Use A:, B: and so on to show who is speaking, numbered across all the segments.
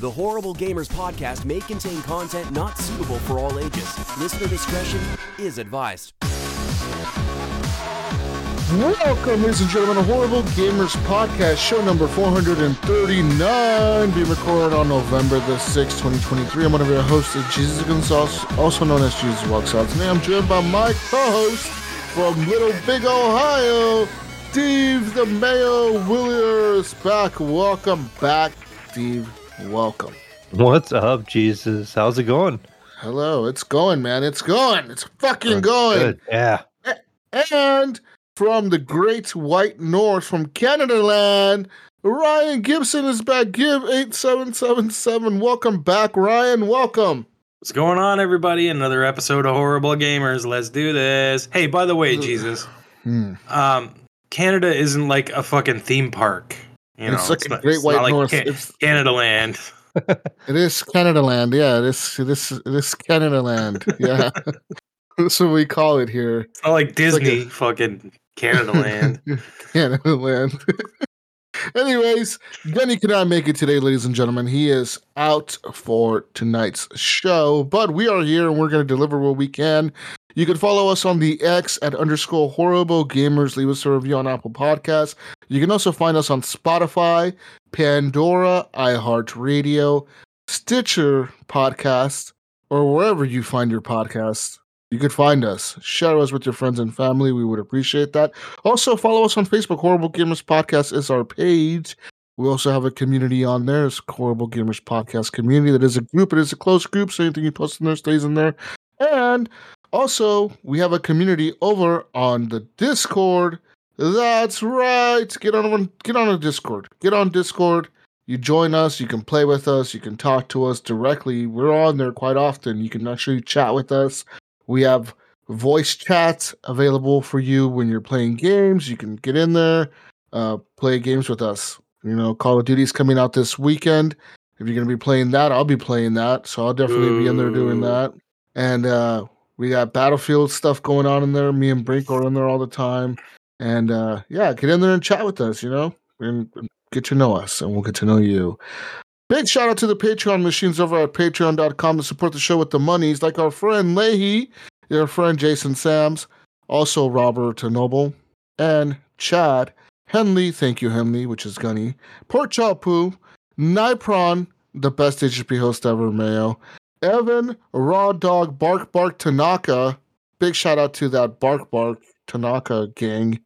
A: The Horrible Gamers podcast may contain content not suitable for all ages. Listener discretion is advised.
B: Welcome, ladies and gentlemen, to Horrible Gamers Podcast, show number 439, being recorded on November the 6th, 2023. I'm one of your hosts, Jesus Gonzalez, also known as Jesus Walks Out. Today I'm joined by my co-host from Little Big Ohio, Steve the Mayo Williers back. Welcome back, Steve. Welcome.
C: What's up, Jesus? How's it going?
B: Hello, it's going, man. It's going. It's fucking going.
C: Good. Yeah.
B: And from the great white north, from Canada land, Ryan Gibson is back. Gibb 8777. Welcome back, Ryan. Welcome.
D: What's going on, everybody? Another episode of Horrible Gamers. Let's do this. Hey, by the way, Jesus,
B: Hmm.
D: um, Canada isn't like a fucking theme park. You know,
B: It's like a
D: not-
B: great
D: it's
B: white
D: like
B: north.
D: Ca-
B: It's-
D: Canada land.
B: It is Canada land. Yeah, it is, it is, it is Canada land. Yeah. That's what we call it here.
D: It's not like
B: like
D: Disney,
B: a-
D: fucking Canada land.
B: Canada land. Anyways, Gunny cannot make it today, ladies and gentlemen. He is out for tonight's show, but we are here and we're going to deliver what we can. You can follow us on the X at underscore horrible gamers. Leave us a review on Apple Podcasts. You can also find us on Spotify, Pandora, iHeartRadio, Stitcher Podcast, or wherever you find your podcasts. You could find us. Share us with your friends and family. We would appreciate that. Also, follow us on Facebook. Horrible Gamers Podcast is our page. We also have a community on there. It's Horrible Gamers Podcast community. That is a group. It is a closed group, so anything you post in there stays in there. And also, we have a community over on the Discord. That's right. Get on get on a Discord. Get on Discord. You join us. You can play with us. You can talk to us directly. We're on there quite often. You can actually chat with us. We have voice chats available for you when you're playing games. You can get in there, uh, play games with us. You know, Call of Duty's coming out this weekend. If you're going to be playing that, I'll be playing that. So I'll definitely be in there doing that. And uh, we got Battlefield stuff going on in there. Me and Brink are in there all the time. And uh, yeah, get in there and chat with us, you know, and get to know us, and we'll get to know you. Big shout out to the Patreon machines over at patreon.com to support the show with the monies, like our friend Leahy, your friend Jason Sams, also Robert Noble, and Chad Henley. Thank you, Henley, which is Gunny. Port Chapu, Nipron, the best HGP host ever, Mayo. Evan, Raw Dog, Bark Bark Tanaka. Big shout out to that Bark Bark Tanaka gang.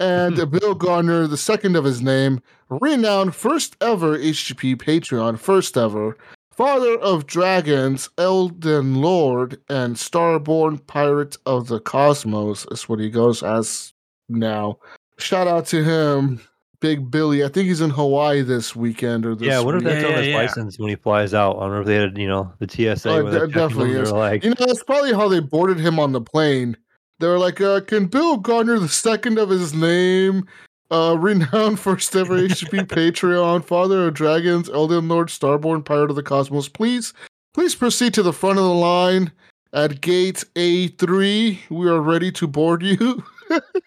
B: And Bill Garner, the second of his name, renowned first ever HGP Patreon, first ever, father of dragons, Elden Lord, and Starborn Pirate of the Cosmos, is what he goes as now. Shout out to him, Big Billy. I think he's in Hawaii this weekend or this
C: yeah, what wonder if
B: week.
C: that's on his
D: yeah.
C: license when he flies out. I wonder if they had, you know, the TSA.
B: Oh,
C: when
B: de- definitely is.
C: Like,
B: You know, that's probably how they boarded him on the plane. They were like, uh, "Can Bill Gardner, the second of his name, uh, renowned first ever HGP Patreon, father of dragons, Elden Lord, Starborn, Pirate of the Cosmos, please, please proceed to the front of the line at gate A3. We are ready to board you."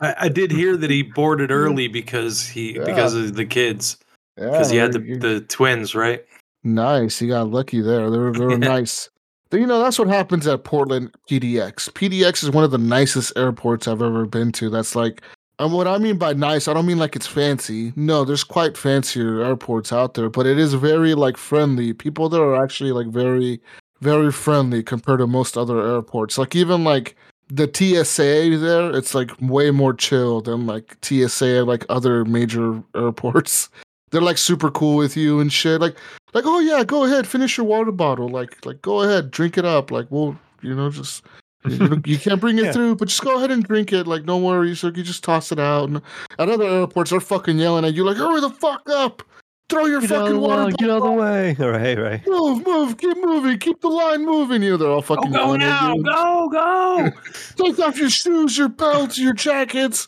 D: I, I did hear that he boarded early because he
B: Yeah.
D: because of the kids
B: Yeah,
D: because he had the, the twins, right?
B: Nice. He got lucky there. They were, they were nice. You know, that's what happens at Portland PDX. PDX is one of the nicest airports I've ever been to. That's like, and what I mean by nice, I don't mean like it's fancy. No, there's quite fancier airports out there, but it is very like friendly. People there are actually like very, very friendly compared to most other airports. Like even like the TSA there, it's like way more chill than like TSA like other major airports. They're like super cool with you and shit. Like like oh yeah go ahead finish your water bottle. Like like go ahead drink it up. Like we'll you know just you, you can't bring it
C: Yeah.
B: through but just go ahead and drink it. Like no worries. Like you just toss it out. And at other airports they're fucking yelling at you like hurry the fuck up. Throw your
C: get
B: fucking water
C: line, get out of the way. All right, right.
B: move move keep moving keep the line moving. You know they're all
D: Go,
B: fucking
D: go
B: yelling
D: now!
B: at you.
D: Go, go!
B: take off your shoes your belts your jackets.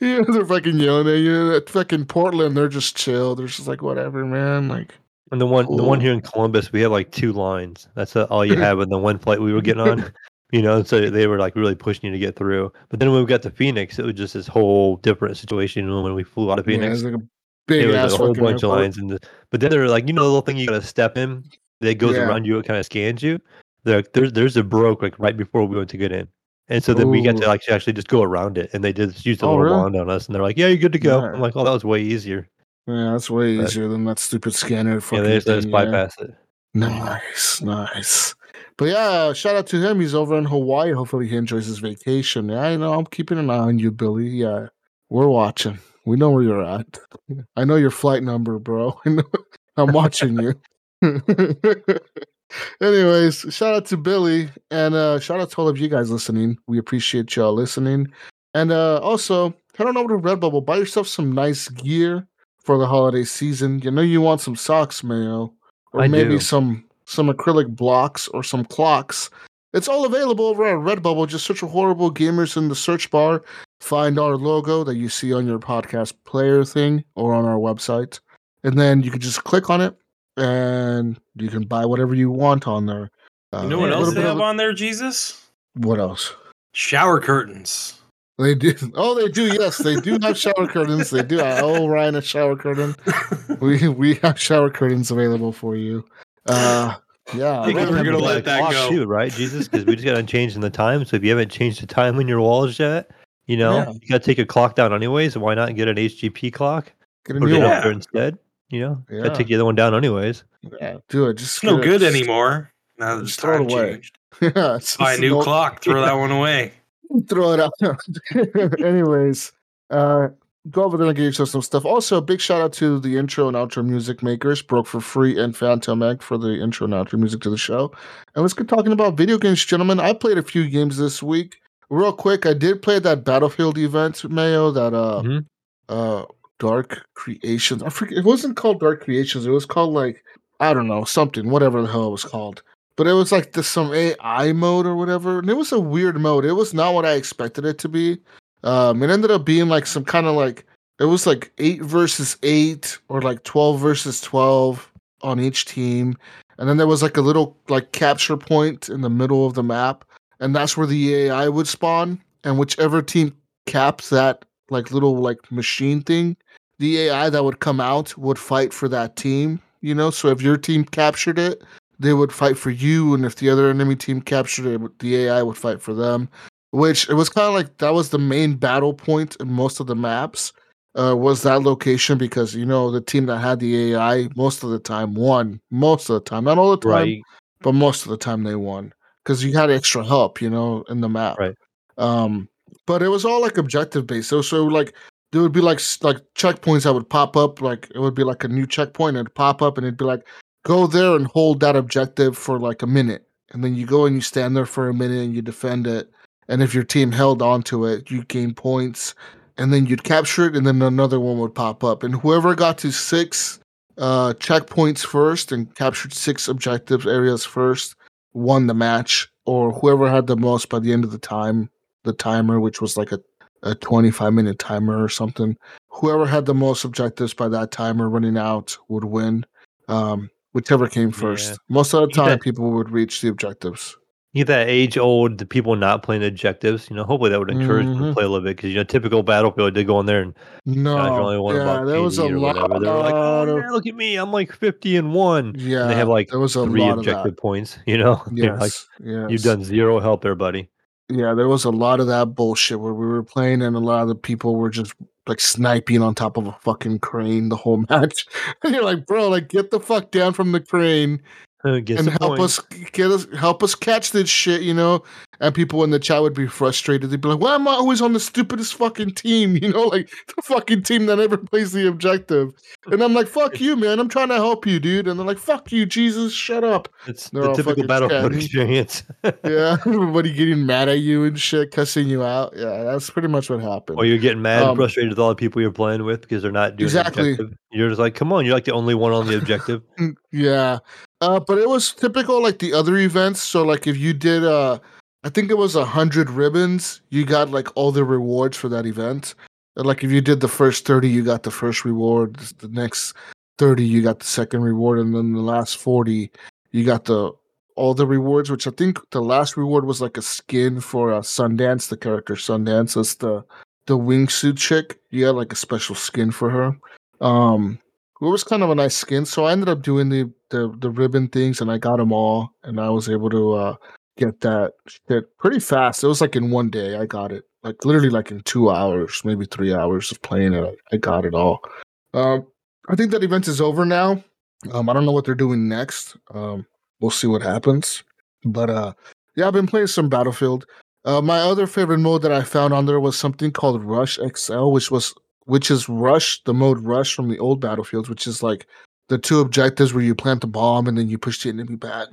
B: Yeah they're fucking yelling at you. At fucking Portland they're just chill. They're just like whatever man. Like
C: And the one, the one here in Columbus, we have like two lines. That's all you have in the one flight we were getting on. You know, so they were like really pushing you to get through. But then when we got to Phoenix, it was just this whole different situation. Know, when we flew out of
B: Yeah,
C: Phoenix,
B: it's like a big
C: it was
B: ass
C: a whole bunch of lines, and the, but then they're like, you know, the little thing you gotta step in that goes
B: Yeah.
C: around you, it kind of scans you. They're like, there's there's a broke like right before we went to get in, and so then we got to
B: Ooh.
C: actually actually just go around it, and they just used a
B: Oh,
C: little
B: really?
C: wand on us, and they're like, yeah, you're good to go.
B: Yeah.
C: I'm like, oh, that was way easier.
B: Yeah, that's way
C: But-
B: easier than that stupid scanner
C: Yeah,
B: fucking
C: they just let us
B: thing. yeah.
C: bypass it.
B: Nice, nice. But yeah, shout out to him. He's over in Hawaii. Hopefully, he enjoys his vacation. Yeah, I know. I'm keeping an eye on you, Billy. Yeah, we're watching. We know where you're at. I know your flight number, bro. I know. I'm watching you. Anyways, shout out to Billy and uh shout out to all of you guys listening. We appreciate y'all listening. And uh also head on over to Redbubble, buy yourself some nice gear for the holiday season. You know you want some socks, Mayo, or
C: I
B: maybe
C: do.
B: some some acrylic blocks or some clocks. It's all available over at Redbubble. Just search for horrible gamers in the search bar. Find our logo that you see on your podcast player thing or on our website. And then you can just click on it and you can buy whatever you want on there. Uh,
D: You know what else they have
B: of-
D: on there, Jesus?
B: What else?
D: Shower curtains.
B: They do. Oh, they do. Yes, they do have shower curtains. They do. I owe Ryan a shower curtain. We we have shower curtains available for you. Uh, yeah.
C: You
D: we're gonna let that go.
C: too, right, Jesus? Because we just got to change in the time. So if you haven't changed the time on your walls yet, you know,
B: Yeah.
C: you got to take a clock down anyways. Why not get an HGP clock?
B: Get a new one.
C: up there instead. You know, got
B: Yeah.
C: to take the other one down anyways.
B: Yeah, do it. Just
D: It's no
B: it-
D: good anymore. Now that the
B: just throw it
D: time
B: away.
D: changed.
B: Yeah, it's
D: Buy a new
B: no-
D: clock. Throw that one away.
B: Throw it out. Anyways, uh, go over there and get yourself some stuff. Also, a big shout out to the intro and outro music makers, Broke for Free and Phantom Egg for the intro and outro music to the show. And let's get talking about video games, gentlemen. I played a few games this week. Real quick, I did play that Battlefield event, Mayo, that uh
C: Mhm.
B: uh Dark Creations. I forget it wasn't called Dark Creations, it was called like I don't know, something, whatever the hell it was called. But it was like this some AI mode or whatever. And it was a weird mode. It was not what I expected it to be. Um, it ended up being like some kind of like it was like eight versus eight or like twelve versus twelve on each team. And then there was like a little like capture point in the middle of the map, and that's where the AI would spawn. And whichever team caps that like little like machine thing, the AI that would come out would fight for that team. You know, so if your team captured it, they would fight for you, and if the other enemy team captured it, the AI would fight for them. Which it was kind of like that was the main battle point in most of the maps. Uh, was that location because you know the team that had the AI most of the time won most of the time, not all the time,
C: Right.
B: but most of the time they won because you had extra help, you know, in the map.
C: Right.
B: Um, but it was all like objective based. So so like there would be like like checkpoints that would pop up. Like it would be like a new checkpoint and it'd pop up and it'd be like go there and hold that objective for like a minute, and then you go and you stand there for a minute and you defend it. And if your team held on to it, you gain points, and then you'd capture it, and then another one would pop up. And whoever got to six uh, checkpoints first and captured six objectives areas first won the match, or whoever had the most by the end of the time, the timer, which was like a, a 25 minute timer or something. Whoever had the most objectives by that timer running out would win. Um, whichever came first.
C: Yeah.
B: Most of the time, people would reach the objectives.
C: You get that age old the people not playing objectives. You know, hopefully that would encourage them
B: Mhm.
C: to play a little bit because you know, typical battlefield did go in there and
B: No,
C: only one
B: yeah, there was a lot.
C: whatever. They're like, oh, yeah, look at me, I'm like fifty and one.
B: yeah,
C: and they have like
B: there was a
C: three objective points. You know,
B: Yes,
C: like
B: yes.
C: you've done zero help there, buddy.
B: Yeah, there was a lot of that bullshit where we were playing and a lot of the people were just like sniping on top of a fucking crane the whole match. And you're like, bro, like get the fuck down from the crane and help
C: points.
B: us get us help us catch this shit, you know? And people in the chat would be frustrated. They'd be like, Why am I always on the stupidest fucking team? You know, like the fucking team that never plays the objective. And I'm like, fuck you, man. I'm trying to help you, dude. And they're like, fuck you, Jesus, shut up.
C: It's the typical battlefield experience.
B: Yeah. Everybody getting mad at you and shit, cussing you out. Yeah, that's pretty much what happened.
C: or you're getting mad
B: Um,
C: and frustrated with all the people you're playing with because they're not doing
B: Exactly.
C: the objective. You're just like, come on, you're like the only one on the objective.
B: Mm, Yeah. Uh, but it was typical like the other events. So like if you did uh I think it was a hundred ribbons, you got like all the rewards for that event. And, like if you did the first 30, you got the first reward. The next 30, you got the second reward, and then the last 40, you got the all the rewards, which I think the last reward was like a skin for uh, Sundance, the character Sundance. That's the the wingsuit chick. You got like a special skin for her. Um, it was kind of a nice skin. So I ended up doing the the the ribbon things, and I got them all, and I was able to uh, get that shit pretty fast. It was like in one day I got it, like literally like in two hours, maybe three hours of playing it. I, got it all. Um, I think that event is over now. Um, I don't know what they're doing next. Um, we'll see what happens. But uh, yeah, I've been playing some Battlefield. Uh, my other favorite mode that I found on there was something called Rush XL, which was which is Rush, the mode Rush from the old Battlefields, which is like the two objectives where you plant the bomb and then you push the enemy back.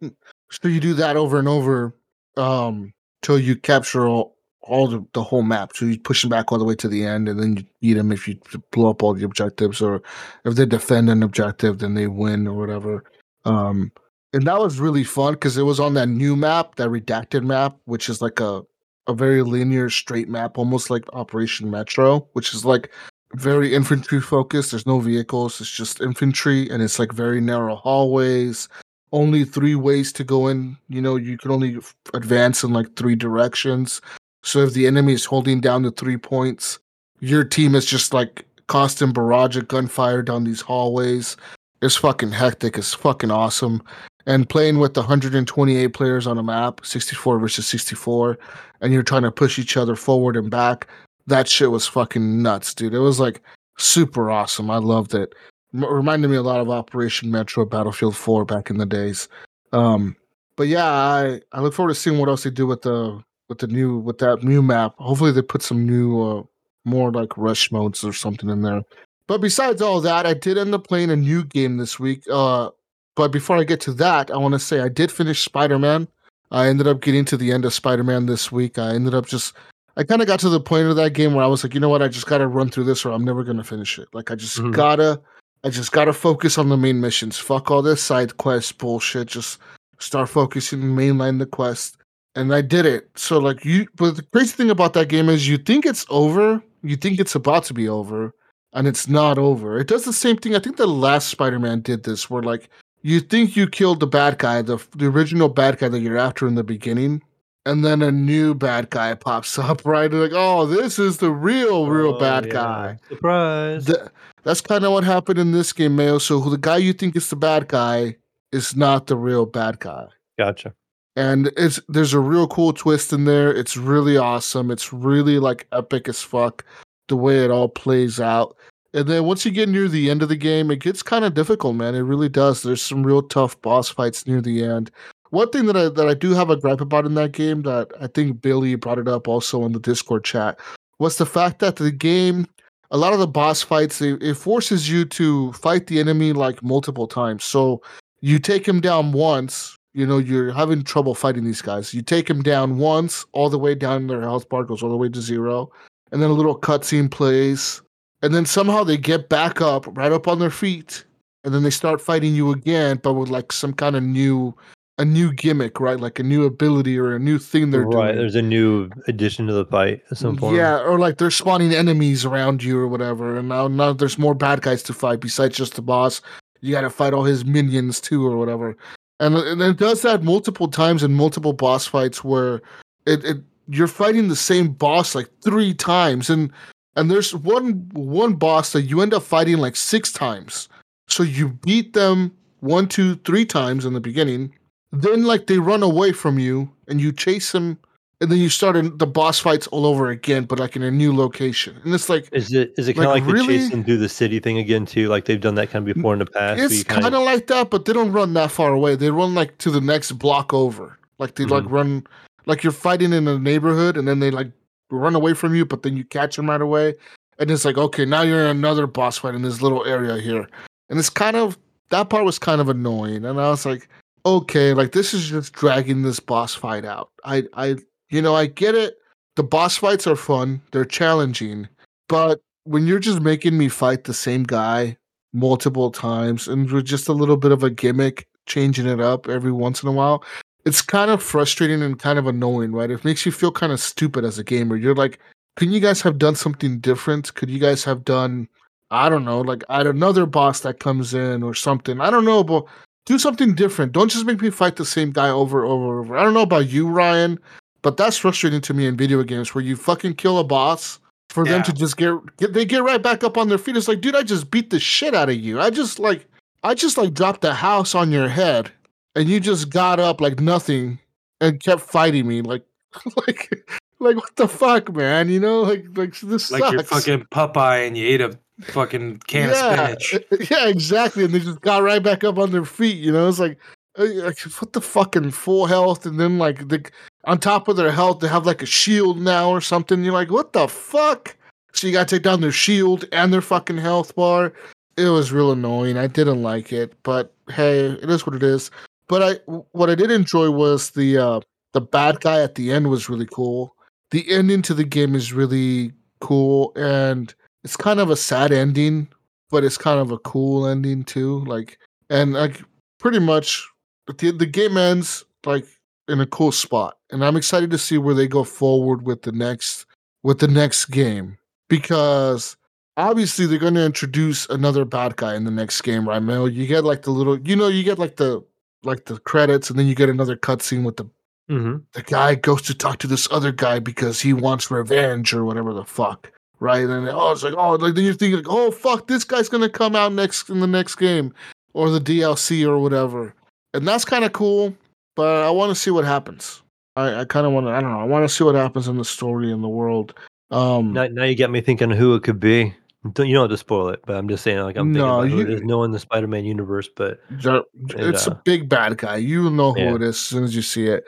B: so you do that over and over um, till you capture all, all the, the whole map. So you push them back all the way to the end, and then you eat them if you blow up all the objectives, or if they defend an objective, then they win or whatever. Um, and that was really fun because it was on that new map, that redacted map, which is like a a very linear, straight map, almost like Operation Metro, which is like very infantry focused. There's no vehicles, it's just infantry, and it's like very narrow hallways. Only three ways to go in. You know, you can only advance in like three directions. So if the enemy is holding down the three points, your team is just like constant barrage of gunfire down these hallways. It's fucking hectic. It's fucking awesome. And playing with 128 players on a map, 64 versus 64, and you're trying to push each other forward and back, that shit was fucking nuts, dude. It was like super awesome. I loved it. M- reminded me a lot of Operation Metro Battlefield 4 back in the days. Um, but yeah, I, I look forward to seeing what else they do with the with the new with that new map. Hopefully they put some new uh, more like rush modes or something in there. But besides all that, I did end up playing a new game this week. Uh, but before I get to that, I want to say I did finish Spider Man. I ended up getting to the end of Spider Man this week. I ended up just, I kind of got to the point of that game where I was like, you know what, I just got to run through this or I'm never going to finish it. Like, I just
C: Mhm.
B: gotta, I just gotta focus on the main missions. Fuck all this side quest bullshit. Just start focusing, mainline the quest. And I did it. So, like, you, but the crazy thing about that game is you think it's over, you think it's about to be over, and it's not over. It does the same thing. I think the last Spider Man did this where, like, you think you killed the bad guy, the the original bad guy that you're after in the beginning, and then a new bad guy pops up, right? Like, oh, this is the real, real
C: Oh,
B: bad
C: yeah.
B: guy.
C: Surprise.
B: Th- that's kind of what happened in this game, Mayo. So who the guy you think is the bad guy is not the real bad guy.
C: gotcha.
B: And it's there's a real cool twist in there. It's really awesome. It's really like epic as fuck the way it all plays out. And then once you get near the end of the game, it gets kind of difficult, man. It really does. There's some real tough boss fights near the end. One thing that I that I do have a gripe about in that game that I think Billy brought it up also in the Discord chat was the fact that the game, a lot of the boss fights, it, it forces you to fight the enemy like multiple times. So you take him down once, you know, you're having trouble fighting these guys. You take him down once, all the way down their health bar goes all the way to zero, and then a little cutscene plays, and then somehow they get back up, right up on their feet, and then they start fighting you again, but with like some kind of new, a new gimmick, right? Like a new ability or a new thing they're
C: right.
B: doing.
C: There's a new addition to the fight at some point.
B: Yeah, or like they're spawning enemies around you or whatever, and now now there's more bad guys to fight besides just the boss. You got to fight all his minions too, or whatever. And, and it does that multiple times in multiple boss fights where it, it you're fighting the same boss like three times, and and there's one one boss that you end up fighting like six times. So you beat them one, two, three times in the beginning. Then like they run away from you, and you chase them and then you start in the boss fights all over again, but like in a new location. And it's like
C: Is it is it kind of
B: Like,
C: like,
B: really?
C: the chasing through the city thing again too? Like they've done that kind of before in the past.
B: it's
C: kinda-
B: like that, but they don't run that far away. They run like to the next block over. Like they like
C: Mhm.
B: run like you're fighting in a neighborhood, and then they like run away from you, but then you catch them right away. And it's like okay, now you're in another boss fight in this little area here, and it's kind of that part was kind of annoying. And I was like, okay, like this is just dragging this boss fight out. I I you know I get it. The boss fights are fun. They're challenging. But when you're just making me fight the same guy multiple times and with just a little bit of a gimmick, changing it up every once in a while, it's kind of frustrating and kind of annoying, right? It makes you feel kind of stupid as a gamer. You're like, couldn't you guys have done something different? Could you guys have done, I don't know, like add another boss that comes in or something? I don't know, but do something different. Don't just make me fight the same guy over and over and over. I don't know about you, Ryan, but that's frustrating to me in video games where you fucking kill a boss for them to just get, get they get right back up on their feet. It's like, dude, I just beat the shit out of you. I just like I just like dropped a house on your head, and you just got up like nothing and kept fighting me. Like, like, like what the fuck, man? You know, like, like this
D: Like you're fucking Popeye and you ate a fucking can
B: yeah,
D: of spinach.
B: yeah, exactly. And they just got right back up on their feet. You know, it's like, uh, like what the fucking full health, and then like the on top of their health, they have like a shield now or something. You're like, what the fuck? So you gotta take down their shield and their fucking health bar. It was real annoying. I didn't like it, but hey, it is what it is. But I, what I did enjoy was the uh the bad guy at the end was really cool. The ending to the game is really cool, and it's kind of a sad ending, but it's kind of a cool ending too. Like, and like pretty much the the game ends like in a cool spot, and I'm excited to see where they go forward with the next with the next game because obviously they're going to introduce another bad guy in the next game, right, Mel? You get like the little, you know, you get like the like the credits, and then you get another cutscene with the
C: hmm
B: the guy goes to talk to this other guy because he wants revenge or whatever the fuck. Right. And oh it's like, oh like then you're thinking like, oh fuck, this guy's gonna come out next in the next game or the DLC or whatever. And that's kinda cool, but I wanna see what happens. I, I kinda wanna I don't know, I wanna see what happens in the story in the world. Um
C: Now, now you get me thinking who it could be. Don't, you don't have to spoil it, but I'm just saying, like I'm thinking
B: No,
C: about who it
B: you-
C: is. No in the Spider-Man universe, but
B: it's
C: uh,
B: a big bad guy. You know who
C: yeah.
B: it is as soon as you see it.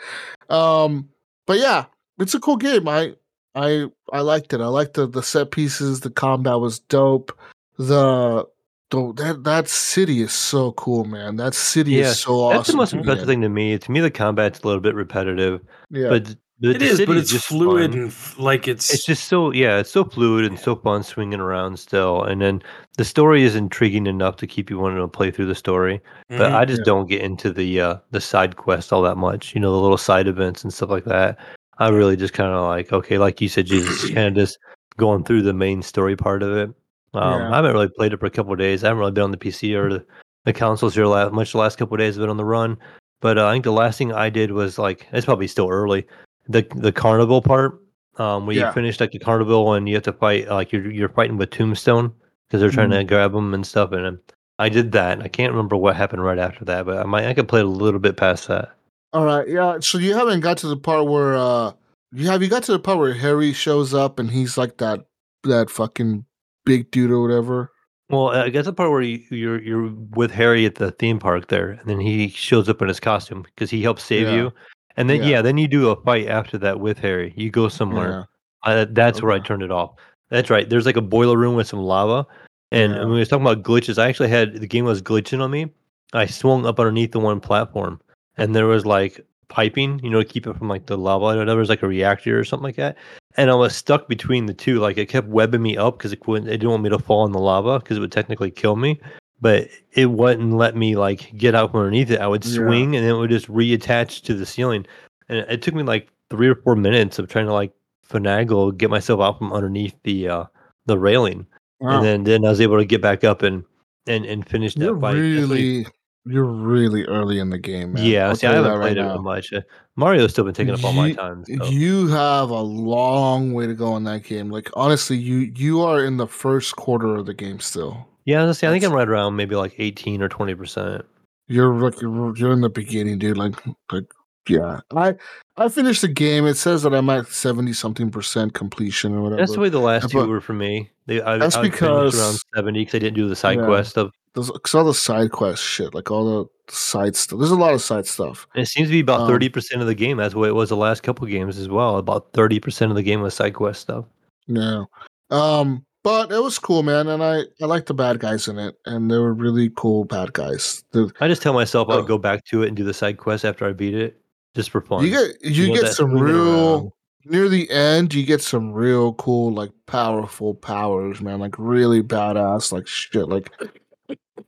B: Um, but yeah, it's a cool game. I I I liked it. I liked the the set pieces. The combat was dope. The the that that city is so cool, man. That city
C: Yeah,
B: is so awesome.
C: that's the most impressive thing to me. To me, the combat's a little bit repetitive,
B: Yeah,
C: but the,
D: It
C: the
D: is, but it's
C: just
D: fluid
C: fun.
D: and like it's,
C: It's just so yeah, it's so fluid and so fun swinging around still. And then the story is intriguing enough to keep you wanting to play through the story. But
D: Mhm.
C: I just don't get into the uh the side quest all that much. You know, the little side events and stuff like that. I really just kind of like okay, like you said, Jesus, kind of just going through the main story part of it. Um,
B: Yeah.
C: I haven't really played it for a couple of days. I haven't really been on the PC or the, the consoles here la- much the last couple of days. I've been on the run. But uh, I think the last thing I did was like it's probably still early. The the carnival part, um, where
B: Yeah.
C: you finish like the carnival and you have to fight like you're you're fighting with Tombstone because they're trying
B: Mhm.
C: to grab them and stuff. And um, I did that. And I can't remember what happened right after that, but I might I could play a little bit past that.
B: all right. Yeah. So you haven't got to the part where uh, you have you got to the part where Harry shows up and he's like that that fucking big dude or whatever.
C: Well, I guess the part where you, you're you're with Harry at the theme park there, and then he shows up in his costume because he helps save
B: Yeah.
C: you, and then
B: Yeah.
C: yeah. then you do a fight after that with Harry. You go somewhere. Uh, that's where I turned it off. That's right. There's like a boiler room with some lava, and
B: Yeah.
C: when we was talking about glitches, I actually had the game was glitching on me. I swung up underneath the one platform, and there was like piping, you know, to keep it from like the lava. I know There was like a reactor or something like that, and I was stuck between the two. Like it kept webbing me up because it couldn't. It didn't want me to fall in the lava because it would technically kill me. But it wouldn't let me like get out from underneath it. I would
B: Yeah.
C: swing and then it would just reattach to the ceiling. And it took me like three or four minutes of trying to like finagle, get myself out from underneath the uh the railing,
B: Wow.
C: and then then I was able to get back up and and and finish that
B: You're
C: fight.
B: Really, you're really early in the game, man.
C: yeah. See, I haven't
B: that right
C: played it much. Uh, Mario's still been taking up all my time. So.
B: You have a long way to go in that game. Like honestly, you you are in the first quarter of the game still.
C: Yeah, honestly, I think I'm right around maybe like 18 or 20 percent.
B: You're like you're, in the beginning, dude. Like like yeah. I I finished the game. It says that I'm at seventy something percent completion or whatever.
C: That's the way the last two were for me. They, I,
B: That's
C: I
B: because-
C: around 70 because I didn't do the side
B: Yeah.
C: quest stuff.
B: There's cause all the side quest shit, like all the side stuff. There's a lot of side stuff.
C: And it seems to be about
B: Um,
C: 30 percent of the game. That's what it was the last couple games as well. About 30 percent of the game was side quest stuff.
B: Yeah. Um, but it was cool, man, and I I like the bad guys in it, and they were really cool bad guys. The,
C: I just tell myself
B: Oh.
C: I'd go back to it and do the side quest after I beat it, just for fun.
B: you get you,
C: know,
B: get some real near the end. You get some real cool, like powerful powers, man. Like really badass, like shit, like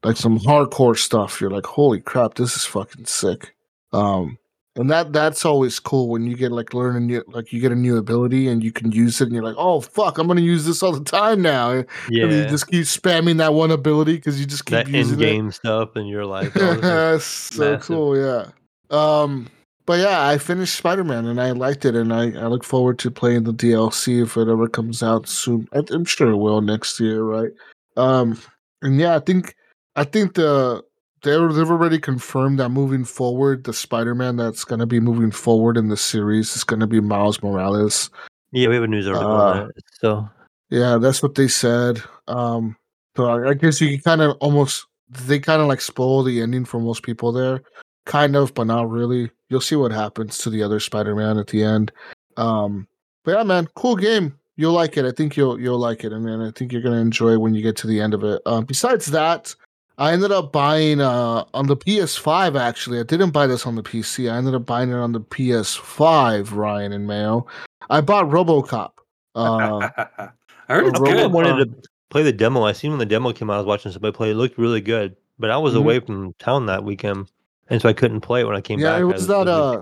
B: like some hardcore stuff. You're like, holy crap, this is fucking sick. Um, and that that's always cool when you get like learn a new like you get a new ability and you can use it and you're like, oh fuck, I'm gonna use this all the time now. And you
C: yeah,
B: just keep spamming that one ability because you just keep
C: that
B: using
C: in game stuff, and you're like, oh, this is-
B: it. so
C: massive.
B: cool, yeah. Um, but yeah, I finished Spider Man and I liked it, and I, I look forward to playing the DLC if it ever comes out soon. I, I'm sure it will next year, right? Um, and yeah, I think I think the they're, they've already confirmed that moving forward, the Spider Man that's going to be moving forward in the series is going to be Miles Morales.
C: Yeah, we have a news article
B: Uh,
C: on that. So
B: Yeah, that's what they said. Um, so I, I guess you can kind of almost they kind of like spoil the ending for most people there, kind of, but not really. You'll see what happens to the other Spider-Man at the end. Um, but yeah, man, cool game. You'll like it. I think you'll you'll like it, and then I think you're gonna enjoy it when you get to the end of it. Um, besides that, I ended up buying uh on the PS5. Actually, I didn't buy this on the PC. I ended up buying it on the PS5. Ryan and Mayo. I bought RoboCop. Uh,
D: I heard it's
B: Robo-
C: I
D: good.
C: wanted to play the demo. I seen when the demo came out. I was watching somebody play. It looked really good, but I was
B: Mhm.
C: away from town that weekend, and so I couldn't play it when I came
B: Yeah,
C: back.
B: Yeah, it
C: I
B: was that,
C: it
B: uh.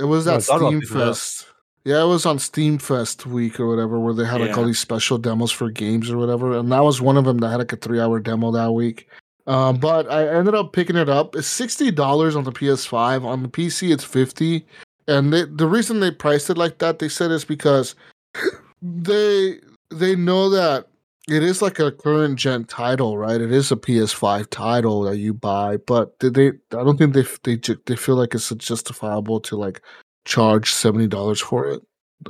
B: It was
C: Yeah,
B: that
C: thought
B: Steam
C: it.
B: Fest. Yeah, it was on Steam Fest week or whatever, where they had like all these special demos for games or whatever, and that was one of them that had like a three-hour demo that week. Um, but I ended up picking it up. It's sixty dollars on the PS5. On the PC, it's fifty. And they, the reason they priced it like that, they said, is because they they know that it is like a current gen title, right? It is a PS5 title that you buy, but they I don't think they they they feel like it's justifiable to like charge seventy dollars for it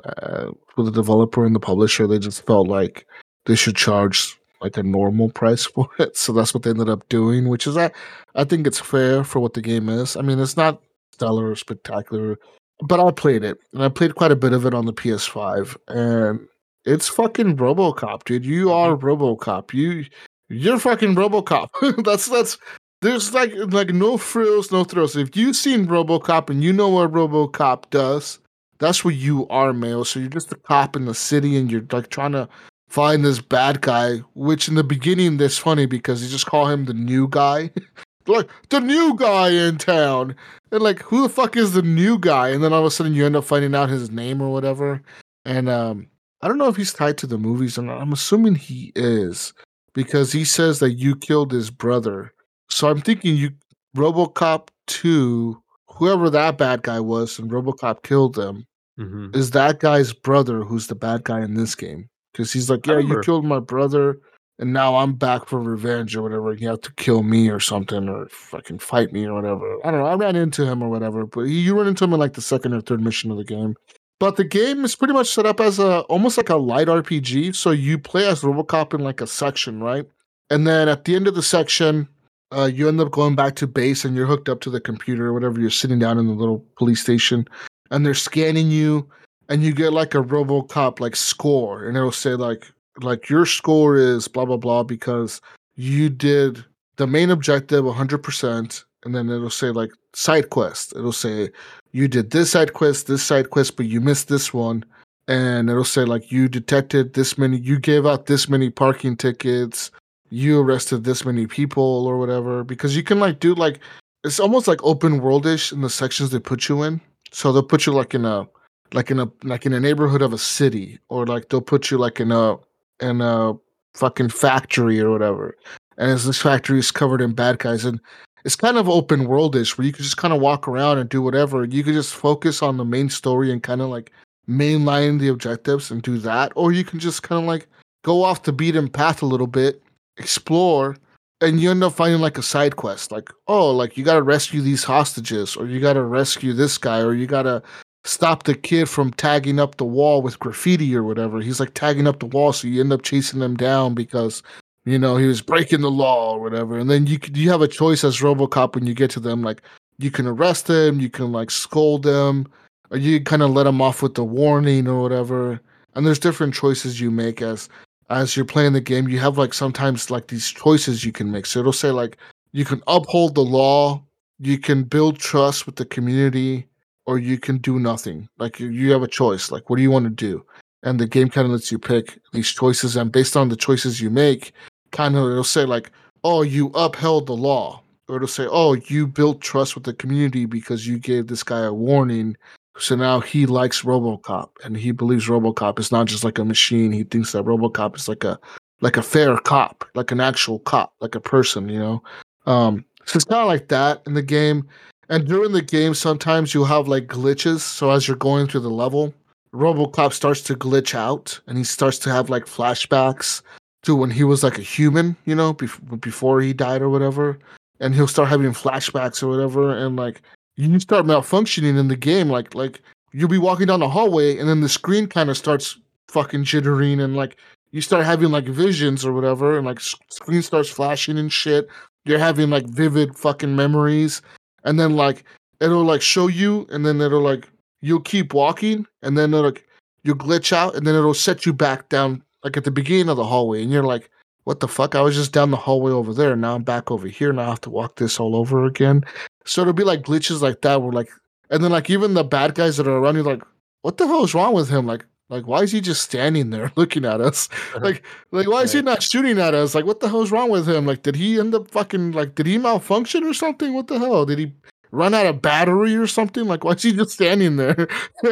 B: uh, for the developer and the publisher. They just felt like they should charge like a normal price for it, so that's what they ended up doing. Which is I I think it's fair for what the game is. I mean, it's not stellar or spectacular, but I played it and I played quite a bit of it on the PS5 and. It's fucking RoboCop, dude. You mm-hmm. are RoboCop. You you're fucking RoboCop. that's that's there's like like no frills, no thrills. If you've seen RoboCop and you know what RoboCop does, that's what you are, male. So you're just a cop in the city and you're like trying to find this bad guy, which in the beginning that's funny because you just call him the new guy. like the new guy in town. And like who the fuck is the new guy? And then all of a sudden you end up finding out his name or whatever. And um I don't know if he's tied to the movies or not. I'm assuming he is because he says that you killed his brother. So I'm thinking you RoboCop 2, whoever that bad guy was and RoboCop killed them,
C: hmm
B: is that guy's brother who's the bad guy in this game. Cuz he's like, "Yeah, you killed my brother and now I'm back for revenge or whatever. You have to kill me or something or fucking fight me or whatever." I don't know. I ran into him or whatever, but he, you run into him in like the second or third mission of the game. But the game is pretty much set up as a almost like a light RPG. So you play as RoboCop in like a section, right? And then at the end of the section, uh, you end up going back to base and you're hooked up to the computer or whatever. You're sitting down in the little police station, and they're scanning you, and you get like a RoboCop like score, and it'll say like like your score is blah blah blah because you did the main objective 100%, and then it'll say like side quest. It'll say you did this side quest, this side quest, but you missed this one. And it'll say like you detected this many, you gave out this many parking tickets, you arrested this many people or whatever. Because you can like do like it's almost like open worldish in the sections they put you in. So they'll put you like in a like in a like in a neighborhood of a city, or like they'll put you like in a in a fucking factory or whatever. And this factory is covered in bad guys, and it's kind of open worldish where you can just kind of walk around and do whatever. You can just focus on the main story and kind of like mainline the objectives and do that, or you can just kind of like go off the beaten path a little bit, explore, and you end up finding like a side quest, like oh, like you got to rescue these hostages, or you got to rescue this guy, or you got to stop the kid from tagging up the wall with graffiti or whatever. He's like tagging up the wall, so you end up chasing them down because you know he was breaking the law or whatever. And then you you have a choice as RoboCop when you get to them, like you can arrest them, you can like scold them, or you kind of let them off with the warning or whatever. And there's different choices you make as as you're playing the game. You have like sometimes like these choices you can make. So it'll say like you can uphold the law, you can build trust with the community, or you can do nothing. Like you, have a choice. Like what do you want to do? And the game kind of lets you pick these choices, and based on the choices you make, kind of it'll say like, oh, you upheld the law, or it'll say, oh, you built trust with the community because you gave this guy a warning. So now he likes RoboCop, and he believes RoboCop is not just like a machine. He thinks that RoboCop is like a like a fair cop, like an actual cop, like a person, you know. Um, so it's kind of like that in the game. And during the game, sometimes you'll have like glitches. So as you're going through the level, Robocop starts to glitch out and he starts to have like flashbacks to when he was like a human, you know, bef- before he died or whatever. And he'll start having flashbacks or whatever. And like you start malfunctioning in the game. Like, like you'll be walking down the hallway and then the screen kind of starts fucking jittering and like you start having like visions or whatever and like screen starts flashing and shit. You're having like vivid fucking memories. And then like it'll like show you and then it'll like you'll keep walking and then it'll like you'll glitch out and then it'll set you back down like at the beginning of the hallway and you're like what the fuck? I was just down the hallway over there. Now i'm back over here. And i have to walk this all over again. So it'll be like glitches like that where like and then like even the bad guys that are around you like what the hell is wrong with him? Like like why is he just standing there looking at us? Like like why is he not shooting at us? Like what the hell is wrong with him? Like did he end up fucking like did he malfunction or something? What the hell? Did he run out of battery or something? Like why is he just standing there?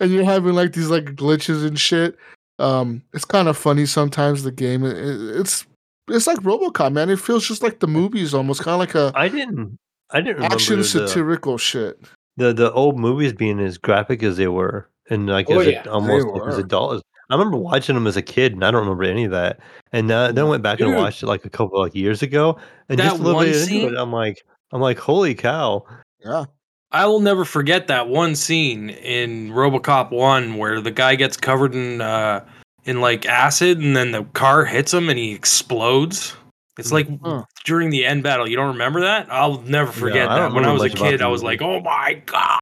B: And you're having like these like glitches and shit. Um it's kind of funny sometimes the game it, it- it's it's like robocop man. It feels just like the movies almost kind of like a
C: I didn't. I didn't remember
B: action
C: the,
B: satirical shit.
C: the the old movies being as graphic as they were, and like
D: Oh,
C: as
D: yeah, they
C: almost like as
B: were.
C: adults. I remember watching them as a kid, and I don't remember any of that. And uh, then I went back and watched it like a couple like years ago, and just a little
D: one
C: bit into
D: scene?
C: it, I'm like, I'm like, holy cow!
B: yeah
D: I will never forget that one scene in RoboCop One where the guy gets covered in uh, in like acid, and then the car hits him and he explodes. It's like
B: Huh.
D: during the end battle. You don't remember that? I'll never forget
C: I don't
D: that. When I was a kid, I was like, "Oh my god!"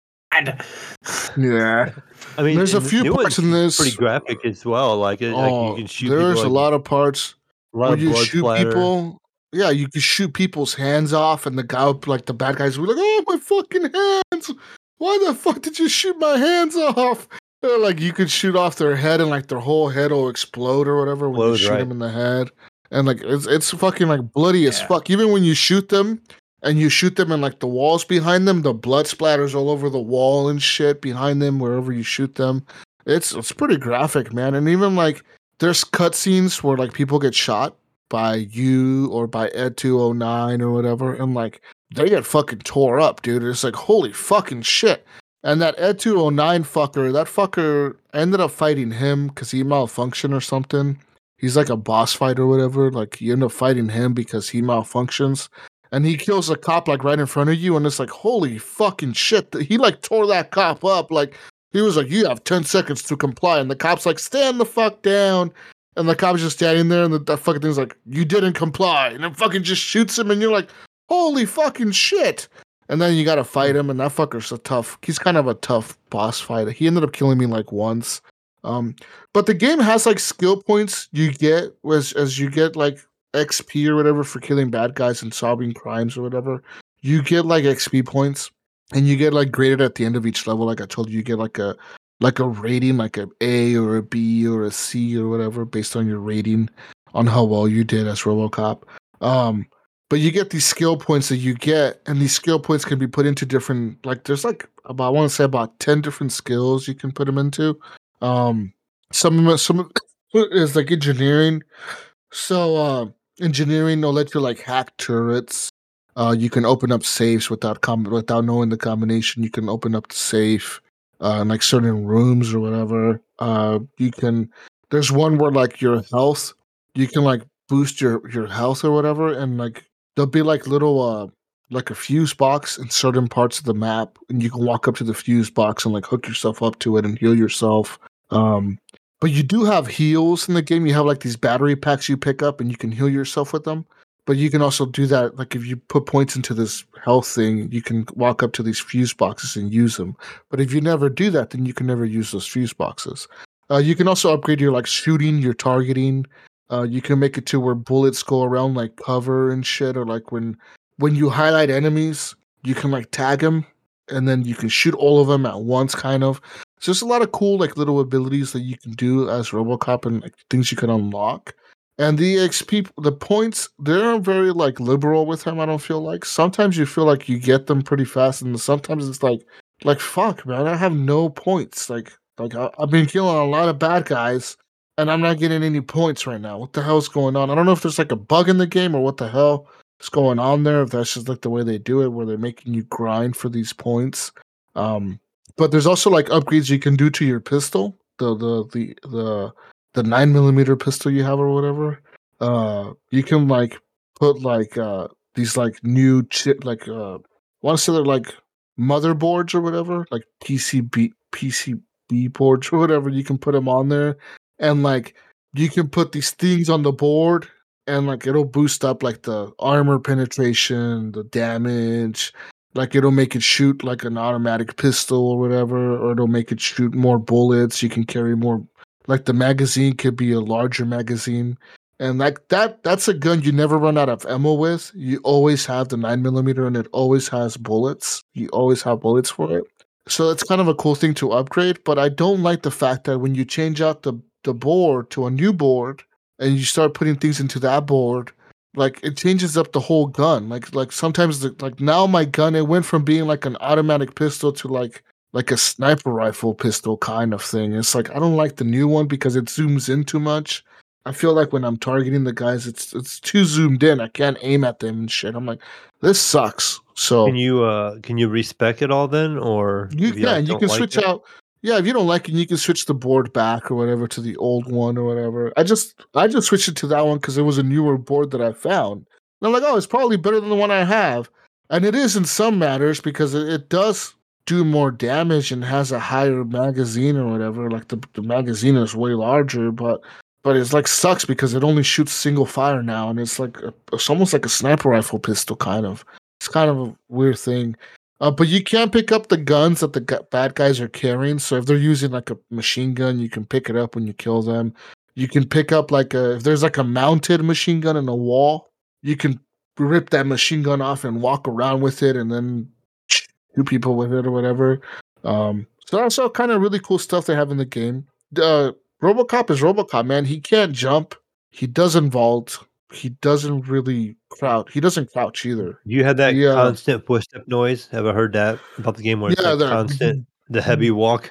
B: yeah
C: I mean,
B: There's a few parts in this-
C: pretty graphic as well. Like, it, like
B: oh
C: you can shoot. people,
B: there's a
C: like,
B: lot of parts
C: a lot
B: When
C: of
B: you shoot
C: splatter.
B: people, yeah, you can shoot people's hands off, and the guy, like the bad guys, were like, "Oh, my fucking hands! Why the fuck did you shoot my hands off?" Or, like you could shoot off their head, and like their whole head will explode or whatever when you shoot
C: right.
B: them in the head, and like it's it's fucking like bloody as fuck. Even when you shoot them, and you shoot them in like the walls behind them, the blood splatters all over the wall and shit behind them wherever you shoot them. It's it's pretty graphic, man, and even like there's cutscenes where like people get shot by you or by Ed 209 or whatever, and like they get fucking tore up, dude. It's like holy fucking shit. And that Ed 209 fucker, that fucker ended up fighting him because he malfunctioned or something. He's like a boss fight or whatever. Like you end up fighting him because he malfunctions. And he kills a cop like right in front of you, and it's like, holy fucking shit. He like tore that cop up. Like he was like, You have 10 seconds to comply. And the cop's like, Stand the fuck down. And the cop's just standing there, and the, that fucking thing's like, You didn't comply. And it fucking just shoots him, and you're like, Holy fucking shit. And then you gotta fight him, and that fucker's a tough. He's kind of a tough boss fight. He ended up killing me like once. Um, but the game has like skill points you get as as you get like XP or whatever for killing bad guys and solving crimes or whatever. You get like XP points, and you get like graded at the end of each level. Like I told you, you get like a like a rating, like a A or a B or a C or whatever, based on your rating on how well you did as RoboCop. Um, but you get these skill points that you get, and these skill points can be put into different. Like there's like about I want to say about ten different skills you can put them into. Um, some of them, some is like engineering. So uh, engineering will let you like hack turrets. Uh, you can open up safes without com- without knowing the combination. You can open up the safe uh, in like certain rooms or whatever. Uh, you can. There's one where like your health, you can like boost your your health or whatever, and like there'll be like little uh like a fuse box in certain parts of the map, and you can walk up to the fuse box and like hook yourself up to it and heal yourself. Um, but you do have heals in the game. You have like these battery packs you pick up, and you can heal yourself with them. But you can also do that, like if you put points into this health thing, you can walk up to these fuse boxes and use them. But if you never do that, then you can never use those fuse boxes. Uh, you can also upgrade your like shooting, your targeting. Uh, you can make it to where bullets go around like cover and shit, or like when when you highlight enemies, you can like tag them, and then you can shoot all of them at once, kind of. So there's a lot of cool like little abilities that you can do as RoboCop and like things you can unlock. And the XP, the points, they're very like liberal with him. I don't feel like sometimes you feel like you get them pretty fast, and sometimes it's like, like fuck, man, I have no points. Like, like I, I've been killing a lot of bad guys, and I'm not getting any points right now. What the hell's going on? I don't know if there's like a bug in the game or what the hell. is going on there, if that's just like the way they do it, where they're making you grind for these points. Um, but there's also like upgrades you can do to your pistol, the the the the the nine millimeter pistol you have or whatever. Uh, you can like put like uh these like new chip like uh want to say they're like motherboards or whatever, like PCB PCB boards or whatever. You can put them on there, and like you can put these things on the board, and like it'll boost up like the armor penetration, the damage. Like it'll make it shoot like an automatic pistol or whatever, or it'll make it shoot more bullets. You can carry more. Like the magazine could be a larger magazine and like that that's a gun you never run out of ammo with you always have the 9 millimeter and it always has bullets you always have bullets for it so it's kind of a cool thing to upgrade but i don't like the fact that when you change out the, the board to a new board and you start putting things into that board like it changes up the whole gun like like sometimes the, like now my gun it went from being like an automatic pistol to like like a sniper rifle pistol kind of thing it's like i don't like the new one because it zooms in too much I feel like when I'm targeting the guys, it's it's too zoomed in. I can't aim at them and shit. I'm like, this sucks. So
C: Can you uh can you respec it all then, or
B: you can you can
C: like
B: switch
C: it?
B: out. Yeah, if you don't like it, you can switch the board back or whatever to the old one or whatever. I just I just switched it to that one because it was a newer board that I found. And I'm like, oh, it's probably better than the one I have, and it is in some matters because it, it does do more damage and has a higher magazine or whatever. Like the the magazine is way larger, but but it's like sucks because it only shoots single fire now, and it's like a, it's almost like a sniper rifle pistol kind of. It's kind of a weird thing. Uh, but you can pick up the guns that the bad guys are carrying. So if they're using like a machine gun, you can pick it up when you kill them. You can pick up like a if there's like a mounted machine gun in a wall, you can rip that machine gun off and walk around with it, and then shoot people with it or whatever. Um, so that's all kind of really cool stuff they have in the game. Uh, RoboCop is RoboCop, man. He can't jump. He doesn't vault. He doesn't really crouch. He doesn't crouch either.
C: You had that
B: Yeah.
C: constant footstep noise. Ever heard that about the game where it's like constant the heavy walk?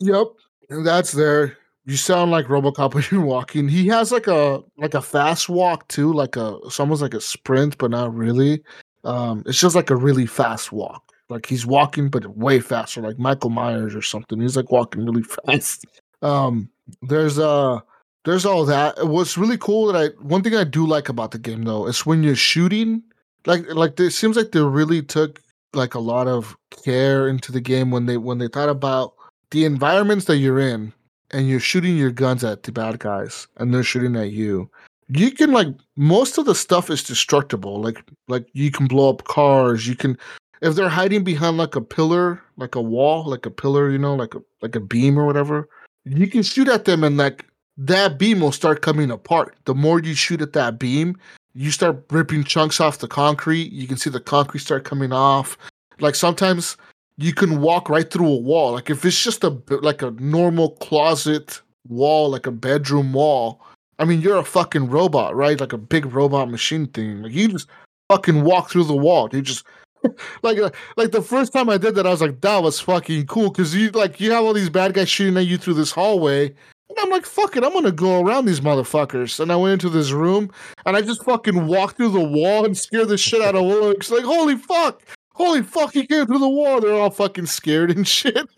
B: Yep, and that's there. You sound like RoboCop when you're walking. He has like a like a fast walk too, like a it's almost like a sprint, but not really. Um, it's just like a really fast walk. Like he's walking, but way faster, like Michael Myers or something. He's like walking really fast. Um, there's uh there's all that. What's really cool that I one thing I do like about the game though is when you're shooting, like like it seems like they really took like a lot of care into the game when they when they thought about the environments that you're in and you're shooting your guns at the bad guys and they're shooting at you you can like most of the stuff is destructible like like you can blow up cars you can if they're hiding behind like a pillar like a wall like a pillar you know like a like a beam or whatever you can shoot at them and like that beam will start coming apart the more you shoot at that beam you start ripping chunks off the concrete you can see the concrete start coming off like sometimes you can walk right through a wall. Like if it's just a like a normal closet wall, like a bedroom wall. I mean, you're a fucking robot, right? Like a big robot machine thing. Like you just fucking walk through the wall. You just like uh, like the first time I did that, I was like, that was fucking cool because you like you have all these bad guys shooting at you through this hallway. I'm like, fuck it, I'm gonna go around these motherfuckers. And I went into this room and I just fucking walked through the wall and scared the shit out of Lux. Like, holy fuck, holy fuck, he came through the wall. They're all fucking scared and shit.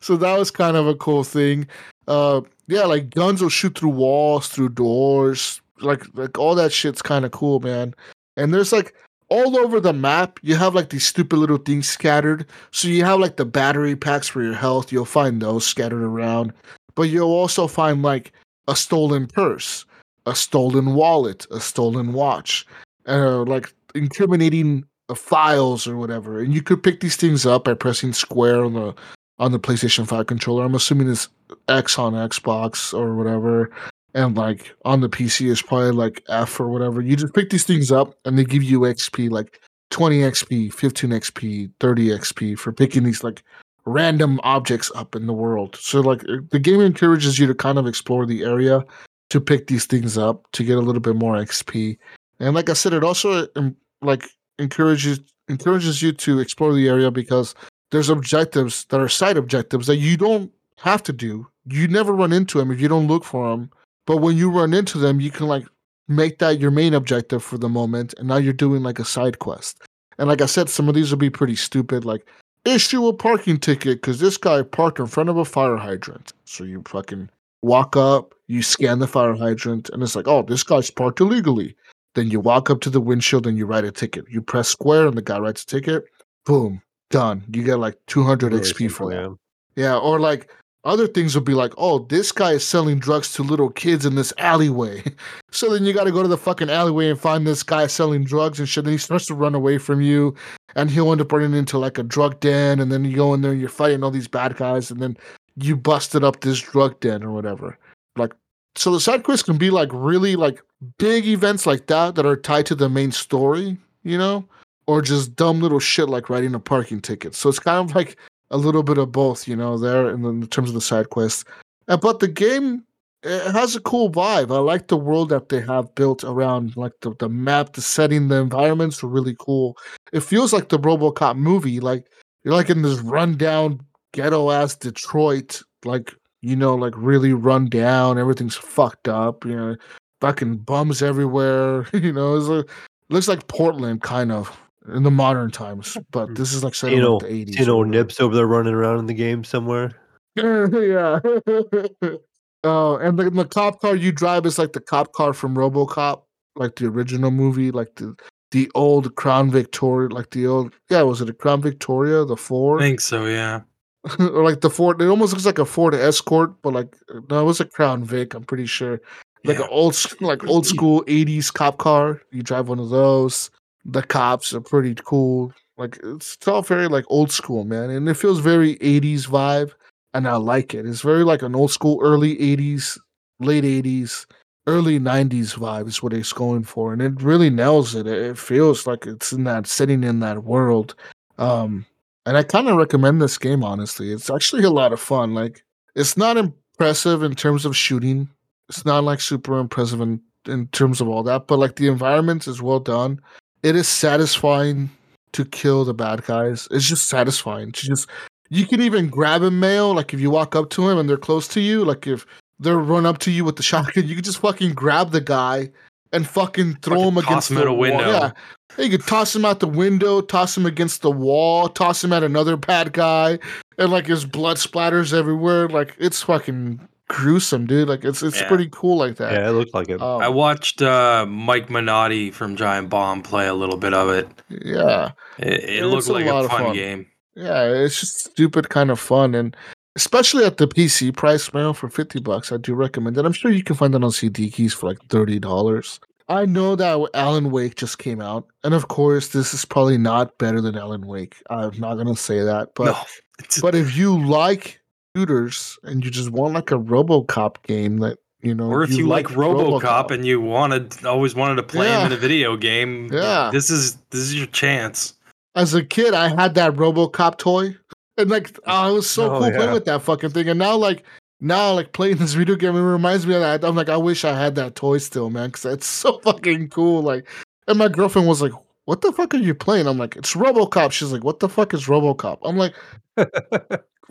B: so that was kind of a cool thing. Uh, yeah, like guns will shoot through walls, through doors, like like all that shit's kind of cool, man. And there's like all over the map, you have like these stupid little things scattered. So you have like the battery packs for your health. You'll find those scattered around, but you'll also find like a stolen purse, a stolen wallet, a stolen watch, uh, like incriminating uh, files or whatever. And you could pick these things up by pressing square on the on the PlayStation 5 controller. I'm assuming it's X on Xbox or whatever. And like on the PC is probably like F or whatever. You just pick these things up and they give you XP like 20 XP, 15 XP, 30 XP for picking these like random objects up in the world. So like uh, the game encourages you to kind of explore the area to pick these things up to get a little bit more XP. And like I said, it also um, like encourages encourages you to explore the area because there's objectives that are side objectives that you don't have to do. You never run into them if you don't look for them. But when you run into them, you can like make that your main objective for the moment, and now you're doing like a side quest. And like I said, some of these will be pretty stupid, like issue a parking ticket because this guy parked in front of a fire hydrant. So you fucking walk up, you scan the fire hydrant, and it's like, oh, this guy's parked illegally. Then you walk up to the windshield and you write a ticket. You press square and the guy writes a ticket. Boom, done. You get like 200
C: Really
B: XP for that.
C: Yeah,
B: or like other things would be like, oh, this guy is selling drugs to little kids in this alleyway. so then you got to go to the fucking alleyway and find this guy selling drugs and shit. Then he starts to run away from you, and he'll end up running into like a drug den. And then you go in there and you're fighting all these bad guys, and then you busted up this drug den or whatever. Like, so the side quests can be like really like big events like that that are tied to the main story, you know, or just dumb little shit like writing a parking ticket. So it's kind of like a little bit of both, you know, there in, in terms of the side quests. Uh, but the game it has a cool vibe. I like the world that they have built around, like the, the map, the setting, the environments are really cool. It feels like the RoboCop movie. Like you're like in this rundown ghetto ass Detroit, like you know, like really run down. Everything's fucked up. You know, fucking bums everywhere. you know, it's like, looks like Portland kind of in the modern times. But this is like set in
C: You know,
B: like the eighties.
C: you know, Nips over there running around in the game somewhere.
B: yeah. Oh, and the, the cop car you drive is like the cop car from RoboCop, like the original movie, like the the old Crown Victoria, like the old yeah, was it a Crown Victoria, the
D: I
B: Ford,
D: think so, yeah.
B: or like the Ford? It almost looks like a Ford Escort, but like no, it was a Crown Vic. I'm pretty sure, like
D: Yeah.
B: an old like old school '80s cop car. You drive one of those. The cops are pretty cool. Like it's, it's all very like old school, man, and it feels very '80s vibe and I like it. It's very like an old school, early '80s, late '80s, early '90s vibe is what it's going for, and it really nails it. It feels like it's in that setting in that world. Um, and I kind of recommend this game. Honestly, it's actually a lot of fun. Like, it's not impressive in terms of shooting. It's not like super impressive in in terms of all that, but like the environment is well done. It is satisfying to kill the bad guys. It's just satisfying to just you can even grab a male, like if you walk up to him and they're close to you, like if they're run up to you with the shotgun, you can just fucking grab the guy and fucking throw
D: Fucking
B: him
D: toss
B: against
D: him
B: the wall.
D: window.
B: Yeah. You could toss him out the window, toss him against the wall, toss him at another bad guy, and like his blood splatters everywhere. Like it's fucking gruesome, dude. Like it's it's
D: Yeah.
B: pretty cool like that.
C: Yeah, it looked like it.
B: Um,
D: I watched uh, Mike Minotti from Giant Bomb play a little bit of it.
B: yeah.
D: It, it
B: It's
D: looked
B: a
D: like
B: lot
D: a
B: of
D: fun
B: fun.
D: game.
B: Yeah, it's just stupid kind of fun and especially at the PC price man for 50 bucks. I do recommend it. I'm sure you can find it on CD keys for like $30. I know that Alan Wake just came out, and of course, this is probably not better than Alan Wake. I'm not gonna say that, but
D: no,
B: but if you like shooters and you just want like a RoboCop game that you know,
D: or if you, like, RoboCop, and you wanted always wanted to play him in a video game,
B: Yeah.
D: this is this is your chance.
B: as a kid, I had that RoboCop toy, and like oh, it was so
C: Oh,
B: cool playing with that fucking thing. And now, like now, like playing this video game, it reminds me of that. I'm like, I wish I had that toy still, man, because it's so fucking cool. Like, and my girlfriend was like, "What the fuck are you playing?" I'm like, "It's RoboCop." She's like, "What the fuck is RoboCop?" I'm like,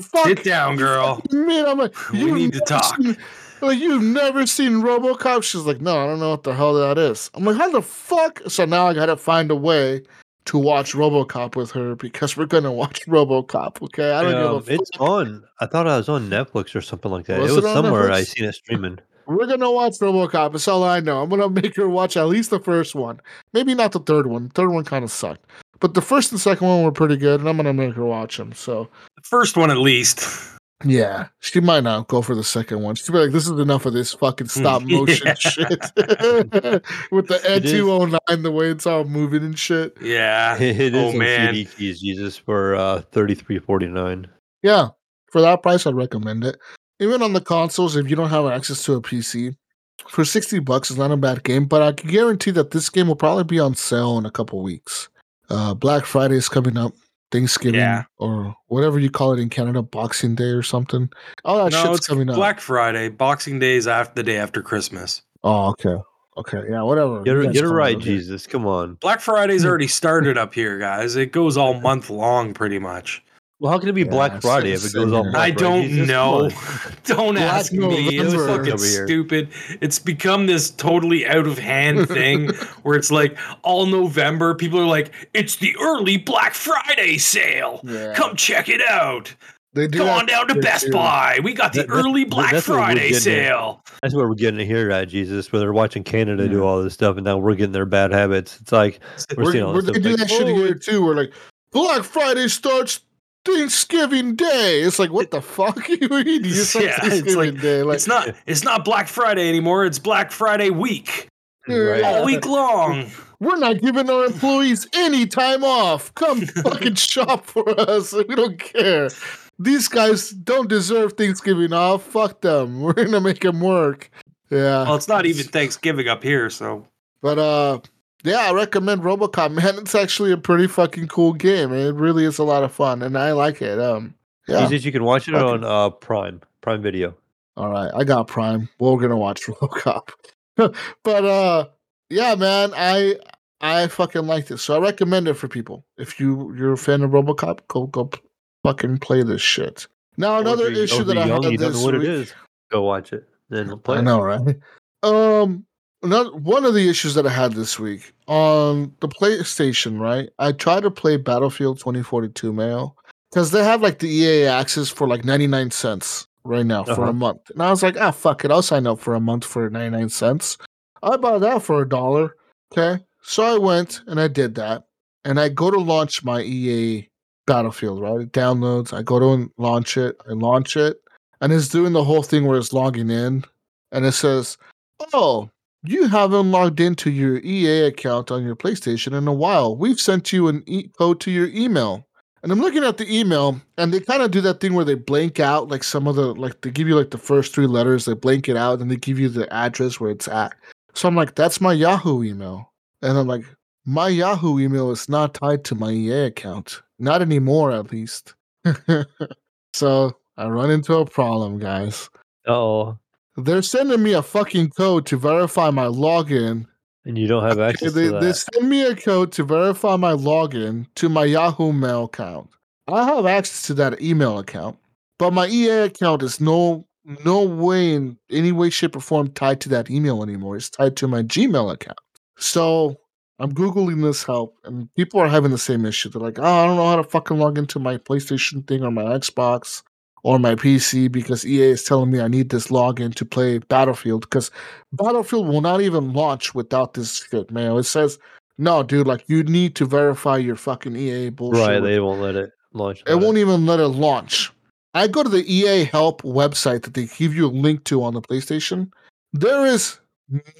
B: "Fuck,
D: Sit down, girl.
B: Man, I'm like,
D: We
B: "You've
D: need to talk."
B: seen- like you've never seen RoboCop? She's like, no, I don't know what the hell that is. I'm like, how the fuck? So now I gotta find a way to watch RoboCop with her because we're gonna watch RoboCop. Okay, I don't
C: Um,
B: give a
C: it's
B: fuck.
C: on. I thought I was on Netflix or something like that.
B: Was
C: it
B: it
C: was
B: on
C: somewhere. I seen it streaming.
B: We're gonna watch RoboCop. That's all I know. I'm gonna make her watch at least the first one. Maybe not the third one. Third one kind of sucked, but the first and second one were pretty good, and I'm gonna make her watch them. So
D: The first one at least.
B: yeah, she might not go for the second one. She'd be like, "This is enough of this fucking stop motion shit with the Ed
C: two hundred
B: nine, the way it's all moving and shit."
D: Yeah.
C: It is
D: oh
C: on
D: man.
C: CD keys, Jesus, for uh, thirty three forty nine.
B: Yeah, for that price, I'd recommend it. Even on the consoles, if you don't have access to a PC, for sixty bucks, it's not a bad game. But I can guarantee that this game will probably be on sale in a couple weeks. Uh, Black Friday is coming up, Thanksgiving
D: Yeah.
B: or whatever you call it in Canada, Boxing Day or something. All that
D: no,
B: shit's
D: it's
B: coming up.
D: Black Friday. Boxing Day is after the day after Christmas.
B: Oh, okay, okay, yeah, whatever.
C: Get
B: You
C: it, get it right. Jesus. Come on.
D: Black Friday's
B: Hmm.
D: already started up here, guys. It goes all month long, pretty much.
C: Well, how can it be
B: Yeah,
C: Black Friday if it goes all
B: here.
D: I don't
C: Jesus,
D: know. Don't
B: Black
D: ask me. It's fucking stupid. It's become this totally out of hand thing where it's like all November, people are like, it's the early Black Friday sale.
B: Yeah.
D: Come check it out.
B: They do
D: Come on down to Best
B: too.
D: Buy. We got the
C: That- that-
D: early Black
C: that's
D: Friday
C: getting at.
D: sale.
C: That's where we're getting to here at Jesus, where they're watching Canada do all this stuff, and now we're getting their bad habits. It's like we're,
B: We're,
C: seeing all
B: we're,
C: this
B: they do
C: like,
B: that shit
C: "Oh,
B: here too. We're like, Black Friday starts Thanksgiving Day. It's like, what the fuck? you mean? You
D: Yeah, it's
B: Thanksgiving
D: like-
B: Day. Like,
D: It's not it's not Black Friday anymore. It's Black Friday week.
C: Right.
D: All week long.
B: we're not giving our employees any time off. Come fucking shop for us. We don't care. These guys don't deserve Thanksgiving off. Fuck them. We're gonna make them work. Yeah.
D: Well, it's not even Thanksgiving up here, so
B: But uh yeah, I recommend RoboCop, man. It's actually a pretty fucking cool game. It really is a lot of fun and I like it. Um yeah.
C: Jesus, you can watch it on uh, Prime, Prime Video.
B: All right, I got Prime. We're gonna watch RoboCop. but uh yeah, man, I I fucking like this. So I recommend it for people. If you you're a fan of RoboCop, go go fucking play this shit. Now another issue that I
C: young,
B: had
C: you don't
B: this
C: know what
B: week,
C: it is. Go watch it. Then play
B: I know, right? Um, another one of the issues that I had this week on the PlayStation, right? I tried to play Battlefield 2042 Mel because they have like the EA access for like 99 cents right now for
C: Uh-huh.
B: a month, and I was like, ah, fuck it, I'll sign up for a month for 99 cents. I bought that for a dollar. Okay, so I went and I did that, and I go to launch my EA Battlefield, right? It downloads. I go to launch it. I launch it, and it's doing the whole thing where it's logging in, and it says, "Oh, you haven't logged into your EA account on your PlayStation in a while. We've sent you an e- code to your email." And I'm looking at the email, and they kind of do that thing where they blank out like some of the like they give you like the first three letters, they blank it out, and they give you the address where it's at. So I'm like, "That's my Yahoo email," and I'm like, "My Yahoo email is not tied to my EA account, not anymore, at least." so I run into a problem, guys.
C: Oh,
B: They're sending me a fucking code to verify my login.
C: and you don't have access
B: They,
C: to
B: they send me a code to verify my login to my Yahoo Mail account. I have access to that email account, but my EA account is no no way in any way, shape, or form tied to that email anymore. It's tied to my Gmail account. So I'm googling this help, and people are having the same issue. They're like, "Oh, I don't know how to fucking log into my PlayStation thing or my Xbox or my PC because EA is telling me I need this login to play Battlefield because Battlefield will not even launch without this shit, man. It says, no, dude, like you need to verify your fucking EA bullshit.
C: Right, they won't let it launch.
B: it won't even let it launch. I go to the EA help website that they give you a link to on the PlayStation. There is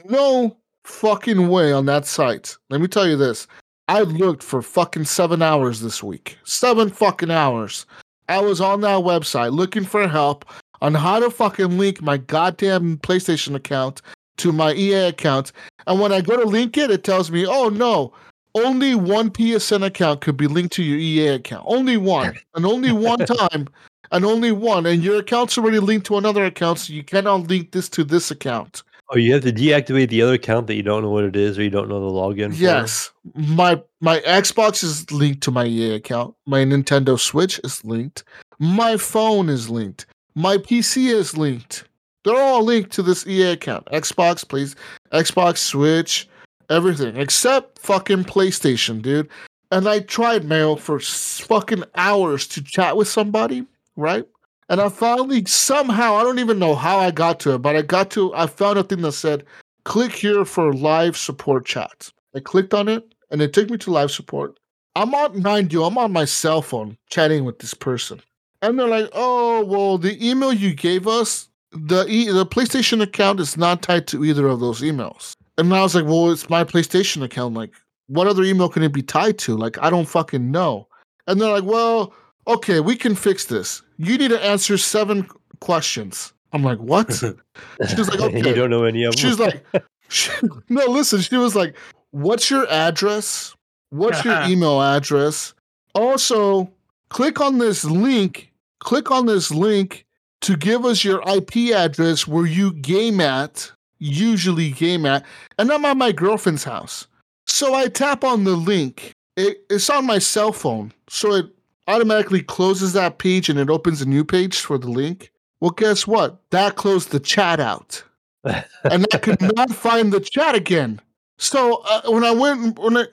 B: no fucking way on that site. Let me tell you this. I looked for fucking seven hours this week. Seven fucking hours. I was on that website looking for help on how to fucking link my goddamn PlayStation account to my EA account. And when I go to link it, it tells me, oh no, only one PSN account could be linked to your EA account. Only one. And only one time. And only one. And your account's already linked to another account, so you cannot link this to this account.
C: Oh, you have to deactivate the other account that you don't know what it is or you don't know the login. for?
B: Yes. My my Xbox is linked to my EA account. My Nintendo Switch is linked. My phone is linked. My PC is linked. They're all linked to this EA account. Xbox, please. Xbox, Switch, everything except fucking PlayStation, dude. And I tried Mel for fucking hours to chat with somebody, right? And I finally somehow I don't even know how I got to it, but I got to I found a thing that said click here for live support chat. I clicked on it and it took me to live support. I'm on mind you, I'm on my cell phone chatting with this person. And they're like, "Oh, well, the email you gave us, the e- the PlayStation account is not tied to either of those emails." And I was like, "Well, it's my PlayStation account. Like, what other email can it be tied to? Like, I don't fucking know." And they're like, "Well, okay, we can fix this. You need to answer seven questions." I'm like, "What?" She was like, "Okay."
C: you don't know any of them.
B: She was like, she- no, listen. She was like, what's your address? What's your email address? Also, click on this link. Click on this link to give us your IP address where you game at, usually game at. And I'm at my girlfriend's house. So I tap on the link. It, it's on my cell phone. So it automatically closes that page and it opens a new page for the link. Well, guess what? That closed the chat out, and I could not find the chat again. So uh, when I went when I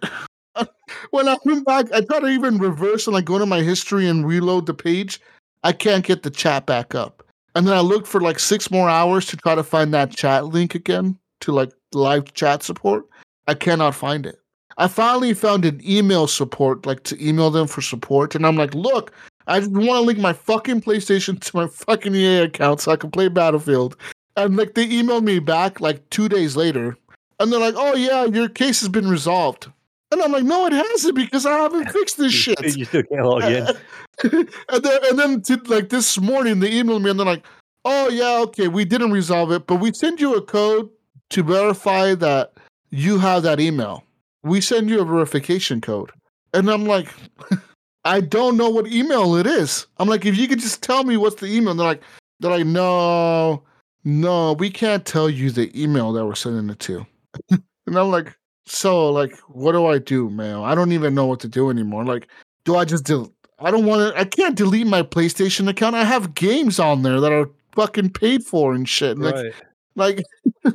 B: when I went back, I tried to even reverse and like go to my history and reload the page. I can't get the chat back up. And then I looked for like six more hours to try to find that chat link again to like live chat support. I cannot find it. I finally found an email support, like to email them for support. And I'm like, look, I just want to link my fucking PlayStation to my fucking EA account so I can play Battlefield. And like they emailed me back like two days later. And they're like, oh yeah, your case has been resolved. And I'm like, no, it hasn't because I haven't fixed this shit.
C: You still can't log in.
B: and then, and then to, like this morning, they emailed me and they're like, "Oh yeah, okay, we didn't resolve it, but we send you a code to verify that you have that email. We send you a verification code." And I'm like, "I don't know what email it is." I'm like, "If you could just tell me what's the email," and they're like, "They're like, no, no, we can't tell you the email that we're sending it to." and I'm like, "So, like, what do I do, man? I don't even know what to do anymore. Like, do I just del- I don't want to. I can't delete my PlayStation account. I have games on there that are fucking paid for and shit. Like,
C: Right.
B: like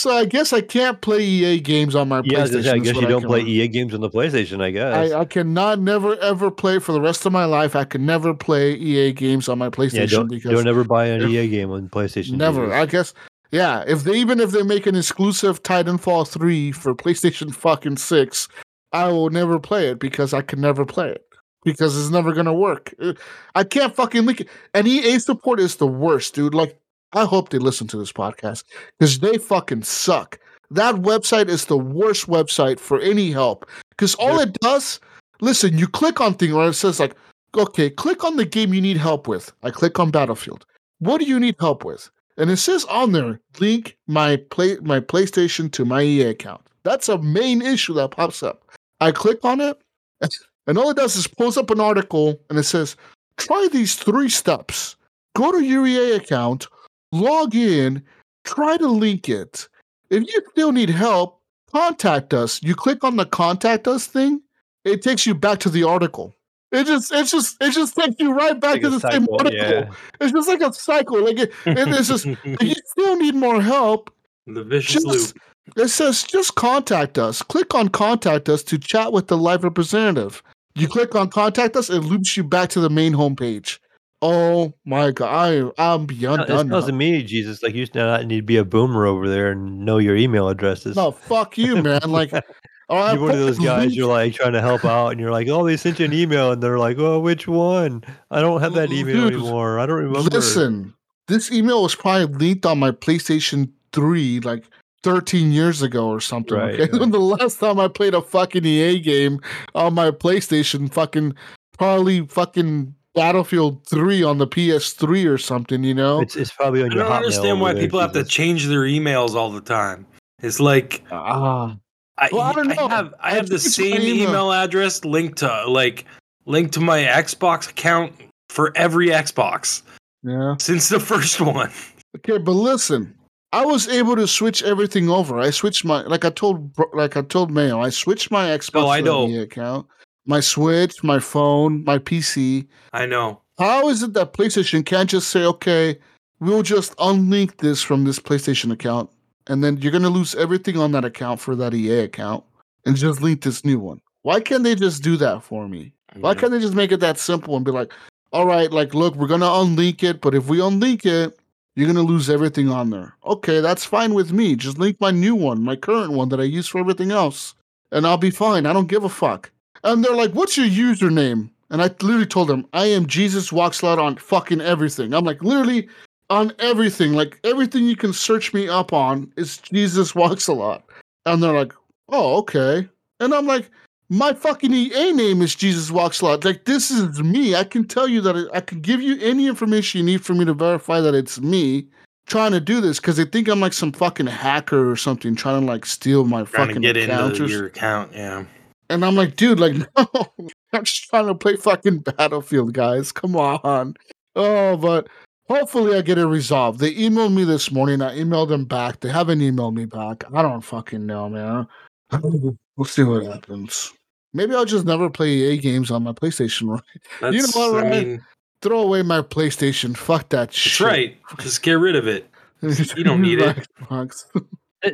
B: so I guess I can't play EA games on my
C: Yeah,
B: PlayStation.
C: I guess you don't play EA games on the PlayStation. I guess.
B: I, I cannot never ever play for the rest of my life. I can never play EA games on my PlayStation
C: yeah, don't
B: because
C: don't ever buy an
B: if-
C: EA game on PlayStation.
B: never. I guess yeah. If they even if they make an exclusive Titanfall three for PlayStation fucking six, I will never play it because I can never play it because it's never gonna work. Uh, I can't fucking link it. And EA support is the worst, dude. Like I hope they listen to this podcast because they fucking suck. That website is the worst website for any help because all it does, listen, you click on thing where it says like, okay, click on the game you need help with. I click on Battlefield. What do you need help with? And it says on there, link my play my PlayStation to my EA account. That's a main issue that pops up. I click on it, and all it does is pulls up an article and it says, try these three steps. Go to your EA account, log in, try to link it. If you still need help, contact us. You click on the contact us thing, it takes you back to the article. It just, it's just, it just takes you right back
C: Like
B: to the same article.
C: yeah.
B: It's just like a cycle. Like it, it- it's just, if you still need more help,
D: the vicious
B: just,
D: loop.
B: it says just contact us. Click on contact us to chat with the live representative. You click on contact us, it loops you back to the main homepage. Oh my god, I, I'm beyond
C: It
B: done. now.
C: tells me, Jesus, like you not need to be a boomer over there and know your email addresses.
B: No, fuck you, man. Like, all right,
C: you're one of those guys. You're like trying to help out, and you're like, "Oh, they sent you an email," and they're like, "Oh, which one? I don't have that email
B: Dude,
C: anymore. I don't remember."
B: Listen, this email was probably linked on my PlayStation 3 like 13 years ago or something.
C: Right,
B: okay.
C: right.
B: the last time I played a fucking EA game on my PlayStation, fucking probably fucking Battlefield 3 on the PS3 or something, you know?
C: it's it's probably on
D: I
C: your.
D: don't understand why
C: there,
D: people have to change their emails all the time. It's like
B: Ah.
D: I,
B: Well, I don't know.
D: have I
B: I
D: have the same
B: email.
D: email address linked to like linked to my Xbox account for every Xbox
B: yeah.
D: since the first one.
B: Okay, but listen, I was able to switch everything over. I switched my like I told like I told Mayo, I switched my Xbox
D: Oh, I
B: to the
D: know.
B: Account, my Switch, my phone, my PC.
D: I know.
B: How is it that PlayStation can't just say, okay, we'll just unlink this from this PlayStation account, and then you're gonna lose everything on that account for that EA account, and just link this new one? Why can't they just do that for me? Why can't they just make it that simple and be like, all right, like, look, we're gonna unlink it, but if we unlink it, you're gonna lose everything on there. Okay, that's fine with me. Just link my new one, my current one that I use for everything else, and I'll be fine. I don't give a fuck. And they're like, what's your username? And I literally told them, I am Jesus Walks Loud on fucking everything. I'm like, literally on everything. Like, everything you can search me up on is Jesus Walks a Lot. And they're like, oh, okay. And I'm like, my fucking EA name is Jesus Walks a Lot. Like, this is me. I can tell you that it, I can give you any information you need for me to verify that it's me trying to do this because they think I'm like some fucking hacker or something trying to like steal my
D: trying
B: fucking
D: to get
B: account
D: into your account. Yeah.
B: And I'm like, dude, like, no, I'm just trying to play fucking Battlefield, guys. Come on. Oh, but hopefully I get it resolved. They emailed me this morning. I emailed them back. They haven't emailed me back. I don't fucking know, man. We'll see what happens. maybe I'll just never play EA games on my PlayStation. Right?
D: That's,
B: You know what,
D: I mean,
B: Throw away my PlayStation. Fuck that
D: that's
B: shit.
D: right. Just get rid of it. You don't need it.
B: Xbox.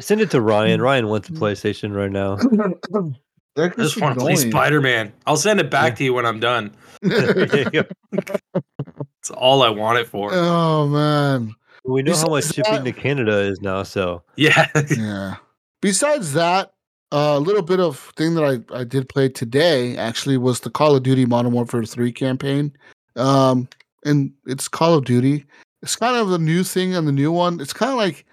C: Send it to Ryan. Ryan wants a mm. PlayStation right now.
B: That
D: I just
B: gets
D: want to play
B: annoying.
D: Spider Man. I'll send it back to you when I'm done.
C: There you go.
D: That's all I want it for.
B: oh man.
C: we know how much shipping
B: that-
C: to Canada is now, so
D: Yeah.
B: Yeah. Besides that, a little bit of thing that I, I did play today actually was the Call of Duty Modern Warfare 3 campaign. Um, and it's Call of Duty. It's kind of a new thing and the new one. It's kind of like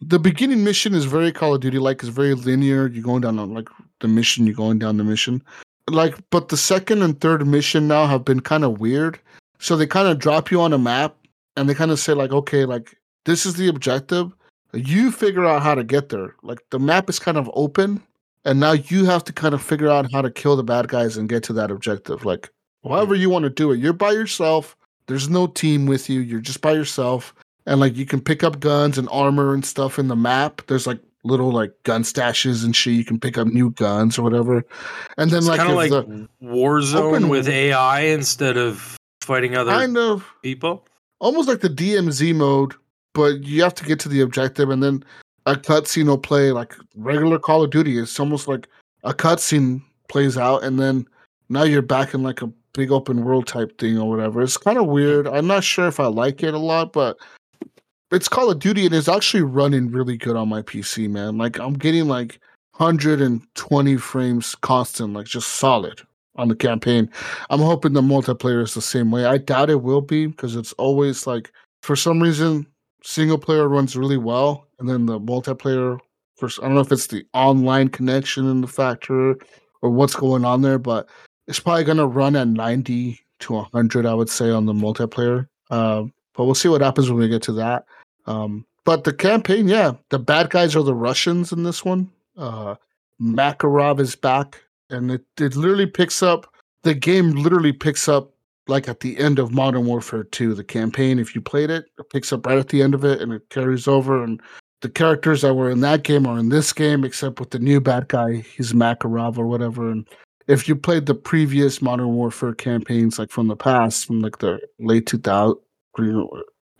B: the beginning mission is very Call of Duty like. It's very linear. You're going down on like the mission, you're going down the mission. Like, but the second and third mission now have been kind of weird. So they kind of drop you on a map and they kind of say, like, okay, like this is the objective you figure out how to get there. Like the map is kind of open, and now you have to kind of figure out how to kill the bad guys and get to that objective. Like however you want to do it. You're by yourself. There's no team with you. You're just by yourself, and like you can pick up guns and armor and stuff in the map. There's like little like gun stashes and shit. You can pick up new guns or whatever, and then
D: It's
B: like,
D: kind of like
B: the,
D: Warzone with AI instead of fighting other
B: kind of
D: people.
B: almost like the DMZ mode, but you have to get to the objective and then a cutscene will play like regular Call of Duty. It's almost like a cutscene plays out and then now you're back in like a big open world type thing or whatever. It's kind of weird. I'm not sure if I like it a lot, but it's Call of Duty and it's actually running really good on my PC, man. Like I'm getting like 120 frames constant, like just solid on the campaign. I'm hoping the multiplayer is the same way. I doubt it will be because it's always like for some reason single player runs really well, and then the multiplayer. First, I don't know if it's the online connection in the factor or what's going on there, but it's probably gonna run at 90 to 100, I would say, on the multiplayer. Um, but we'll see what happens when we get to that. Um, but the campaign, yeah, the bad guys are the Russians in this one. Uh, Makarov is back, and it, it literally picks up. The game literally picks up like at the end of Modern Warfare 2, the campaign. If you played it, it picks up right at the end of it, and it carries over. And the characters that were in that game are in this game, except with the new bad guy, he's Makarov or whatever. And if you played the previous Modern Warfare campaigns, like from the past, from like the late 2000,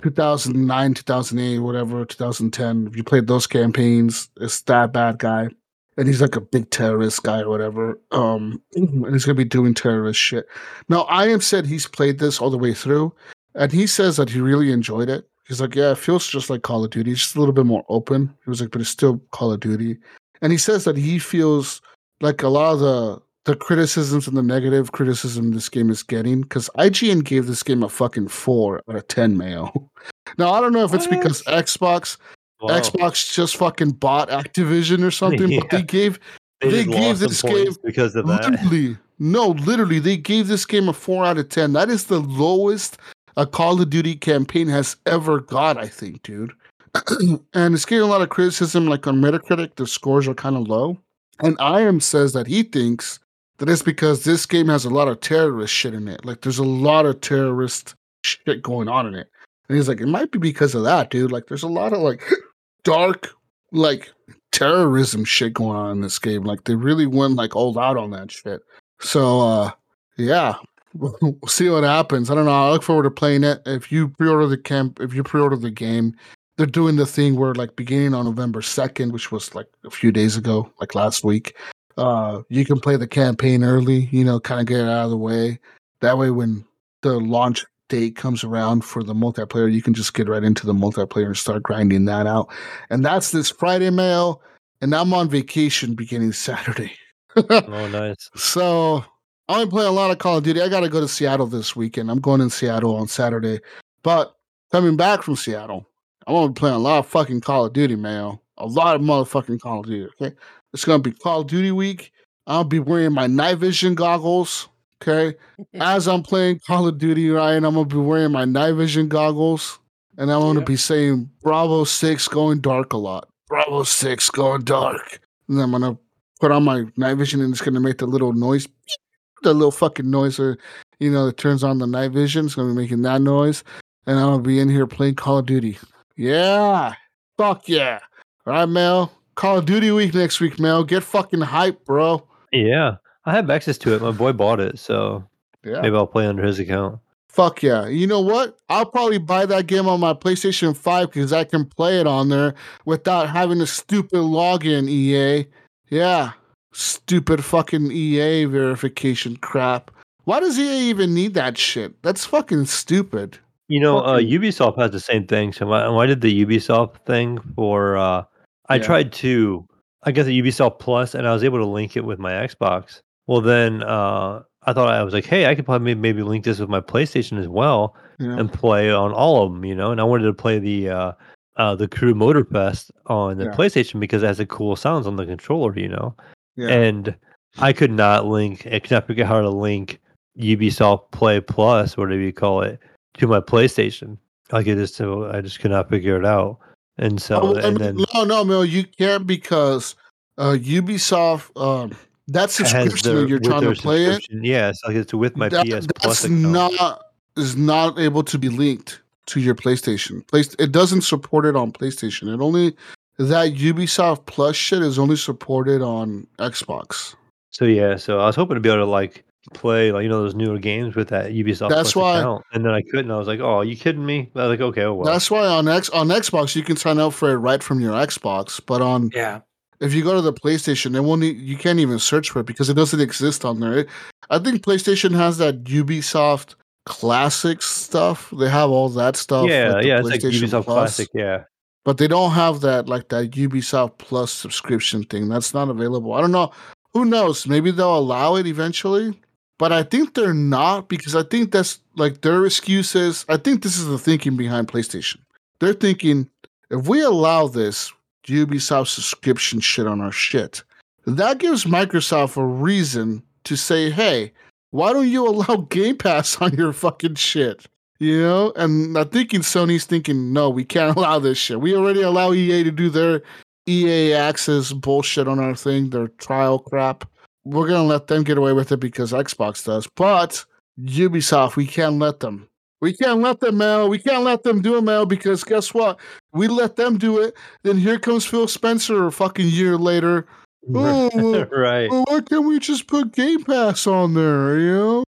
B: 2009, 2008, whatever, 2010, if you played those campaigns, it's that bad guy. And he's like a big terrorist guy or whatever. Um, and he's gonna be doing terrorist shit. Now, I am said he's played this all the way through, and he says that he really enjoyed it. He's like, yeah, it feels just like Call of Duty, just a little bit more open. He was like, but it's still Call of Duty. And he says that he feels like a lot of the the criticisms and the negative criticism this game is getting, because IGN gave this game a fucking four out of ten, Mayo. Now I don't know if it's
D: What?
B: because Xbox
C: wow.
B: Xbox just fucking bought Activision or something, but they gave
C: they,
B: they
C: just
B: gave this game
C: because of that.
B: Literally, no, literally, they gave this game a four out of ten. That is the lowest a Call of Duty campaign has ever got, I think, dude. and it's getting a lot of criticism, like on Metacritic, the scores are kind of low. And Ian says that he thinks that it's because this game has a lot of terrorist shit in it. Like, there's a lot of terrorist shit going on in it. And he's like, it might be because of that, dude. Like, there's a lot of like dark, like terrorism shit going on in this game. Like, they really went like all out on that shit. So, uh, yeah, we'll see what happens. I don't know. I look forward to playing it. If you pre-order the camp, if you pre-order the game, they're doing the thing where like beginning on November second, which was like a few days ago, like last week. Uh, you can play the campaign early. You know, kind of get it out of the way. That way, when the launch date comes around for the multiplayer, you can just get right into the multiplayer and start grinding that out. And that's this Friday Mel. And I'm on vacation beginning Saturday.
C: Oh, nice.
B: So I'm gonna play a lot of Call of Duty. I gotta go to Seattle this weekend. I'm going in Seattle on Saturday. But coming back from Seattle, I'm gonna be playing a lot of fucking Call of Duty, man. A lot of motherfucking Call of Duty. Okay. It's gonna be Call of Duty week. I'll be wearing my night vision goggles. Okay. As I'm playing Call of Duty, Ryan, I'm gonna be wearing my night vision goggles. And I'm gonna
D: Yep.
B: be saying Bravo 6 going dark a lot. Bravo 6 going dark. And I'm gonna put on my night vision and it's gonna make the little noise, the little fucking noise, or you know, that turns on the night vision. It's gonna be making that noise, and I'm gonna be in here playing Call of Duty. Yeah, fuck yeah! All right, Mel. Call of Duty week next week, Mel. Get fucking hype, bro.
C: Yeah. I have access to it. My boy bought it, so
B: Yeah.
C: maybe I'll play under his account.
B: Fuck yeah. You know what? I'll probably buy that game on my PlayStation 5 because I can play it on there without having a stupid login, EA. Yeah. Stupid fucking EA verification crap. Why does EA even need that shit? That's fucking stupid.
C: You know, uh, Ubisoft has the same thing. So why, why did the Ubisoft thing for? Uh, I
B: Yeah.
C: tried to. I got the Ubisoft Plus, and I was able to link it with my Xbox. Well, then uh, I thought I was like, hey, I could probably maybe, link this with my PlayStation as well
B: Yeah.
C: and play on all of them. You know, and I wanted to play the uh, uh, the Crew Motorfest on the
B: Yeah.
C: PlayStation because it has the cool sounds on the controller. You know,
B: Yeah.
C: and I could not link. I could not figure out how to link Ubisoft Play Plus, whatever you call it, to my PlayStation. Like it is, so I just could not figure it out. And so,
B: Oh, I mean,
C: then
B: no, no, Mel, you can't because uh, Ubisoft, um, that subscription
C: their-
B: you're trying to play it,
C: Yeah, like it's with my
B: that-
C: PS Plus account.
B: not is not able to be linked to your PlayStation. Place it doesn't support it on PlayStation. It only that Ubisoft Plus shit is only supported on Xbox.
C: so yeah, so I was hoping to be able to like play like you know those newer games with that Ubisoft
B: That's
C: Plus
B: why-
C: account, and then I couldn't. I was like, oh, are you kidding me? I was like, okay, oh well.
B: That's why on X on Xbox you can sign up for it right from your Xbox, but on
D: Yeah.
B: if you go to the PlayStation, it won't. You can't even search for it because it doesn't exist on there. It- I think PlayStation has that Ubisoft Classic stuff. They have all that stuff.
C: yeah,
B: with the
C: yeah, it's like Ubisoft
B: Plus,
C: Classic. Yeah,
B: but they don't have that like that Ubisoft Plus subscription thing. That's not available. I don't know. Who knows? Maybe they'll allow it eventually. But I think they're not because I think that's like their excuses. I think this is the thinking behind PlayStation. They're thinking if we allow this Ubisoft subscription shit on our shit, that gives Microsoft a reason to say, hey, why don't you allow Game Pass on your fucking shit? You know? And I think in Sony's thinking, no, we can't allow this shit. We already allow EA to do their EA access bullshit on our thing, their trial crap. We're gonna let them get away with it because Xbox does. But Ubisoft, we can't let them. We can't let them, Mel. We can't let them do it, Mel, because guess what? We let them do it. Then here comes Phil Spencer a fucking year later. Oh,
C: right,
B: well, why can't we just put Game Pass on there? You know,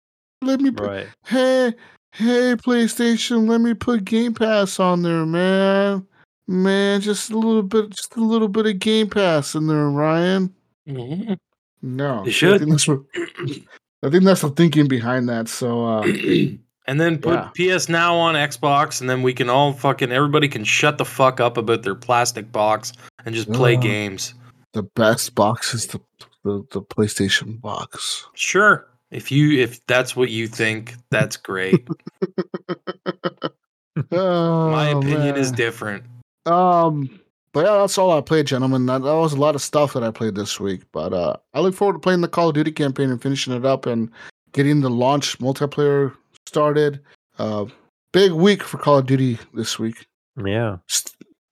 B: let me. Put,
C: right.
B: Hey, hey, PlayStation, let me put Game Pass on there, man. Man, just a little bit, just a little bit of Game Pass in there, Ryan.
D: Mhm.
B: No,
D: They
B: I
D: should.
B: think that's what. I think that's the thinking behind that. So, uh,
D: and then put PS Now on Xbox, and then we can all fucking everybody can shut the fuck up about their plastic box and just play games.
B: the best box is the, the the PlayStation box.
D: Sure, if you if that's what you think, that's great.
B: Oh,
D: My opinion is different.
B: Um, but yeah, that's all I played, gentlemen. That, that was a lot of stuff that I played this week. But uh, I look forward to playing the Call of Duty campaign and finishing it up and getting the launch multiplayer started. Uh, big week for Call of Duty this week.
C: Yeah,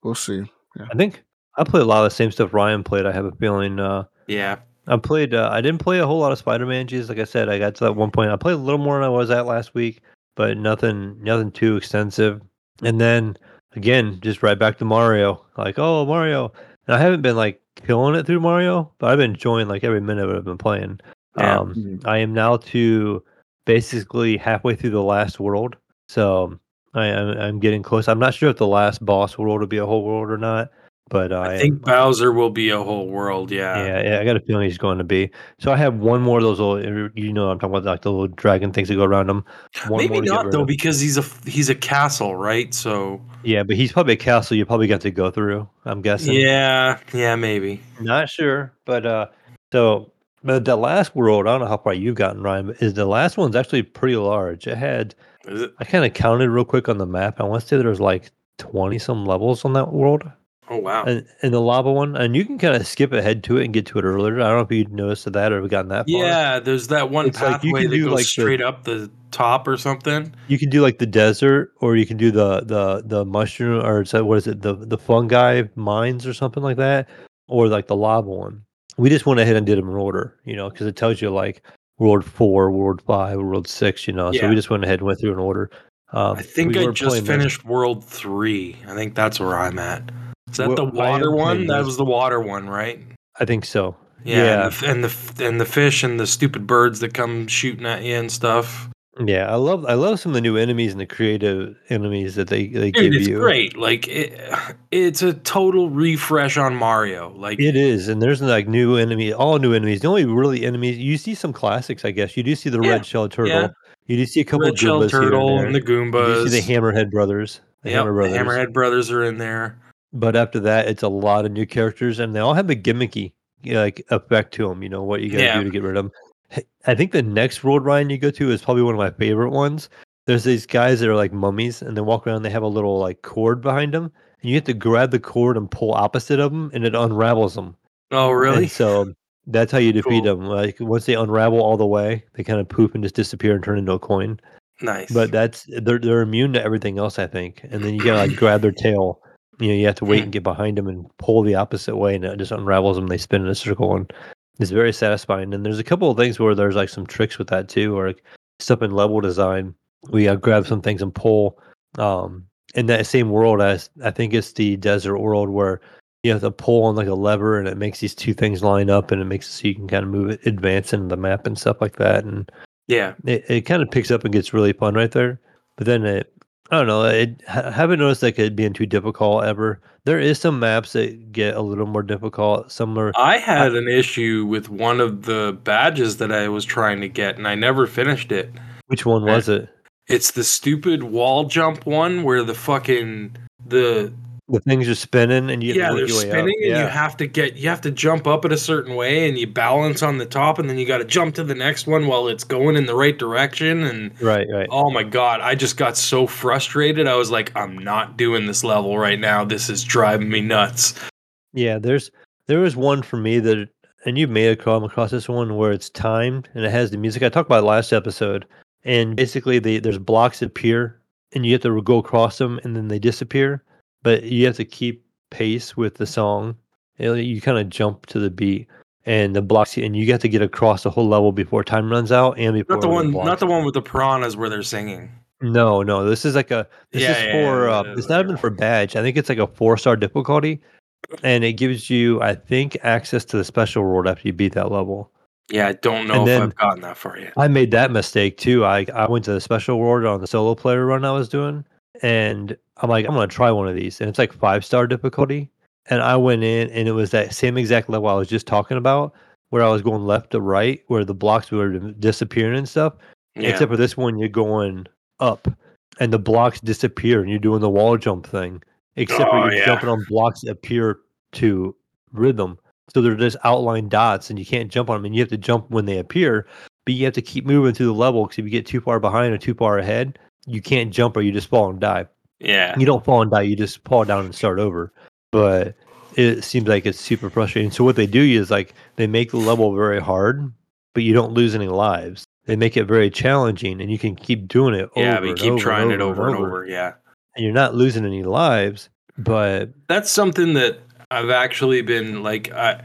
B: We'll see.
C: I think I played a lot of the same stuff Ryan played. I have a feeling. Uh,
D: Yeah,
C: I played. Uh, I didn't play a whole lot of Spider-Man. Geez, like I said, I got to that one point. I played a little more than I was at last week, but nothing, nothing too extensive. And then again, just right back to Mario. Like, oh, Mario. And I haven't been like killing it through Mario, but I've been enjoying like every minute of it I've been playing.
D: Yeah.
C: Um,
B: Mhm.
C: I am now to basically halfway through the last world, so I am I'm getting close. I'm not sure if the last boss world will be a whole world or not, but I,
D: I think Bowser will be a whole world. Yeah,
C: yeah, yeah, I got a feeling he's going to be. So I have one more of those little, you know, I'm talking about like the little dragon things that go around him. One
D: maybe not though because he's a he's a castle, right? So
C: Yeah, but he's probably a castle you probably got to go through. I'm guessing.
D: yeah, yeah, maybe.
C: Not sure, but uh, so but the last world, I don't know how far you've gotten, Ryan, but is the last one's actually pretty large. It had,
D: it?
C: I kind of counted real quick on the map. I want to say there was like twenty some levels on that world,
D: Oh wow.
C: and in the lava one, and you can kind of skip ahead to it and get to it earlier. I don't know if you noticed that or have gotten that far.
D: Yeah, there's that one
C: It's like
D: pathway
C: can
D: that goes
C: like, the-
D: straight up the top or something.
C: you can do like the desert, or you can do the the the mushroom, or it's like, what is it, the the fungi mines or something like that, or like the lava one. We just went ahead and did them in order, you know, because it tells you like world four, world five, world six, you know.
D: Yeah.
C: So we just went ahead and went through in order. Um,
D: I think
C: we
D: I just finished World Three. I think that's where I'm at. Is that
C: Well,
D: the water one? That was the water one, right?
C: I think so.
D: Yeah,
C: Yeah.
D: And, the, and the and the fish and the stupid birds that come shooting at you and stuff.
C: Yeah, I love I love some of the new enemies and the creative enemies that they they
D: Dude,
C: give
D: it's
C: you.
D: It's great. Like it, it's a total refresh on Mario. Like
C: It is, and there's like new enemy, all new enemies. The only really enemies you see some classics, I guess. You do see the
D: Yeah,
C: red shell turtle.
D: yeah.
C: You do see a couple
D: red
C: of
D: shell
C: Goombas and
D: turtle
C: there.
D: and the
C: You
D: Goombas.
C: do see the Hammerhead brothers. The
D: Yep,
C: Hammer
D: the
C: brothers.
D: Hammerhead brothers are in there.
C: But after that, it's a lot of new characters, and they all have a gimmicky like effect to them. You know what you got to
D: Yeah.
C: do to get rid of them. I think the next world Ryan you go to is probably one of my favorite ones. There's these guys that are like mummies, and they walk around. They have a little like cord behind them, and you have to grab the cord and pull opposite of them, and it unravels them.
D: Oh, really?
C: And so um, that's how you defeat
D: Cool.
C: them. Like once they unravel all the way, they kind of poof and just disappear and turn into a coin.
D: nice.
C: But that's they're they're immune to everything else, I think. And then you gotta like grab their tail. You know, you have to wait and get behind them and pull the opposite way, and it just unravels them. They spin in a circle, and it's very satisfying. And there's a couple of things where there's like some tricks with that too, or like stuff in level design. We uh, grab some things and pull. Um, in that same world as I think it's the desert world where you have to pull on like a lever and it makes these two things line up and it makes it so you can kind of move it, advance into the map and stuff like that. And
D: yeah.
C: it, it kind of picks up and gets really fun right there. But then it, I don't know, I haven't noticed like it being too difficult ever. There is some maps that get a little more difficult. Some are
D: I had an issue with one of the badges that I was trying to get, and I never finished it.
C: which one eh, was it?
D: It's the stupid wall jump one where the fucking the
C: The things are spinning and you have
D: yeah
C: to
D: they're
C: work your way up.
D: spinning and you have to get you have to jump up in a certain way and you balance on the top and then you got to jump to the next one while it's going in the right direction and
C: right, right.
D: oh my god I just got so frustrated I was like I'm not doing this level right now this is driving me nuts
C: Yeah, there's there was one for me that, and you may have come across this one where it's timed and it has the music. I talked about last episode, and basically they, there's blocks that appear and you have to go across them and then they disappear, but you have to keep pace with the song. You, kind of jump to the beat and the blocks, and you have to get across the whole level before time runs out and before
D: not the one not the one with the piranhas where they're singing
C: no, no. This is like a. This
D: Yeah,
C: is
D: yeah,
C: for.
D: yeah,
C: uh, it's not even for badge. I think it's like a four star difficulty, and it gives you, I think, access to the special world after you beat that level.
D: yeah I don't know
C: And
D: if I've gotten that far yet
C: I made that mistake too. I I went to the special world on the solo player run I was doing, and I'm like, I'm gonna try one of these, and it's like five star difficulty. And I went in, and it was that same exact level I was just talking about, where I was going left to right, where the blocks were disappearing and stuff.
D: yeah
C: Except for this one, you're going up, and the blocks disappear, and you're doing the wall jump thing. Except
D: Oh,
C: for you're
D: yeah.
C: jumping on blocks that appear to rhythm, so they're just outlined dots, and you can't jump on them. And you have to jump when they appear, but you have to keep moving through the level because if you get too far behind or too far ahead, you can't jump or you just fall and die.
D: yeah
C: You don't fall and die, you just fall down and start over. But it seems like it's super frustrating. So what they do is like they make the level very hard, but you don't lose any lives. They make it very challenging, and you can keep doing it.
D: yeah
C: over
D: but you
C: and
D: keep
C: over
D: trying
C: and
D: it over and over yeah
C: and you're not losing any lives. But
D: that's something that I've actually been like I,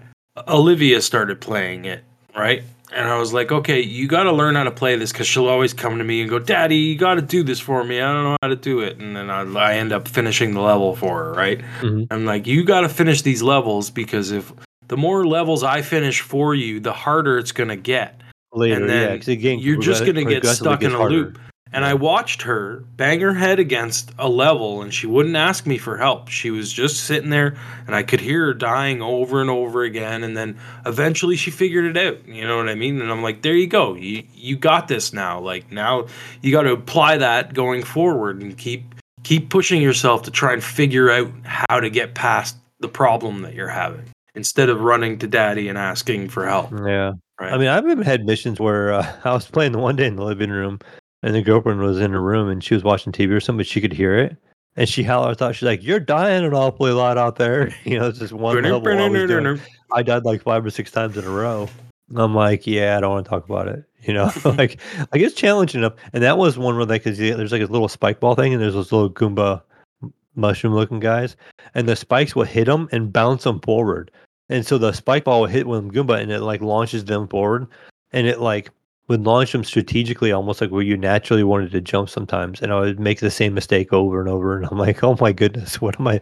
D: Olivia started playing it, right? And I was like, okay, you got to learn how to play this because she'll always come to me and go, Daddy, you got to do this for me. I don't know how to do it. And then I, I end up finishing the level for her, right?
C: Mhm.
D: I'm like, you got to finish these levels because if the more levels I finish for you, the harder it's going to get
C: later,
D: and
C: yeah,
D: then
C: game
D: you're just gonna get stuck in a
C: harder.
D: loop. And I watched her bang her head against a level, and she wouldn't ask me for help. She was just sitting there, and I could hear her dying over and over again. And then eventually, she figured it out. You know what I mean? And I'm like, "There you go. You you got this now. Like now, you got to apply that going forward, and keep keep pushing yourself to try and figure out how to get past the problem that you're having, instead of running to daddy and asking for help."
C: Yeah.
D: Right?
C: I mean, I've even had missions where uh, I was playing the one day in the living room, and the girlfriend was in the room and she was watching TV or something, but she could hear it. And she hollered, thought she's like, "You're dying an awfully lot out there." You know, it's just one level. I, was doing. I died like five or six times in a row. And I'm like, yeah, I don't want to talk about it. You know, like like it's challenging enough. And that was one where like 'cause there's like a little spike ball thing, and there's those little Goomba mushroom looking guys, and the spikes will hit them and bounce them forward. And so the spike ball will hit one Goomba, and it like launches them forward, and it like would launch them strategically, almost like where you naturally wanted to jump sometimes. And I would make the same mistake over and over, and I'm like, oh my goodness, what am I?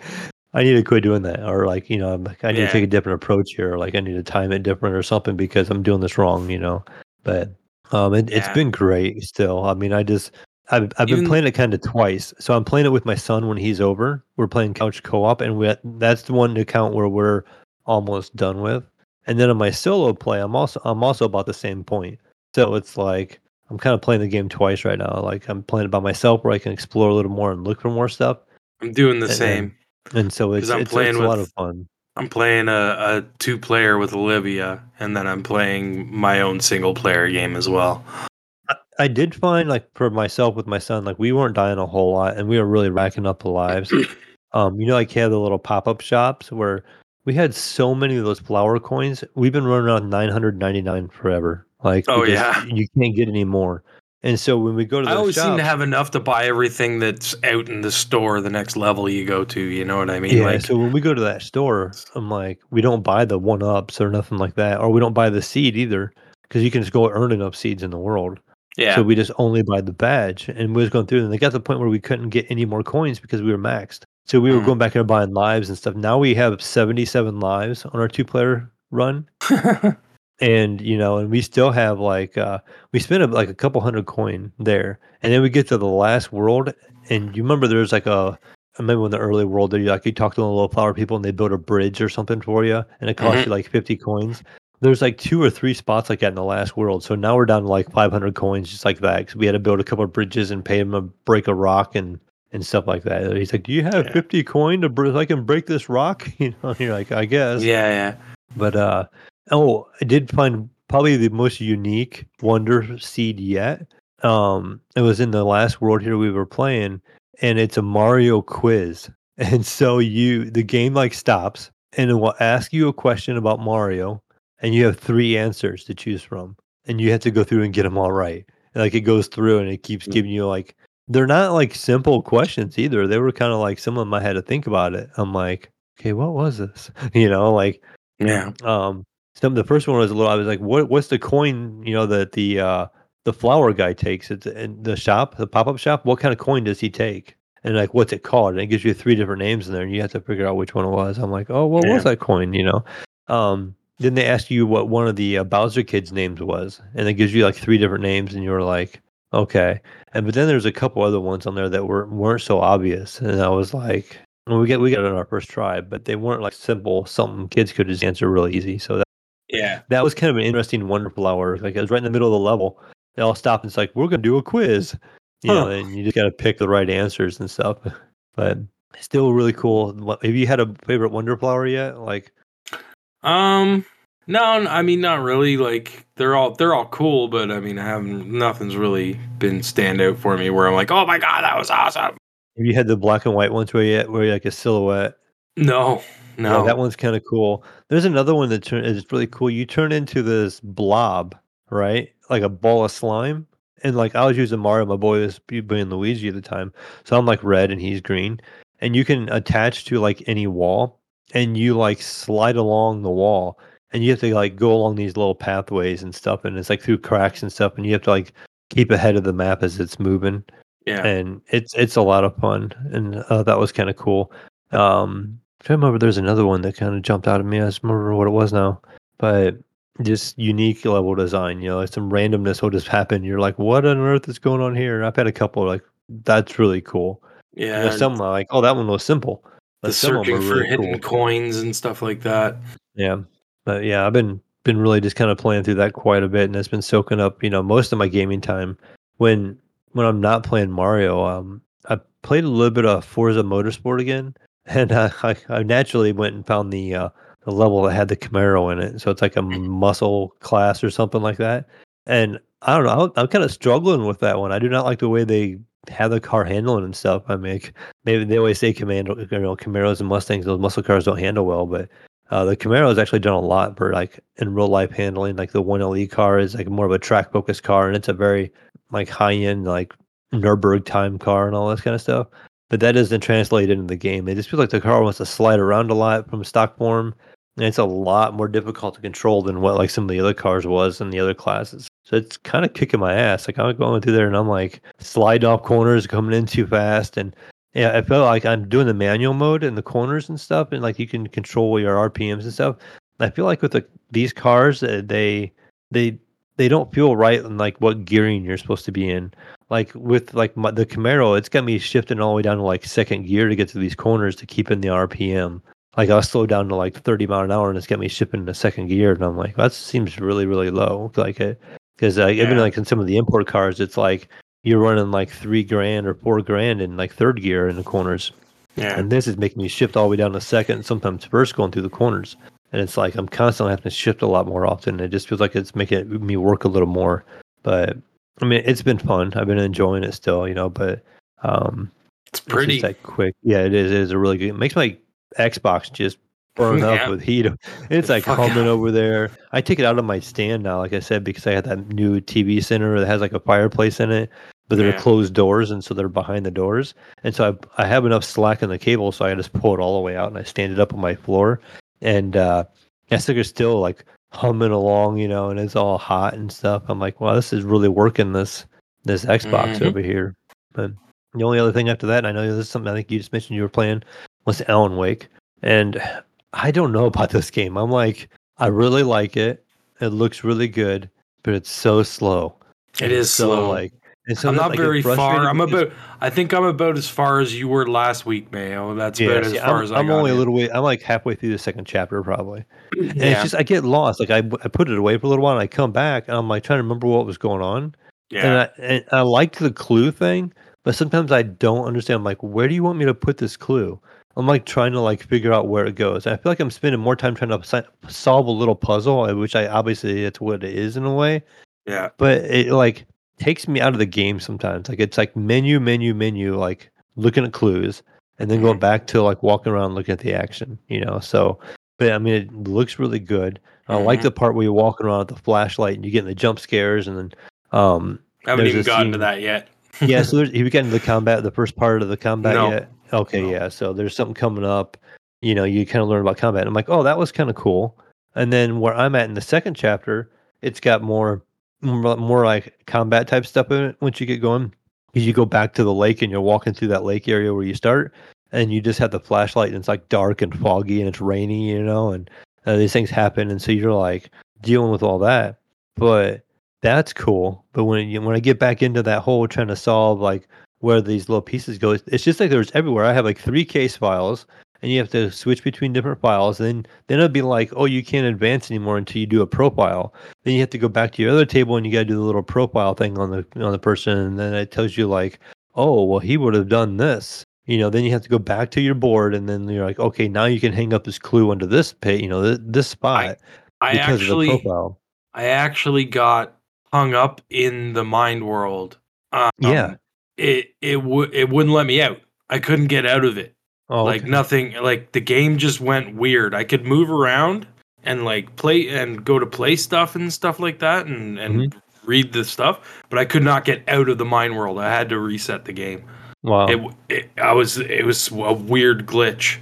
C: I need to quit doing that, or like you know, I'm like I need
D: Yeah.
C: to take a different approach here, or like I need to time it different or something because I'm doing this wrong, you know. But um, it, it's
D: Yeah.
C: been great still. I mean, I just I've I've been playing it kind of twice. So I'm playing it with my son when he's over. We're playing couch co-op, and we that's the one account where we're almost done with. And then on my solo play, I'm also I'm also about the same point. So it's like I'm kind of playing the game twice right now. Like I'm playing it by myself, where I can explore a little more and look for more stuff.
D: I'm doing the
C: And
D: same.
C: And so it's
D: I'm
C: it's,
D: playing
C: it's a lot of fun.
D: I'm playing a, a two player with Olivia, and then I'm playing my own single player game as well.
C: I did find like for myself with my son, like we weren't dying a whole lot, and we were really racking up the lives. um, you know, like you have the little pop up shops where we had so many of those flower coins. We've been running around 999 forever. Like,
D: Oh, yeah.
C: you can't get any more. And so when we go to
D: I always
C: shops,
D: seem to have enough to buy everything that's out in the store the next level you go to. You know what I mean?
C: yeah.
D: like,
C: so when we go to that store, I'm like, we don't buy the one ups or nothing like that, or we don't buy the seed either, because you can just go earn enough seeds in the world.
D: yeah,
C: So we just only buy the badge, and we was going through, and they got to the point where we couldn't get any more coins because we were maxed. So we were
D: Mhm.
C: going back and buying lives and stuff. Now we have seventy-seven lives on our two-player run, and you know, and we still have like uh we spent a, like a couple hundred coin there, and then we get to the last world, and you remember there's like a. I remember in the early world, that you like you talk to the little flower people and they build a bridge or something for you, and it costs
D: Mhm.
C: you like fifty coins there's like two or three spots like that in the last world. So now we're down to like 500 coins, just like that. Because we had to build a couple of bridges and pay him to break a rock and and stuff like that. He's like, "Do you have
D: Yeah.
C: 50 coin to br- I can break this rock?" You know, and you're like, "I guess."
D: yeah, yeah.
C: But uh, oh, I did find probably the most unique wonder seed yet. Um, it was in the last world here we were playing, and it's a Mario quiz. And so you, the game like stops, and it will ask you a question about Mario, and you have three answers to choose from, and you have to go through and get them all right. And, like it goes through, and it keeps
D: Mm.
C: giving you like they're not like simple questions either. They were kind of like some of them I had to think about it. I'm like, okay, what was this? You know, like
D: Yeah.
C: um some the first one was a little i was like what what's the coin you know that the uh the flower guy takes it in the shop the pop-up shop? What kind of coin does he take? And like what's it called? And it gives you three different names in there and you have to figure out which one it was. I'm like oh what was that coin you know? Um then they ask you what one of the uh, bowser kids names was and it gives you like three different names and you're like okay. And but then there's a couple other ones on there that were weren't so obvious and i was like we get we got it on our first try but they weren't like simple something kids could just answer really easy so that
D: Yeah.
C: that was kind of an interesting wonderful hour. Like it was right in the middle of the level. They all stopped and it's like, we're gonna do a quiz. You know, and you just gotta pick the right answers and stuff. But still really cool. Have you had a favorite wonder flower yet? Like
D: Um. No, I mean not really. Like they're all they're all cool, but I mean I haven't nothing's really been stand out for me where I'm like, oh my god, that was awesome.
C: have you had the black and white ones where you where you're like a silhouette?
D: No, no.
C: Yeah, that one's kind of cool. There's another one that is really cool. You turn into this blob, right? Like a ball of slime. And like I was using Mario, my boy was be- being Luigi at the time. So I'm like red and he's green. And you can attach to like any wall and you like slide along the wall and you have to like go along these little pathways and stuff and it's like through cracks and stuff and you have to like keep ahead of the map as it's moving
D: yeah.
C: and it's it's a lot of fun and uh, that was kind of cool um i remember there's another one that kind of jumped out at me i just remember what it was now but just unique level design you know like some randomness will just happen you're like what on earth is going on here i've had a couple like that's really cool
D: yeah.
C: you know, some like oh that one was simple
D: the
C: but them
D: searching for
C: really
D: hidden
C: cool.
D: coins and stuff like that.
C: Yeah. But yeah, I've been been really just kind of playing through that quite a bit and it's been soaking up, you know, most of my gaming time. When when I'm not playing Mario, um I played a little bit of Forza Motorsport again and uh, I I naturally went and found the uh the level that had the Camaro in it. So it's like a muscle class or something like that. And I don't know, I'm, I'm kind of struggling with that one. I do not like the way they have the car handling and stuff. I mean, maybe they always say Commando, you know, Camaros and Mustangs, those muscle cars don't handle well, but uh, the Camaro has actually done a lot for like in real life handling. Like the 1LE car is like more of a track focused car, and it's a very like high end like Nurburg time car and all this kind of stuff. But that doesn't translate into the game. It just feels like the car wants to slide around a lot from stock form, and it's a lot more difficult to control than what like some of the other cars was in the other classes. So it's kind of kicking my ass. Like I'm going through there and I'm like sliding off corners, coming in too fast, and Yeah, I feel like I'm doing the manual mode in the corners and stuff, and like you can control your RPMs and stuff. I feel like with the, these cars, uh, they they they don't feel right in like what gearing you're supposed to be in. Like with like my, the Camaro, it's got me shifting all the way down to like second gear to get to these corners to keep in the RPM. Like I'll slow down to like 30 mile an hour and it's got me shifting to second gear, and I'm like, that seems really really low. Like uh, it because like, uh, even
D: Yeah.
C: like in some of the import cars, it's like you're running like three grand or four grand in like third gear in the corners.
D: Yeah.
C: And this is making me shift all the way down to second, sometimes first going through the corners. And it's like I'm constantly having to shift a lot more often. It just feels like it's making me work a little more. But I mean, it's been fun. I've been enjoying it still, you know. But um,
D: It's
C: it's
D: pretty.
C: just that quick. Yeah, it is. It is a really good. It makes my Xbox just burn
D: Yeah.
C: up with heat. It's like
D: Fuck
C: humming over there. I take it out of my stand now, like I said, because I had that new TV center that has like a fireplace in it, but they're
D: Yeah.
C: closed doors, and so they're behind the doors. And so I, I have enough slack in the cable, so I just pull it all the way out and I stand it up on my floor, and uh, sucker's still like humming along, you know, and it's all hot and stuff. I'm like, wow, this is really working this this Xbox
D: Mhm.
C: over here. But the only other thing after that, I know this is something I think you just mentioned you were playing, was Alan Wake. And I don't know about this game. I'm like, I really like it. It looks really good, but it's so slow.
D: It is And
C: so,
D: slow.
C: Like, and
D: I'm not
C: get
D: very far. I'm about. I think I'm about as far as you were last week, Mayo. That's
C: Yeah,
D: about
C: see,
D: as far
C: I'm,
D: as I
C: I'm only a little way. I'm like halfway through the second chapter, probably. And
D: yeah.
C: it's just I get lost. Like I, I put it away for a little while, and I come back, and I'm like trying to remember what was going on.
D: yeah.
C: And I and I liked the clue thing, but sometimes I don't understand. I'm like, where do you want me to put this clue? I'm like trying to like figure out where it goes. And I feel like I'm spending more time trying to solve a little puzzle, uh, which I obviously it's what it is in a way.
D: yeah.
C: But it like takes me out of the game sometimes. Like it's like menu, menu, menu, like looking at clues, and then going back to like walking around looking at the action. You know, so. But I mean, it looks really good. I like
D: Mhm.
C: the part where you're walking around with the flashlight and you get in the jump scares, and then um,
D: I haven't even
C: a
D: gotten to that yet.
C: yeah, so there's, have you gotten to the combat, the first part of the combat
D: No.
C: yet? Okay,
D: No.
C: yeah. So there's something coming up. You know, you kind of learn about combat. I'm like, oh, that was kind of cool. And then where I'm at in the second chapter, it's got more, more, more like combat type stuff in it. Once you get going. Because you go back to the lake and you're walking through that lake area where you start, and you just have the flashlight and it's like dark and foggy and it's rainy, you know, and uh, these things happen, and so you're like dealing with all that. But that's cool. But when you, when I get back into that whole trying to solve like where these little pieces go, it's just like there's everywhere. I have like three case files, and you have to switch between different files. Then then it'll be like, oh, you can't advance anymore until you do a profile. Then you have to go back to your other table and you got to do the little profile thing on the on the person, and then it tells you like, oh, well, he would have done this. You know, then you have to go back to your board, and then you're like, okay, now you can hang up this clue under this page, you know, this, this spot
D: I
C: because
D: actually,
C: of the profile.
D: I actually got hung up in the mind world. Um,
C: Yeah.
D: It it would it wouldn't let me out. I couldn't get out of it.
C: Oh,
D: like
C: okay.
D: nothing. Like the game just went weird. I could move around and like play and go to play stuff and stuff like that and and
C: Mm-hmm.
D: read the stuff, but I could not get out of the mind world. I had to reset the game.
C: wow.
D: It, it I was it was a weird glitch.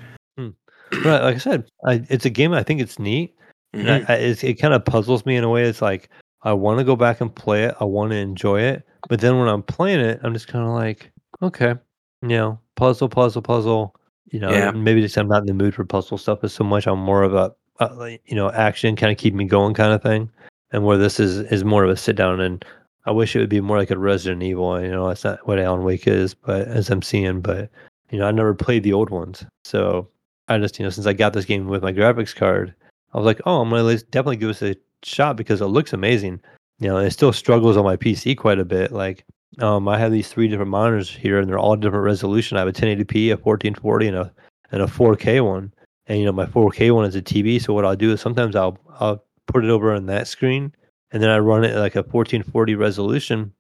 C: But like I said, I, it's a game. I think it's neat.
D: Mhm.
C: I, I, it's, it kind of puzzles me in a way. It's like I want to go back and play it. I want to enjoy it, but then when I'm playing it, I'm just kind of like, okay, you know, puzzle, puzzle, puzzle. You know,
D: Yeah.
C: maybe just I'm not in the mood for puzzle stuff as so much. I'm more of a, uh, like, you know, action kind of keep me going kind of thing. And where this is is more of a sit down. And I wish it would be more like a Resident Evil. You know, that's not what Alan Wake is, but as I'm seeing, but you know, I never played the old ones, so I just, you know, since I got this game with my graphics card, I was like, oh, I'm gonna at least definitely give this a shot because it looks amazing. You know, it still struggles on my PC quite a bit. Like, um, I have these three different monitors here, and they're all different resolution. I have a 1080p, a 1440, and a and a 4K one. And you know, my 4K one is a TV. So what I'll do is sometimes I'll I'll put it over on that screen, and then I run it like a 1440 resolution,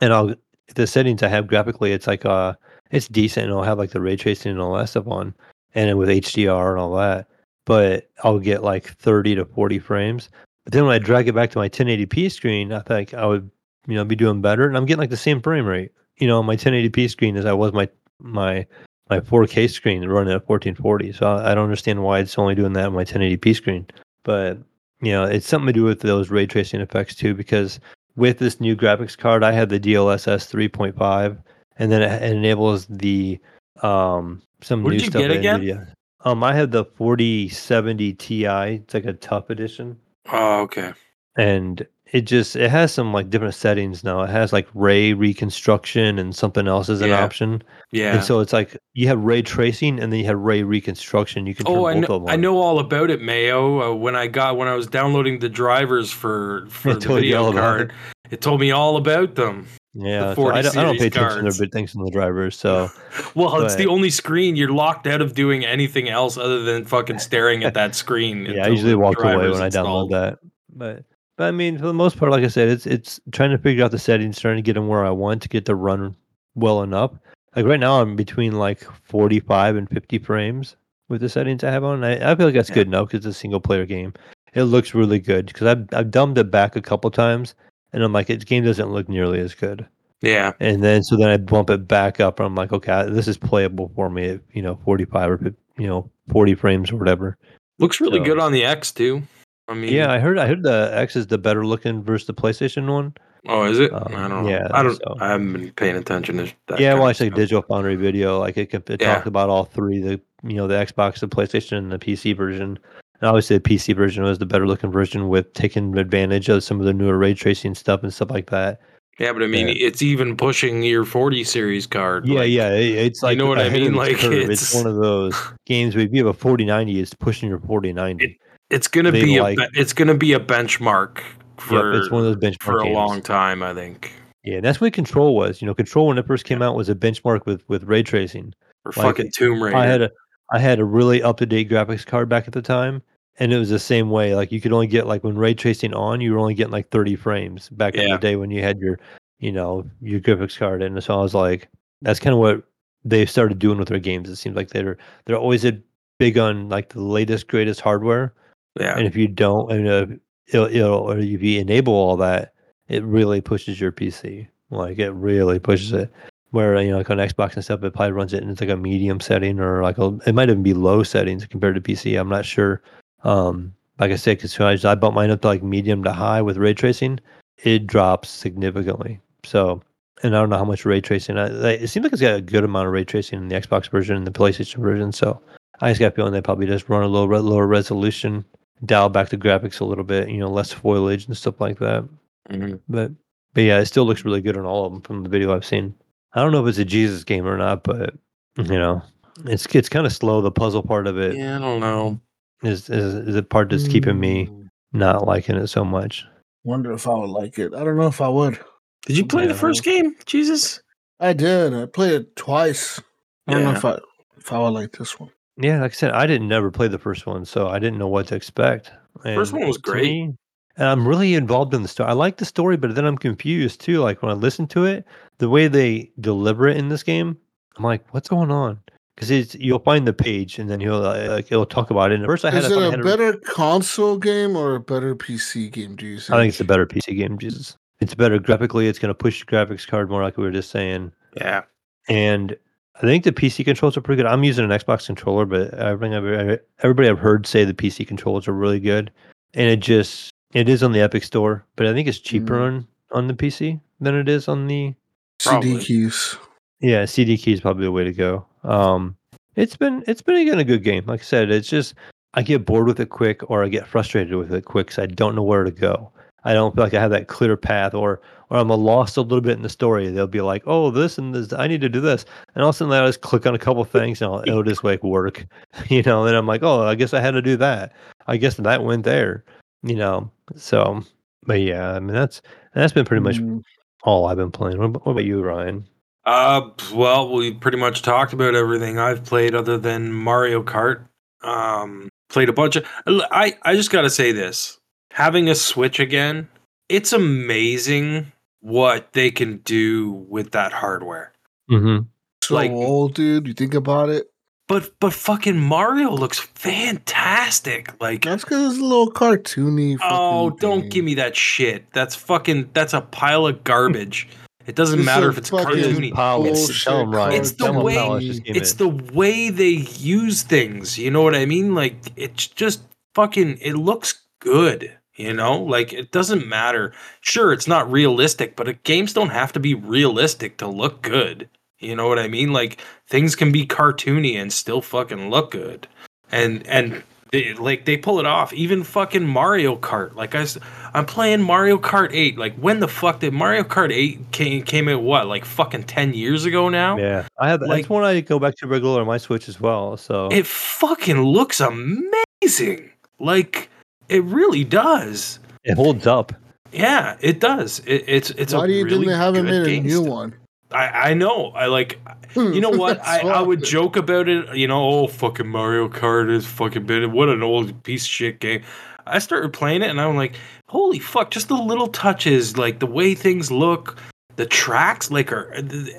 C: and I'll the settings I have graphically, it's like uh, it's decent, and I'll have like the ray tracing and all that stuff on and with HDR and all that. But I'll get like 30 to 40 frames. But then when I drag it back to my 1080p screen, I think I would, you know, be doing better. And I'm getting like the same frame rate, you know, on my 1080p screen as I was my my my 4K screen running at 1440. So I, I don't understand why it's only doing that on my 1080p screen. But you know, it's something to do with those ray tracing effects too, because with this new graphics card, I have the DLSS 3.5, and then it, it enables the um, some
D: What
C: new
D: did you
C: stuff.
D: get again?
C: NVIDIA. Um, I have the 4070 Ti. It's like a TUF edition,
D: Oh, okay.
C: and it just it has some like different settings now. It has like ray reconstruction and something else as an
D: Yeah.
C: option.
D: Yeah.
C: And so it's like you have ray tracing and then you have ray reconstruction. You can turn
D: Oh, I
C: both
D: know,
C: of them.
D: I know all about it, Mayo. Uh, when I got when I was downloading the drivers for for
C: It
D: the
C: told you all
D: video card, it told me all about them.
C: Yeah, so I don't, I don't pay
D: series
C: attention to big things in the drivers. So
D: Well, it's the only screen you're locked out of doing anything else other than fucking staring at that screen.
C: yeah, I usually
D: the
C: walk away when I
D: installed.
C: download that. But but I mean, for the most part, like I said, it's it's trying to figure out the settings, trying to get them where I want to get to run well enough. Like right now, I'm between like 45 and 50 frames with the settings I have on. I, I feel like that's good enough because it's a single player game. It looks really good because I've I've dumbed it back a couple times, and I'm like, its game doesn't look nearly as good.
D: Yeah,
C: And then so then I bump it back up, and I'm like, okay, this is playable for me at you know 45 or you know 40 frames or whatever.
D: looks really
C: So-
D: good on the X too. I mean,
C: Yeah, I heard I heard the X is the better looking versus the PlayStation one.
D: Oh, is it?
C: Um,
D: I don't know.
C: yeah,
D: I don't.
C: so-
D: I haven't been paying attention to that.
C: yeah, I watched like
D: stuff.
C: Digital Foundry video, like it, it
D: Yeah.
C: talked about all three, the you know the Xbox, the PlayStation, and the PC version. And obviously, the PC version was the better looking version with taking advantage of some of the newer ray tracing stuff and stuff like that.
D: Yeah, but I mean,
C: Yeah.
D: it's even pushing your 40 series card.
C: Yeah,
D: like-
C: yeah, it's like you
D: know what I mean?
C: its
D: Like,
C: it's,
D: it's-
C: one of those games. Where if you have a 4090, it's pushing your 4090.
D: It's gonna
C: They
D: be
C: like-
D: a. It's gonna be a benchmark for
C: yep, it's one of those benchmark
D: for a
C: games.
D: long time. I think.
C: Yeah, and that's what Control was. You know, Control when it first came out was a benchmark with with ray tracing.
D: For
C: Like,
D: fucking Tomb Raider.
C: I had a I had a really up to date graphics card back at the time, and it was the same way. Like you could only get like when ray tracing on, you were only getting like 30 frames back in the day when you had your, you know, your graphics card. And so I was like, that's kind of what they started doing with their games. It seems like they're they're always a big on like the latest greatest hardware,
D: yeah.
C: and if you don't, and uh, it'll, it'll or if you enable all that, it really pushes your PC. Like it really pushes it. Where you know, like on Xbox and stuff, it probably runs it in like a medium setting or like a, it might even be low settings compared to PC. I'm not sure. Um, like I said, because I, I bumped mine up to like medium to high with ray tracing, it drops significantly. So, and I don't know how much ray tracing. I, it seems like it's got a good amount of ray tracing in the Xbox version and the PlayStation version. So, I just got a feeling they probably just run a little re- lower resolution, dial back the graphics a little bit, you know, less foliage and stuff like that.
D: Mhm.
C: But but yeah, it still looks really good on all of them from the video I've seen. I don't know if it's a Jesus game or not, but you know, it's it's kind of slow. The puzzle part of it
D: Yeah, I don't know.
C: is is, is the part that's keeping me
B: Mm,
C: not liking it so much.
B: Wonder if I would like it. I don't know if I would.
D: Did you play
C: Yeah.
D: the first game? Jesus.
B: I did. I played it twice. I don't know if I if I would like this one.
C: Yeah, like I said, I didn't never play the first one, so I didn't know what to expect.
D: First
C: And
D: one was great.
C: me- and I'm really involved in the story. I like the story, but then I'm confused too. Like when I listen to it, the way they deliver it in this game, I'm like, what's going on? Because it's you'll find the page and then he'll uh, like it'll talk about it. And first, I had
B: Is it a better console game or a better PC game? Do you think?
C: I think it's a better PC game. Jesus, it's better graphically. It's going to push the graphics card more, like we were just saying.
D: Yeah.
C: And I think the PC controls are pretty good. I'm using an Xbox controller, but everything I've, everybody I've heard say the PC controls are really good. And it just it is on the Epic Store, but I think it's cheaper
B: Mm.
C: on on the PC than it is on the
B: CD
D: Probably.
B: keys.
C: yeah CD keys probably the way to go. Um, it's been it's been again a good game. Like I said, it's just I get bored with it quick, or I get frustrated with it quick, because I don't know where to go. I don't feel like I have that clear path, or or I'm lost a little bit in the story. They'll be like, "Oh, this and this, I need to do this," and all of a sudden I just click on a couple things, and I'll, it'll just like work, you know. And I'm like, "Oh, I guess I had to do that. I guess that went there," you know. So, but yeah, I mean that's that's been pretty much
B: Mm,
C: all I've been playing. What, about- what about you, Ryan?
D: Uh, well, we pretty much talked about everything I've played other than Mario Kart. Um, played a bunch of. I I just gotta say this: having a Switch again, it's amazing what they can do with that hardware.
C: Mm-hmm.
B: so
D: Like-
B: old, dude. You think about it.
D: But but fucking Mario looks fantastic. Like
B: That's because it's a little cartoony.
D: oh, don't
B: thing.
D: give me that shit. That's fucking that's a pile of garbage. It doesn't
B: It's
D: matter if it's
B: fucking
D: cartoony.
C: Powers.
B: bullshit
C: Tell 'em, Ryan.
D: It's the way-
C: Powers, just give
D: it's the way they use things you know what i mean like it's just fucking it looks good you know like it doesn't matter sure it's not realistic but uh, games don't have to be realistic to look good You know what I mean? Like things can be cartoony and still fucking look good. And and they, like they pull it off. Even fucking Mario Kart. Like I, I'm playing Mario Kart 8. Like when the fuck did Mario Kart 8 came came out? What like fucking 10 years ago now?
C: Yeah, I have.
D: Like-
C: that's one I go back to regular on my Switch as well. So
D: It fucking looks amazing. Like it really does.
C: it holds up.
D: Yeah, it does. It, it's it's
B: Why
D: a
B: do you
D: really
B: think they haven't
D: good
B: made a new
D: still.
B: one?
D: I I know. I like. Hmm, you know what? I, I would joke about it. You know, oh fucking Mario Kart is fucking been what an old piece of shit game. I started playing it and I'm like, holy fuck! Just the little touches, like the way things look, the tracks, like are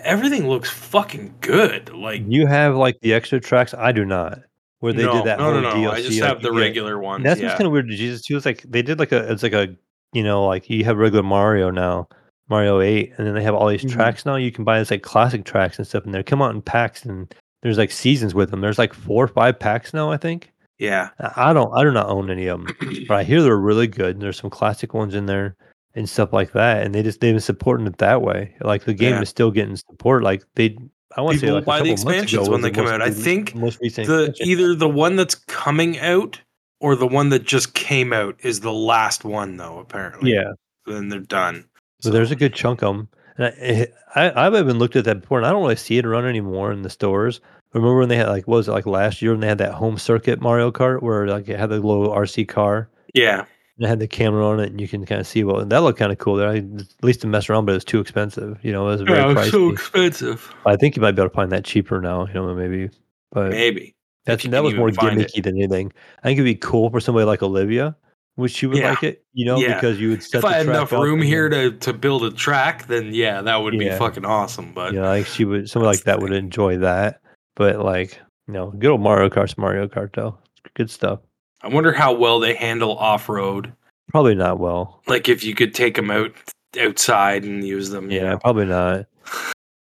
D: everything looks fucking good. Like
C: You have like the extra tracks. I do not. Where they
D: no,
C: did that
D: no,
C: whole
D: no, no.
C: DLC.
D: I just
C: like,
D: have the regular one.
C: That's
D: yeah.
C: what's kind of weird to Jesus too. It's like they did like a it's like a you know like you have regular Mario now, Mario Eight, and then they have all these
B: Mhm.
C: tracks now. You can buy this like classic tracks and stuff, and they come out in packs, and there's like seasons with them. There's like four or five packs now, I think.
D: yeah.
C: I I don't I do not own any of them, but I hear they're really good. And there's some classic ones in there and stuff like that, and they just they've been supporting it that way. Like the game
D: Yeah.
C: is still getting support. Like they, I want to say like
D: buy the expansions when they come out. I think
C: most recent
D: the either the one that's coming out or the one that just came out is the last one though. Apparently,
C: yeah.
D: Then they're done.
C: So there's a good chunk of them. And I, eh, I, I've even looked at that before, and I don't really see it around anymore in the stores. Remember when they had like, what was it like last year when they had that home circuit Mario Kart where like it had the little RC car
D: Yeah,
C: and it had the camera on it, and you can kind of see what that looked kind of cool. There, I, at least to mess around, but it was too expensive. You know, it was very
D: yeah, it's so expensive.
C: I think you might be able to find that cheaper now. You know, maybe, but
D: Maybe
C: that's that was more
D: find it.
C: gimmicky than anything. I think it'd be cool for somebody like Olivia, which she would
D: Yeah.
C: like it. You know,
D: Yeah.
C: because you would set
D: if
C: the
D: I had enough room here to to build a track, then yeah, that would be fucking awesome. But
C: you know, like she would somebody like that would enjoy that. But like, you know, good old Mario Kart's Mario Kart though. Good stuff.
D: I wonder how well they handle off road.
C: Probably not well.
D: Like if you could take them out outside and use them.
C: Yeah,
D: know.
C: probably not.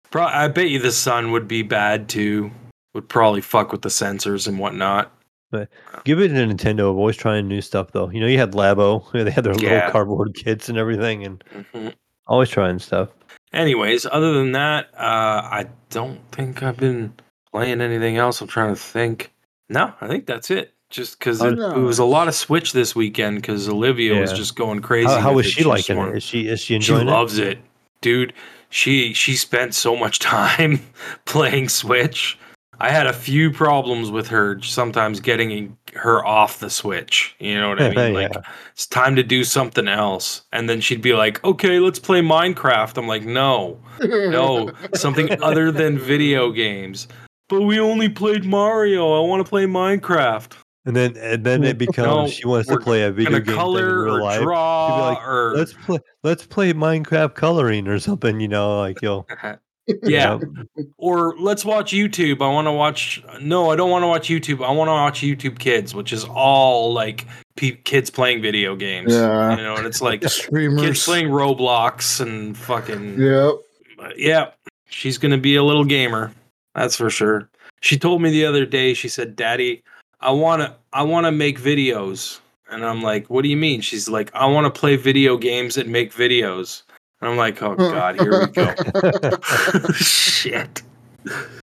D: Pro- I bet you the sun would be bad too. Would probably fuck with the sensors and whatnot.
C: But give it to Nintendo of always trying new stuff though. You know, you had Labo, they had their
D: Yeah.
C: little cardboard kits and everything and
D: Mhm.
C: always trying stuff.
D: Anyways, other than that, uh, I don't think I've been playing anything else. I'm trying to think. No, I think that's it. Just because
B: Oh,
D: it, it was a lot of Switch this weekend because Olivia was just going crazy.
C: How, how was she liking it? Is she is she
D: She
C: enjoying it?
D: She loves it, dude. She she spent so much time playing Switch. I had a few problems with her sometimes getting her off the Switch. You know what I mean? Like
C: Yeah.
D: it's time to do something else, and then she'd be like, "Okay, let's play Minecraft." I'm like, "No, no, something other than video games." But we only played Mario. I want to play Minecraft.
C: And then and then it becomes
D: No,
C: she wants to play a video game thing in real
D: or
C: life.
D: draw
C: like,
D: or
C: Let's play let's play Minecraft coloring or something, you know, like you'll
D: yeah. or let's watch YouTube. I want to watch. No, I don't want to watch YouTube. I want to watch YouTube Kids, which is all like pe- kids playing video games.
B: Yeah.
D: you know, and it's like kids
B: Streamers.
D: playing Roblox and fucking
B: Yep.
D: But yeah, she's gonna be a little gamer. That's for sure. She told me the other day. She said, "Daddy, I wanna, I wanna make videos." And I'm like, "What do you mean?" She's like, "I want to play video games and make videos." And I'm like, "Oh God, here we go." Shit.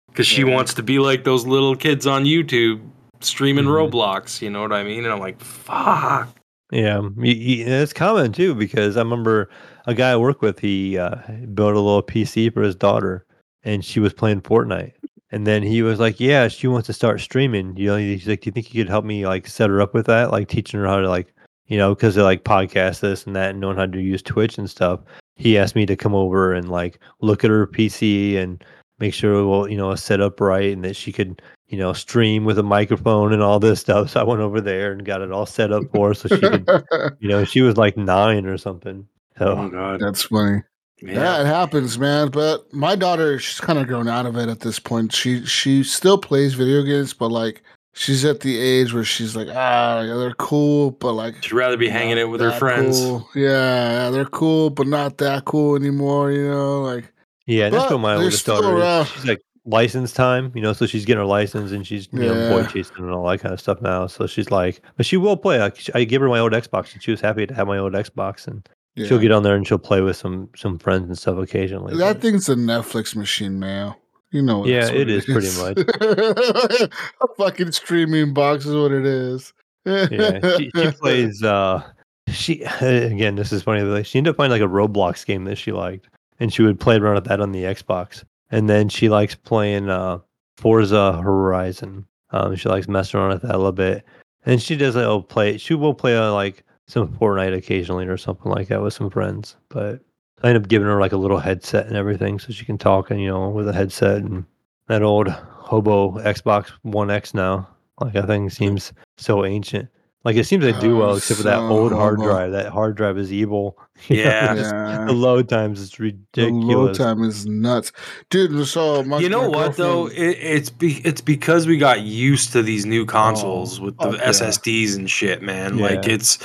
D: Because she wants to be like those little kids on YouTube streaming
C: Mhm.
D: Roblox. You know what I mean? And I'm like, "Fuck."
C: Yeah, y- y- and it's common too because I remember a guy I work with. He uh, built a little PC for his daughter, and she was playing Fortnite. And then he was like, "Yeah, she wants to start streaming. You know, he's like, do you think you could help me like set her up with that, like teaching her how to like, you know, because they like podcast this and that, and knowing how to use Twitch and stuff." He asked me to come over and like look at her PC and make sure, well, you know, set up right and that she could you know, stream with a microphone and all this stuff. So I went over there and got it all set up for her so she could, you know, she was like nine or something.
D: Oh
C: So
D: God.
B: That's funny. Yeah. it happens, man. But my daughter, she's kind of grown out of it at this point. She she still plays video games, but like she's at the age where she's like, ah, yeah, they're cool, but like
D: She'd rather be hanging
B: not
D: out with her friends.
B: cool. Yeah, yeah, they're cool, but not that cool anymore. You know, like
C: yeah, and that's what my
B: they're
C: oldest
B: still
C: daughter
B: around.
C: is. She's like license time, you know, so she's getting her license and she's you know boy
B: Yeah.
C: chasing and all that kind of stuff now. So she's like, but she will play. Like, I give her my old Xbox and she was happy to have my old Xbox and
B: yeah.
C: she'll get on there and she'll play with some some friends and stuff occasionally.
B: that
C: but-
B: thing's a Netflix machine now. You know,
C: Yeah, it is pretty much.
B: a fucking streaming box is what it is.
C: Yeah, she, she plays. uh She again, this is funny. Like she ended up finding like a Roblox game that she liked, and she would play around with that on the Xbox. And then she likes playing uh Forza Horizon. Um, she likes messing around with that a little bit, and she does like oh play. She will play uh, like some Fortnite occasionally or something like that with some friends. But I end up giving her like a little headset and everything, so she can talk and you know with a headset and that old hobo Xbox One X now. Like that thing seems so ancient. Like it seems they do well,
B: Oh,
C: except for that old hard
B: hobo.
C: drive. That hard drive is evil. You
D: Yeah.
C: just
B: Yeah.
C: the load times is
B: The
C: ridiculous.
B: load time is nuts, dude. So my,
D: you know
B: my
D: what though? It, it's be, it's because we got used to these new oh, consoles with the
B: fuck yeah.
D: SSDs and shit, man. Like it's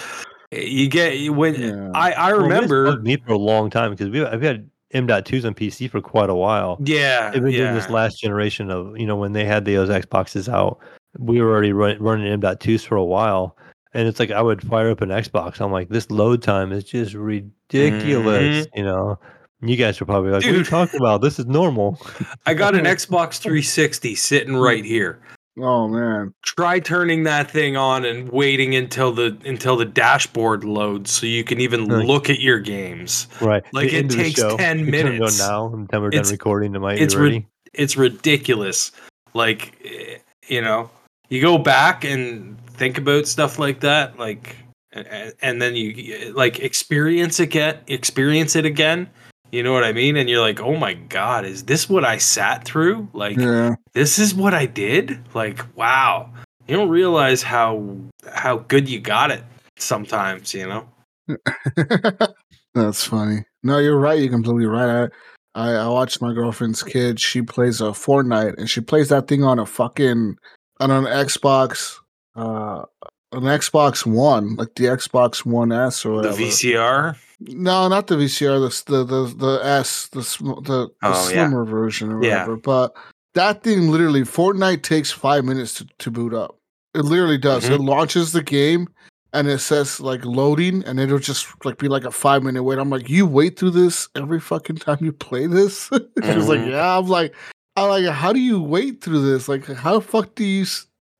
D: you get when
B: Yeah.
D: I I remember.
C: bugged me for a long time because we I've had M.2s on PC for quite a while.
D: yeah,
C: Even
D: yeah.
C: in this last generation of you know when they had those Xboxes out, we were already run, running M.2s for a while, and it's like I would fire up an Xbox. I'm like, this load time is just ridiculous. Mm-hmm. You know, you guys are probably like, what are you
D: Dude.
C: talking about? This is normal.
D: I got an Xbox 360 sitting right here.
B: Oh man,
D: Try turning that thing on and waiting until the until the dashboard loads so you can even
C: Like-
D: look at your games.
C: Right.
D: Like,
C: The
D: it
C: end of the
D: takes
C: show.
D: 10
C: You turn it
D: minutes.
C: now. And then we're
D: It's-
C: done recording. It might
D: it's
C: be
D: rid-
C: ready.
D: It's ridiculous. Like eh, you know, you go back and think about stuff like that, like and, and then you like experience it get experience it again. You know what I mean? And you're like, oh my god, is this what I sat through? Like
B: yeah.
D: this is what I did? Like, wow. You don't realize how how good you got it sometimes, you know?
B: That's funny. No, you're right. You're completely right. I, I, I watched my girlfriend's kid. She plays a Fortnite, and she plays that thing on a fucking on an Xbox, uh, an Xbox One, like the Xbox One S or
D: The. VCR.
B: No, not the VCR. The the the, the S, the sm- the, the
D: Oh, yeah.
B: slimmer version or
D: Yeah.
B: whatever. But that thing literally, Fortnite takes five minutes to, to boot up. It literally does.
D: Mm-hmm.
B: It launches the game and it says like loading, and it'll just like be like a five minute wait. I'm like, you wait through this every fucking time you play this. She's like,
D: Mhm.
B: yeah. I'm like, I'm like, how do you wait through this? Like, how the fuck do you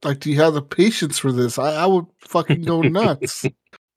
B: like? Do you have the patience for this? I, I would fucking go nuts.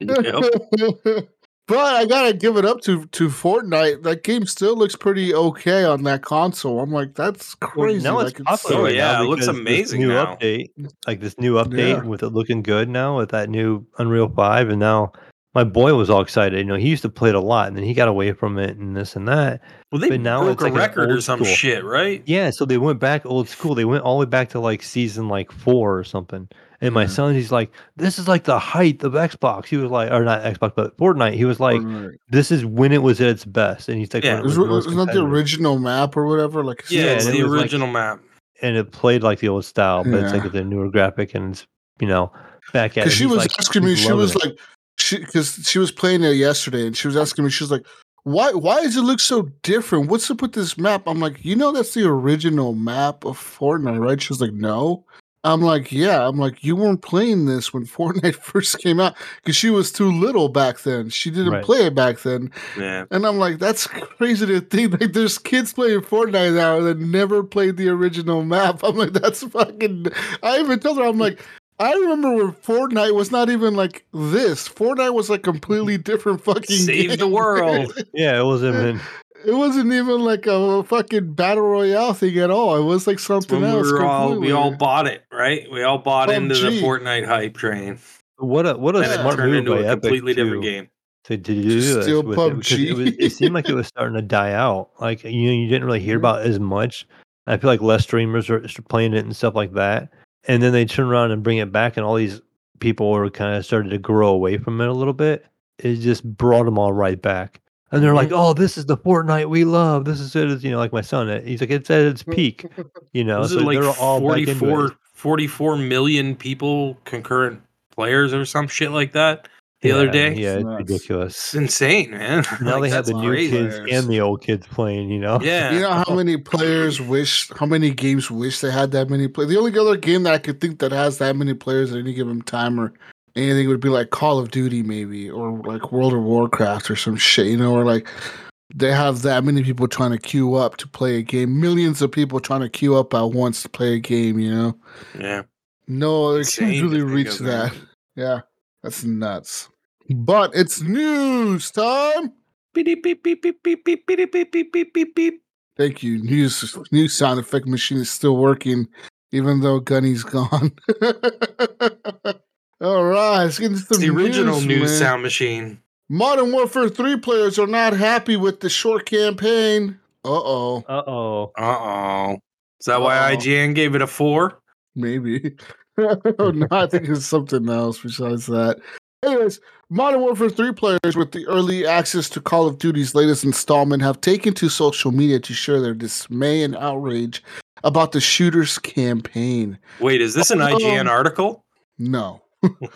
D: Yep.
B: but I gotta give it up to to Fortnite. That game still looks pretty okay on that console. I'm like, that's
C: Well,
B: crazy.
C: now it's
B: like,
C: popular
D: Oh,
C: right
D: yeah, it looks
C: because this
D: amazing
C: new
D: now.
C: update, like this new update
B: Yeah.
C: with it looking good now with that new Unreal Five, and now my boy was all excited. You know, he used to play it a lot, and then he got away from it and this and that.
D: Well, they
C: But now
D: broke
C: it's
D: a
C: like an
D: record or some
C: school.
D: shit, right?
C: Yeah, so they went back old school. They went all the way back to like season like four or something. And my
B: Yeah.
C: son, he's like, "This is like the height of Xbox." He was like, or not Xbox, but Fortnite. He was like,
B: Fortnite.
C: "This is when it was at its best." And he's like,
D: Yeah.
C: when it was
B: Isn't, isn't that the original map or whatever? Like,
D: Yeah,
C: Yeah,
D: it's
C: and it
D: the
C: like-
D: original map.
C: and it played like the old style, but it's like the newer graphic and it's you know back at.
B: because she was
C: like,
B: asking me, she was
C: it.
B: like, she because she was playing it yesterday, and she was asking me, she was like, why why does it look so different? What's up with this map? I'm like, you know, that's the original map of Fortnite, right? She was like, no. I'm like, yeah. I'm like, you weren't playing this when Fortnite first came out because she was too little back then. She didn't
C: Right.
B: play it back then.
D: Yeah.
B: And I'm like, that's crazy to think like there's kids playing Fortnite now that never played the original map. I'm like, that's fucking. I even told her, I'm like, I remember when Fortnite was not even like this. Fortnite was a completely different fucking.
D: Save the world.
C: yeah, it wasn't even.
B: it wasn't even like a fucking battle royale thing at all. It was like something
D: When we
B: else.
D: all we all bought it, right? We all bought into the Fortnite hype train.
C: What a what a
D: And it
C: smart
D: turned
C: move
D: into
C: by
D: a
C: Epic
D: completely different
C: to-
D: game.
C: to, to do this
B: steal
C: with it, it, was,
B: PUBG.
C: it seemed like it was starting to die out. Like you know, you didn't really hear
B: Mhm.
C: about it as much. I feel like less streamers are are playing it and stuff like that. And then they turn around and bring it back, and all these people were kind of started to grow away from it a little bit. It just brought them all right back. And they're like, "Oh, this is the Fortnite we love. This is it." It's, You know, like my son. uh, He's like, "It's at its peak." You know,
D: Was
C: so
D: it like
C: they're all back
D: 44, 44 million people concurrent players or some shit like that the other day?
C: Yeah, it's
B: Nuts.
C: ridiculous.
D: It's insane, man.
C: Now
D: Like,
C: they have the new
D: crazy.
C: kids and the old kids playing. You know.
D: Yeah.
B: You know how many players wish, how many games wish they had that many players? The only other game that I could think that has that many players at any given time or anything would be like Call of Duty, maybe, or like World of Warcraft or some shit, you know, or like they have that many people trying to queue up to play a game. Millions of people trying to queue up at once to play a game. You know,
D: Yeah.
B: no they
D: can't
B: really reach that.
D: that.
B: Yeah, that's nuts. But it's news time.
D: Beep, beep, beep, beep, beep, beep, beep, beep, beep, beep, beep, beep, beep.
B: Thank you. News news sound effect machine is still working, even though Gunny's gone. All right, let's get into some
D: It's the original
B: news,
D: news
B: man.
D: sound machine.
B: Modern Warfare 3 players are not happy with the short campaign. Uh oh,
C: Uh oh.
D: Uh oh. Is that why
B: Uh-oh.
D: IGN gave it a four?
B: maybe. no, I think it's something else besides that. Anyways, Modern Warfare 3 players with the early access to Call of Duty's latest installment have taken to social media to share their dismay and outrage about the shooter's campaign.
D: Wait, is this an
B: Oh.
D: IGN article?
B: No. Although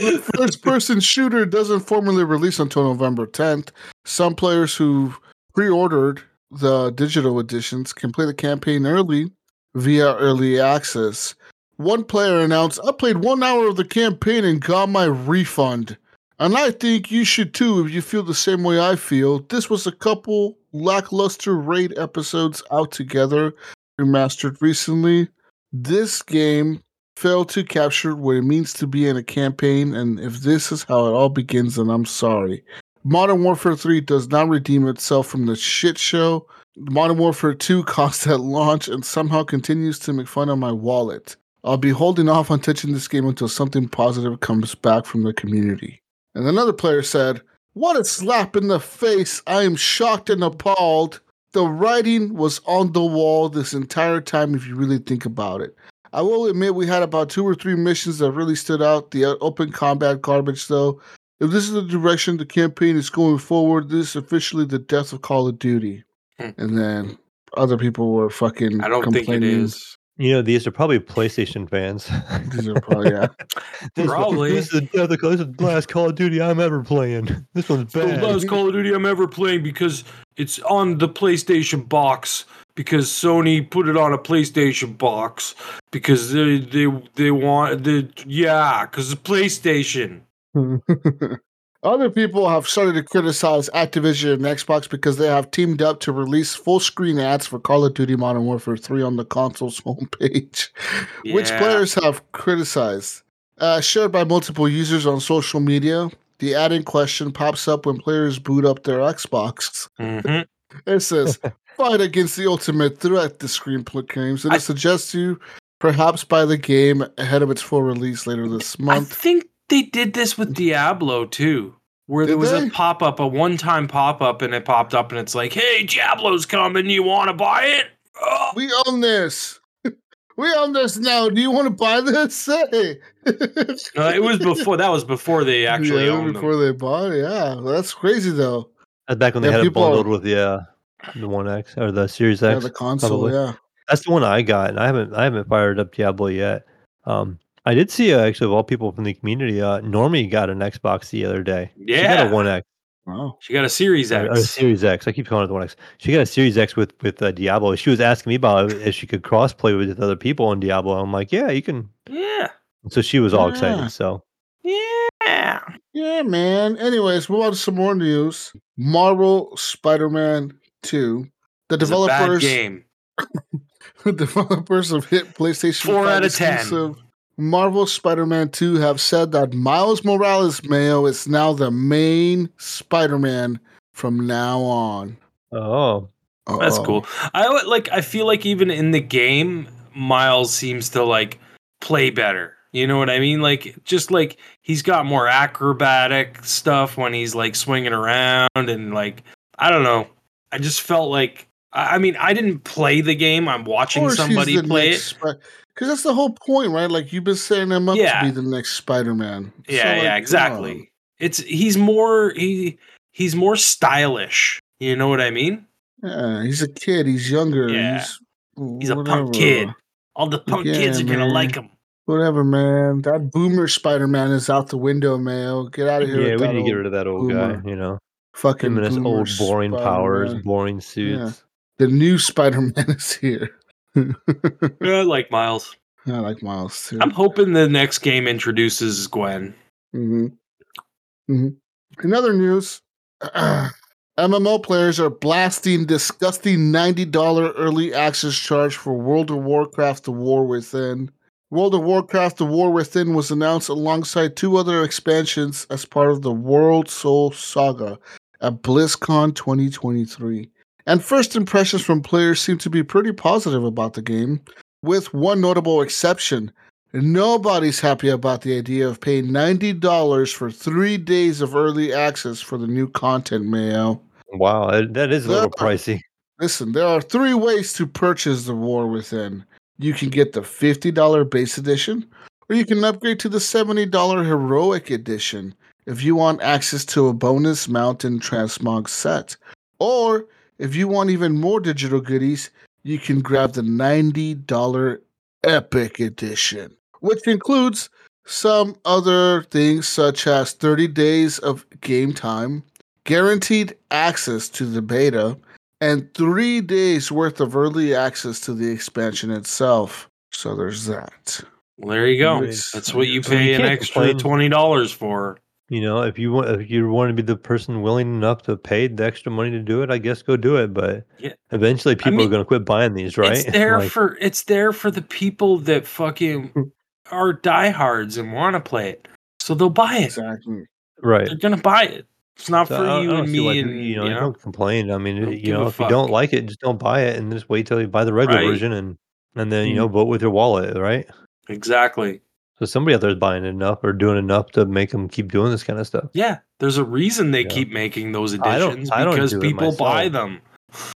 B: the first person shooter doesn't formally release until November 10th, some players who pre ordered the digital editions can play the campaign early via early access. One player announced, I played one hour of the campaign and got my refund. And I think you should too if you feel the same way I feel. This was a couple lackluster raid episodes out together, remastered recently. This game failed to capture what it means to be in a campaign, and if this is how it all begins, then I'm sorry. Modern Warfare 3 does not redeem itself from the shit show. Modern Warfare 2 cost at launch and somehow continues to make fun of my wallet. I'll be holding off on touching this game until something positive comes back from the community. And another player said, What a slap in the face! I am shocked and appalled. The writing was on the wall this entire time if you really think about it. I will admit we had about two or three missions that really stood out. The uh, open combat garbage, though. If this is the direction the campaign is going forward, this is officially the death of Call of Duty.
D: Hmm.
B: And then other people were fucking.
D: I don't think it is.
C: You know, these are probably PlayStation fans.
B: These are probably yeah.
C: This-
D: Probably.
C: This is the death this is the last Call of Duty I'm ever playing. This one's
D: The last Call of Duty I'm ever playing because it's on the PlayStation box because Sony put it on a PlayStation box because they they they want the yeah because the PlayStation.
B: Other people have started to criticize Activision and Xbox because they have teamed up to release full screen ads for Call of Duty Modern Warfare 3 on the console's homepage, which players have criticized. Uh, shared by multiple users on social media, the ad in question pops up when players boot up their Xbox.
D: Mhm.
B: It says, fight against the ultimate threat, the screen proclaims, and
D: I-
B: it suggests you perhaps buy the game ahead of its full release later this month.
D: I
B: month.
D: think they did this with Diablo too, where there was
B: they?
D: a pop up, a one time pop up, and it popped up, and it's like, "Hey, Diablo's coming. You want to buy it?" Oh,
B: We own this. we own this now. Do you want to buy this? Hey.
D: no, it was before. That was before they actually
B: yeah,
D: owned
B: before
D: them.
B: they bought it. Yeah, that's crazy though.
C: That's back when they
B: Yeah,
C: had it
B: people are-
C: bundled with the uh, the One X or the Series
B: Yeah,
C: X.
B: the console.
C: probably.
B: Yeah.
C: That's the one I got, and I haven't I haven't fired up Diablo yet. Um, I did see uh, actually of all people from the community, uh, Normie got an Xbox the other day. Yeah, she got a One X
B: Wow.
D: She got a Series
C: or, or a
D: X.
C: Series X. I keep calling it the One X. She got a Series X with with uh, Diablo. She was asking me about if she could cross play with other people on Diablo. I'm like, yeah, you can.
D: Yeah,
C: So she was all
B: Yeah.
C: excited. So
D: yeah.
B: Yeah, man. Anyways, move on to some more news. Marvel Spider-Man 2. The
D: It's a bad
B: developers
D: game.
B: the developers of hit PlayStation
D: Four
B: 5
D: out of 10.
B: exclusive Marvel Spider-Man 2 have said that Miles Morales Mayo is now the main Spider-Man from now on.
C: oh,
D: That's
B: Uh-oh.
D: cool. I like. I feel like even in the game, Miles seems to like play better. You know what I mean? Like just like he's got more acrobatic stuff when he's like swinging around and like I don't know. I just felt like I mean I didn't play the game. I'm watching somebody play it.
B: Spi- Cause that's the whole point, right? Like you've been setting him up
D: Yeah.
B: to be the next Spider-Man. So,
D: Yeah,
B: like,
D: yeah,
B: come
D: exactly. It's he's more he he's more stylish. You know what I mean?
B: Yeah, he's a kid. He's younger.
D: Yeah.
B: He's,
D: He's a punk kid. All the punk
B: Yeah,
D: kids are gonna
B: man.
D: like him.
B: Whatever, man. That boomer Spider-Man is out the window, Mayo. Get out of here.
C: yeah,
B: with
C: we
B: that
C: need to get rid of that old
B: boomer.
C: guy. You know,
B: Fucking
C: him and his old boring powers,
B: Spider-Man.
C: boring suits.
B: The new Spider-Man is here.
D: I like Miles.
B: I like Miles too.
D: I'm hoping the next game introduces Gwen.
B: hmm hmm In other news, MMO players are blasting disgusting $90 early access charge for World of Warcraft The War Within. World of Warcraft The War Within was announced alongside two other expansions as part of the World Soul Saga at BlizzCon 2023. And first impressions from players seem to be pretty positive about the game, with one notable exception. Nobody's happy about the idea of paying $90 for three days of early access for the new content, Mayo.
C: Wow, that- is a little pricey.
B: Listen, there are three ways to purchase The War Within. You can get the $50 base edition, or you can upgrade to the $70 Heroic edition if you want access to a bonus Mountain Transmog set. Or if you want even more digital goodies, you can grab the $90 Epic edition, which includes some other things such as 30 days of game time, guaranteed access to the beta, and three days worth of early access to the expansion itself. So there's that.
D: Well, there you go.
B: Nice.
D: That's what you
C: So you
D: pay an extra twenty dollars for.
C: You know, if you want, if you want to be the person willing enough to pay the extra money to do it, I guess go do it. But
D: Yeah.
C: eventually, people
D: mean,
C: are going to quit buying these, right?
D: It's there
C: Like,
D: for it's there for the people that fucking are diehards and want to play it, so they'll buy it.
B: Exactly.
C: right.
D: They're gonna buy it. It's not
C: So
D: for
C: I don't- I
D: you and me
C: why
D: and you know.
C: You don't complain. I mean,
D: Don't
C: you know,
D: a
C: if you don't like it, just don't buy it, and just wait till you buy the regular
D: Right.
C: version, and and then you know mm-hmm. vote with your wallet, right?
D: Exactly.
C: So somebody out there is buying enough or doing enough to make them keep doing this kind of stuff.
D: Yeah, there's a reason they
C: Yeah.
D: keep making those
C: I don't-
D: editions
C: I don't
D: because
C: do
D: people buy them.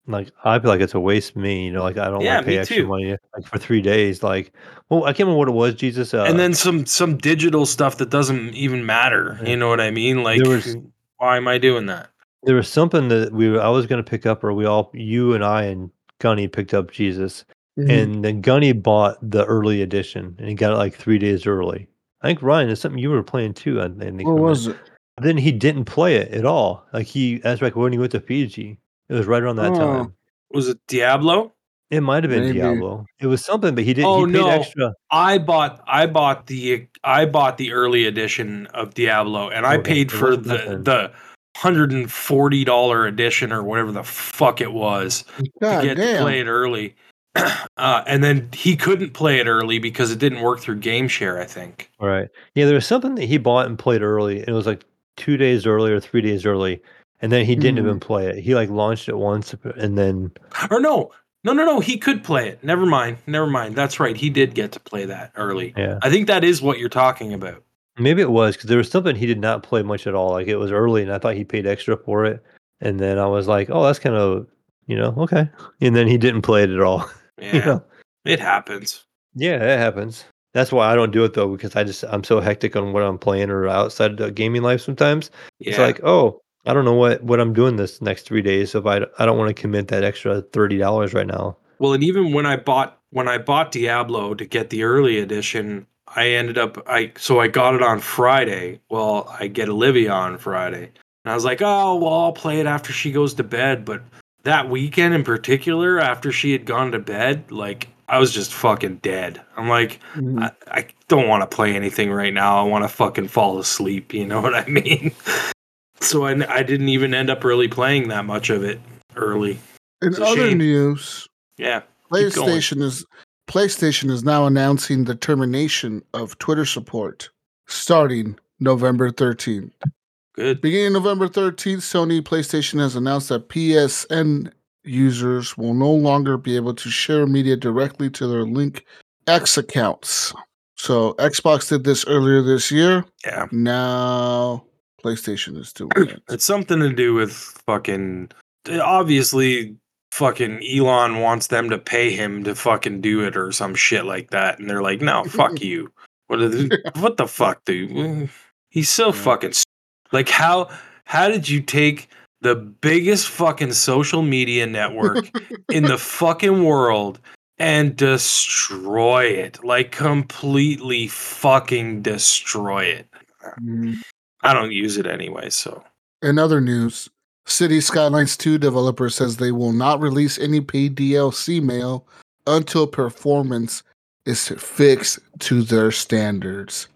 C: Like I feel like it's a waste of me, you know. Like I don't
D: Yeah,
C: want to pay extra
D: too.
C: money like for three days. Like, well, I can't remember what it was. Jesus, uh,
D: and then some some digital stuff that doesn't even matter.
C: Yeah.
D: You know what I mean? Like,
C: was-
D: why am I doing that?
C: there was something that we I was going to pick up, or we all, you and I and Gunny picked up Jesus,
B: Mm-hmm.
C: and then Gunny bought the early edition, and he got it like three days early. I think Ryan is something you were playing too. I, I think.
B: what was it?
C: Then he didn't play it at all. Like he, that's like when he went to Fiji. It was right around that
B: Oh.
C: time.
D: Was it Diablo?
C: It might have been
B: Maybe.
C: Diablo. It was something, but he didn't.
D: Oh,
C: he paid
D: no.
C: extra.
D: I bought I bought the I bought the early edition of Diablo, and I
C: Okay,
D: paid
C: it
D: for the
C: then.
D: the hundred and forty dollar edition or whatever the fuck it was
B: God
D: to get to play it early. uh, and then he couldn't play it early because it didn't work through Game Share. I think.
C: Right. Yeah, there was something that he bought and played early. and It was like two days early or three days early, and then he didn't
B: Mhm.
C: even play it. He like launched it once, and then
D: Or no, no, no, no. He could play it. Never mind. Never mind. That's right. He did get to play that early.
C: yeah,
D: I think that is what you're talking about.
C: maybe it was because there was something he did not play much at all. Like it was early, and I thought he paid extra for it, and then I was like, oh, that's kind of you know okay, and then he didn't play it at all.
D: Yeah,
C: you know?
D: it happens.
C: Yeah, it happens. That's why I don't do it though because I just I'm so hectic on what I'm playing or outside the gaming life sometimes.
D: Yeah.
C: It's like, oh, I don't know what what I'm doing this next three days. So if I I don't want to commit that extra thirty dollars right now.
D: Well, and even when I bought when I bought Diablo to get the early edition, I ended up I so I got it on Friday. Well, I get Olivia on Friday. And I was like, "Oh, well, I'll play it after she goes to bed." But that weekend in particular, after she had gone to bed, like I was just fucking dead. I'm like,
B: Mhm.
D: I, I don't want to play anything right now. I want to fucking fall asleep. You know what I mean? So I, I didn't even end up really playing that much of it early.
B: In other
D: shame.
B: news,
D: Yeah.
B: PlayStation is PlayStation is now announcing the termination of Twitter support starting November 13th.
D: Good.
B: Beginning November 13th, Sony PlayStation has announced that PSN users will no longer be able to share media directly to their Link X accounts. So Xbox did this earlier this year.
D: Yeah.
B: Now PlayStation is doing it.
D: It's something to do with fucking. Obviously, fucking Elon wants them to pay him to fucking do it or some shit like that, and they're like, "No, fuck you." What? Are the, what the fuck, dude? He's so
B: Yeah.
D: fucking like how how did you take the biggest fucking social media network in the fucking world and destroy it like completely fucking destroy it
B: Mm.
D: i don't use it anyway so
B: In other news, City Skylines 2 developer says they will not release any paid DLC mail until performance is fixed to their standards.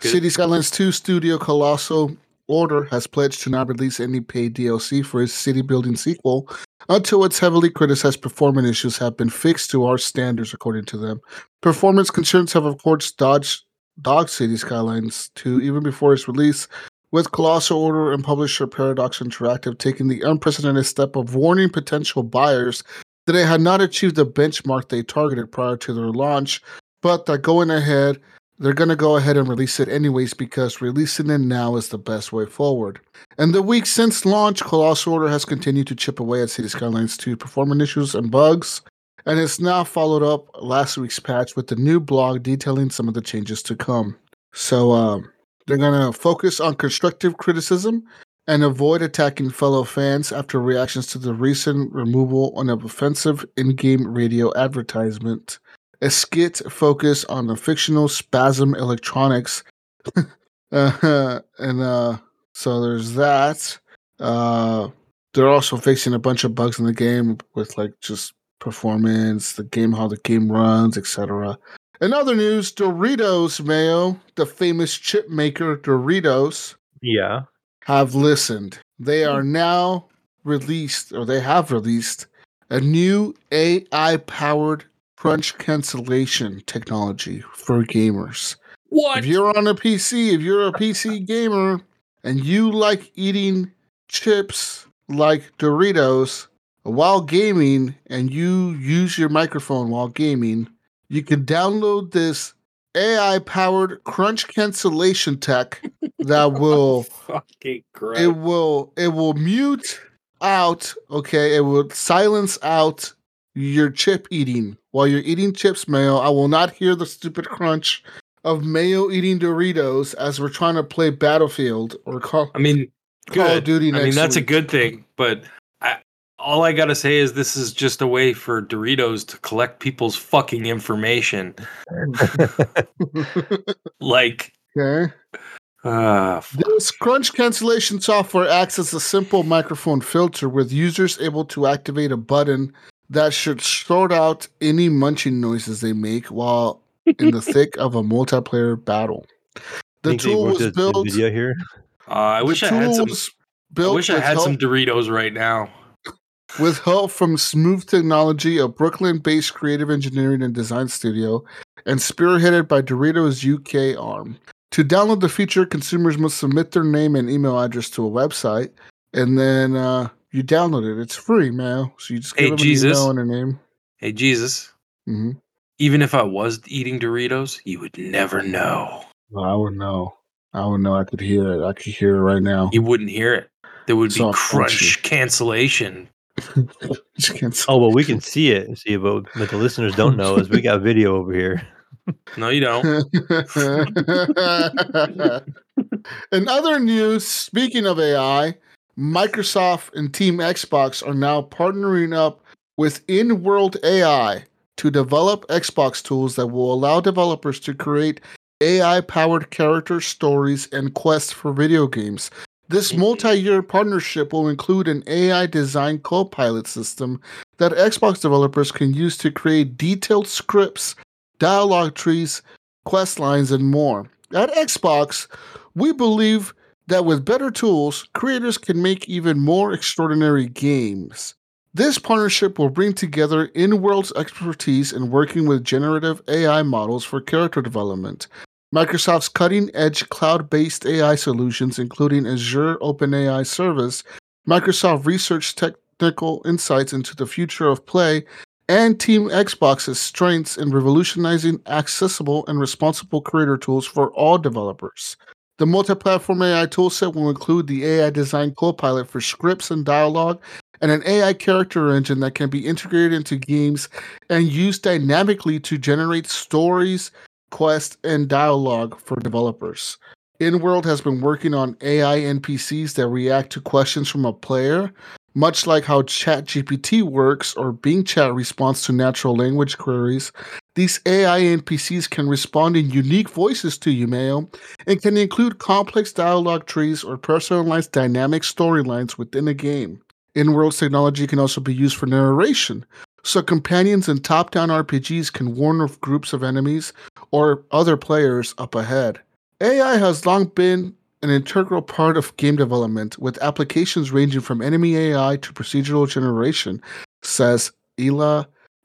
B: City Skylines 2 studio Colossal Order has pledged to not release any paid DLC for its city building sequel until its heavily criticized performance issues have been fixed to our standards, according to them. Performance concerns have, of course, dodged Dog City Skylines 2 even before its release, with Colossal Order and publisher Paradox Interactive taking the unprecedented step of warning potential buyers that they had not achieved the benchmark they targeted prior to their launch, but that going ahead, they're going to go ahead and release it anyways because releasing it now is the best way forward. And the week since launch, Colossal Order has continued to chip away at City Skylines 2 performance issues and bugs, and it's now followed up last week's patch with the new blog detailing some of the changes to come. So um, they're going to focus on constructive criticism and avoid attacking fellow fans after reactions to the recent removal on an offensive in-game radio advertisement. A skit focused on the fictional Spasm Electronics, uh, and uh, so there's that. Uh, they're also facing a bunch of bugs in the game with like just performance, the game, how the game runs, etc. In other news, Doritos Mayo, the famous chip maker Doritos,
C: Yeah.
B: have listened. They are now released, or they have released, a new AI powered crunch cancellation technology for gamers.
D: What?
B: If you're on a PC, if you're a PC gamer and you like eating chips like Doritos while gaming and you use your microphone while gaming, you can download this AI powered crunch cancellation tech that will it will it will mute out okay it will silence out your chip eating while you're eating chips mayo i will not hear the stupid crunch of mayo eating doritos as we're trying to play battlefield or call,
D: I mean,
B: call
D: good.
B: of duty
D: I mean, that's a good thing. But I, all I gotta say is this is just a way for Doritos to collect people's fucking information. Like,
B: okay
D: uh,
B: This crunch cancellation software acts as a simple microphone filter with users able to activate a button that should sort out any munching noises they make while in the thick of a multiplayer battle. The
C: Think
B: tool was
C: this
B: built.
C: video here.
D: uh, I wish I had some. I wish I
B: with
D: had some Doritos right now.
B: with help from Smooth Technology, a Brooklyn based creative engineering and design studio, and spearheaded by Doritos UK arm. To download the feature, consumers must submit their name and email address to a website, and then uh, you download it. It's free, man. So you just
D: Hey,
B: give them
D: Jesus.
B: an email and a name.
D: Hey, Jesus.
B: hmm
D: Even if I was eating Doritos, you would never know.
B: Well, I would know. I would know. I could hear it. I could hear it right now.
D: You wouldn't hear it. There would be crunch
B: crunchy.
D: cancellation.
B: Just can't
C: Oh, well, we can see it. See, but what the listeners don't know is we got video over here.
D: No, you don't.
B: In other news, speaking of AI, Microsoft and Team Xbox are now partnering up with InWorld AI to develop Xbox tools that will allow developers to create AI powered character stories and quests for video games. This
D: Mhm.
B: multi year partnership will include an AI design co pilot system that Xbox developers can use to create detailed scripts, dialogue trees, quest lines, and more. At Xbox, we believe that with better tools, creators can make even more extraordinary games. This partnership will bring together InWorld's expertise in working with generative AI models for character development. Microsoft's cutting edge cloud based AI solutions, including Azure OpenAI Service, Microsoft Research technical insights into the future of play, and Team Xbox's strengths in revolutionizing accessible and responsible creator tools for all developers. The multi platform AI toolset will include the AI Design Copilot for scripts and dialogue, and an AI character engine that can be integrated into games and used dynamically to generate stories, quests, and dialogue for developers. InWorld has been working on AI NPCs that react to questions from a player, much like how ChatGPT works or Bing Chat responds to natural language queries. These AI NPCs can respond in unique voices to you, Mayo, and can include complex dialogue trees or personalized dynamic storylines within a game. InWorld technology can also be used for narration, so companions in top-down RPGs can warn of groups of enemies or other players up ahead. AI has long been an integral part of game development with applications ranging from enemy AI to procedural generation, says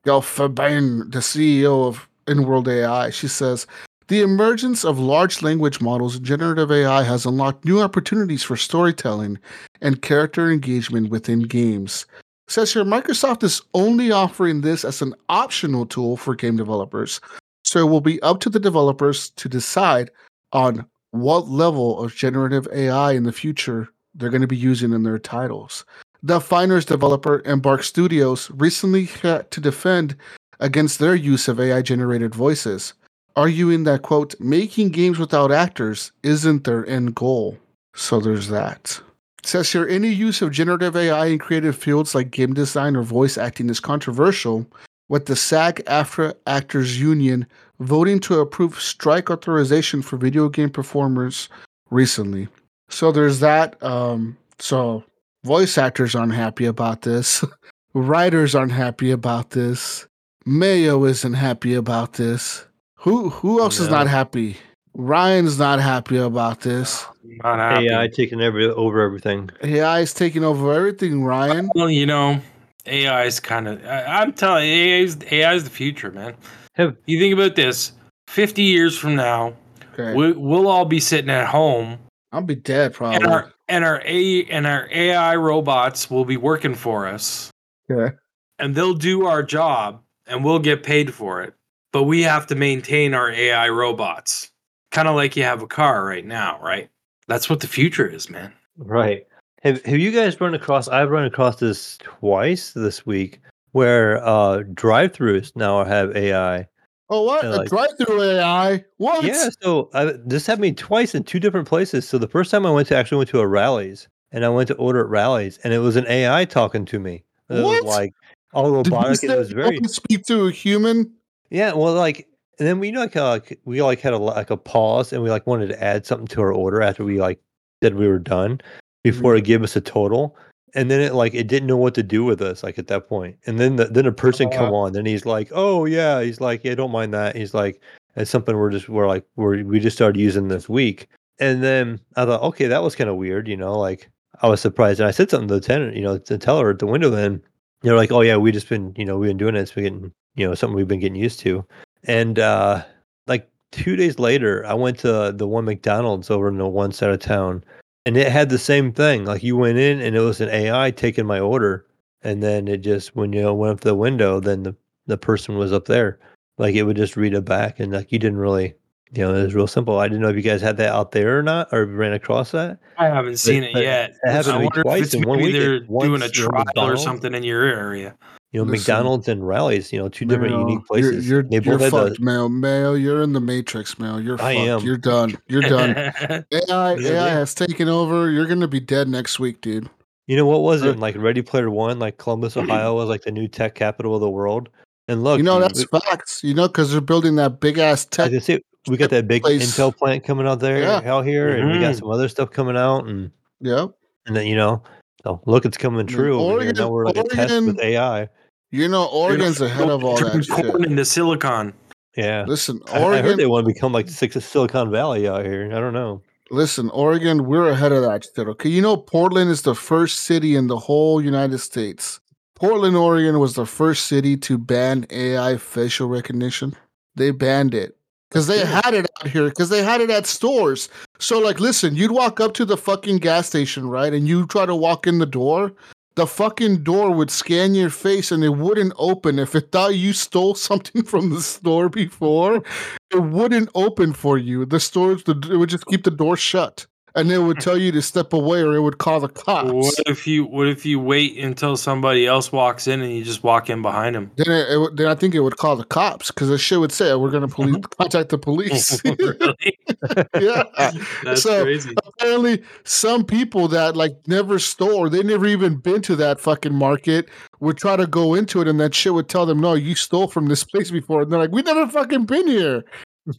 B: Ilya Gelfenbeyn, the CEO of InWorld AI. She says, the emergence of large language models and generative AI has unlocked new opportunities for storytelling and character engagement within games. Says here, Microsoft is only offering this as an optional tool for game developers, so it will be up to the developers to decide on what level of generative AI in the future they're going to be using in their titles. The Finals developer Embark Studios recently had to defend against their use of AI generated voices, arguing that, quote, making games without actors isn't their end goal. So there's that. It says here any use of generative AI in creative fields like game design or voice acting is controversial, with the SAG AFTRA Actors Union voting to approve strike authorization for video game performers recently. So there's that. Um, so voice actors aren't happy about this. Writers aren't happy about this. Mayo isn't happy about this. Who who else is not happy? Ryan's not happy about this.
D: Not happy.
C: AI taking every over everything.
B: AI is taking over everything, Ryan.
D: Well, you know, AI is kind of. I'm telling you, AI is AI is the future, man.
C: Have
D: You think about this: fifty years from now,
B: Okay.
D: we, we'll all be sitting at home,
B: I'll be dead
D: and
B: probably.
D: our and our A and our AI robots will be working for us,
B: Okay.
D: and they'll do our job, and we'll get paid for it. But we have to maintain our AI robots, kind of like you have a car right now, right? That's what the future is, man.
C: Right. Have Have you guys run across? I've run across this twice this week, where uh drive-throughs now have AI.
B: Oh what?
C: Yeah,
B: a drive-through AI? What?
C: Yeah. So I, this happened to me twice in two different places. So the first time I went to actually went to a Rally's, and I went to order at Rally's, and it was an AI talking to me. It
B: What?
C: was like all
B: Did you
C: robotic. and It was very
B: speak to a human?
C: Yeah, well, like, and then we you know, like, uh, we like had a like a pause, and we like wanted to add something to our order after we like said we were done before it gave us a total, and then it like it didn't know what to do with us like at that point, and then the, then a person come on, and he's like, oh yeah, he's like, yeah, don't mind that. He's like, it's something we're just we're like we're we just started using this week, and then I thought, okay, that was kind of weird, you know, like I was surprised, and I said something to the tenant, you know, to tell her at the window, then they're like, oh yeah, we just been you know we've been doing it, it's been getting you know something we've been getting used to. And uh like two days later, I went to the one McDonald's over in the one side of town, and it had the same thing. Like you went in, and it was an AI taking my order, and then it just when you know went up the window, then the the person was up there. Like it would just read it back, and like you didn't really, you know, it was real simple. I didn't know if you guys had that out there or not, or ran across that.
D: I haven't seen it yet.
C: it happened to
D: I
C: me
D: wonder if
C: twice
D: it's
C: in one week.
D: they're doing a trial or something in your area.
C: You know,
B: Listen.
C: McDonald's and Rally's. You know, two different
B: Mayo,
C: unique places.
B: You're,
C: they
B: you're, you're
C: both had the
B: fucked, Mayo. Mayo, you're in the matrix, Mayo. You're
C: I
B: fucked.
C: am.
B: You're done. You're done. AI,
C: Yeah,
B: AI
C: yeah.
B: has taken over. You're gonna be dead next week, dude.
C: You know what was it? Like Ready Player One, like Columbus, Ohio was like the new tech capital of the world. And look,
B: you know
C: dude,
B: that's
C: we,
B: facts. You know because they're building that big ass tech.
C: can see we got that big
B: place.
C: Intel plant coming out there
B: Yeah.
C: out here, and we got
D: Mhm.
C: some other stuff coming out, and
B: Yeah,
C: and then you know, so look, it's coming true.
B: Oregon-
C: Now we're like a test with AI.
B: You know Oregon's ahead of all that
D: Turn
B: shit.
D: corn into silicon.
C: Yeah,
B: Listen,
C: I, I heard they want to become like six of Silicon Valley out here. I don't know.
B: Listen, Oregon, we're ahead of that shit. Okay, you know Portland is the first city in the whole United States. Portland, Oregon was the first city to ban AI facial recognition. They banned it because they had it out here because they had it at stores. So, like, listen, you'd walk up to the fucking gas station, right, and you try to walk in the door. The fucking door would scan your face and it wouldn't open. If it thought you stole something from the store before, it wouldn't open for you. The stores, the, it would just keep the door shut, and it would tell you to step away, or it would call the cops.
D: What if you what if you wait until somebody else walks in and you just walk in behind them?
B: Then, it, it, then I think it would call the cops because the shit would say we're gonna police mm-hmm. contact the police. yeah.
D: That's
B: So-
D: crazy.
B: Apparently, some people that like never stole or they never even been to that fucking market would try to go into it, and that shit would tell them, "No, you stole from this place before." And they're like, "We never fucking been here,"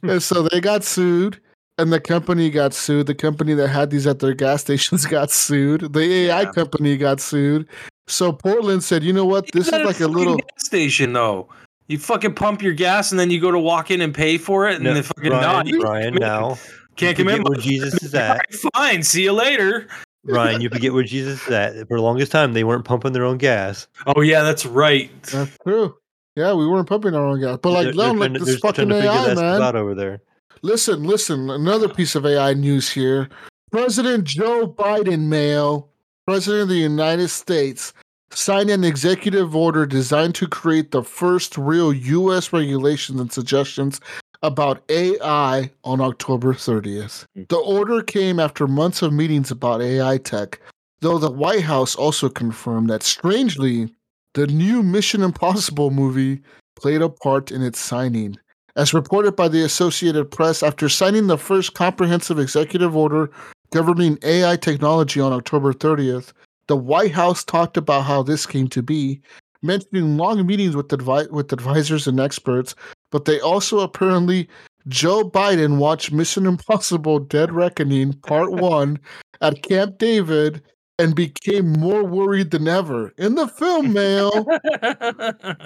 B: and so they got sued. And the company got sued. The company that had these at their gas stations got sued. The AI
D: Yeah.
B: company got sued. So Portland said, "You know what? This is like a
D: fucking
B: little."
D: gas station though. You fucking pump your gas and then you go to walk in and pay for it and
C: No,
D: they fucking
C: Brian,
D: not. You
C: Brian,
D: come in,
C: now
D: Can't
C: You forget
D: commit.
C: where Jesus is at.
D: Fine. See you later.
C: Ryan, you forget where Jesus is at. For the longest time, they weren't pumping their own gas.
D: Oh yeah, that's right.
B: That's true. Yeah, we weren't pumping our own gas. But like,
C: They're- they're
B: like
C: to-
B: this fucking AI, man.
C: out over there.
B: Listen, listen. Another piece of AI news here. President Joe Biden, Mayo, President of the United States, signed an executive order designed to create the first real U.S. regulations and suggestions about AI on October 30th. Hmm. The order came after months of meetings about AI tech, though the White House also confirmed that, strangely, the new Mission Impossible movie played a part in its signing. As reported by the Associated Press, after signing the first comprehensive executive order governing AI technology on October 30th, the White House talked about how this came to be, mentioning long meetings with, advi- with advisors and experts, but they also apparently Joe Biden watched Mission Impossible Dead Reckoning Part 1 at Camp David and became more worried than ever. In the film, Mayo.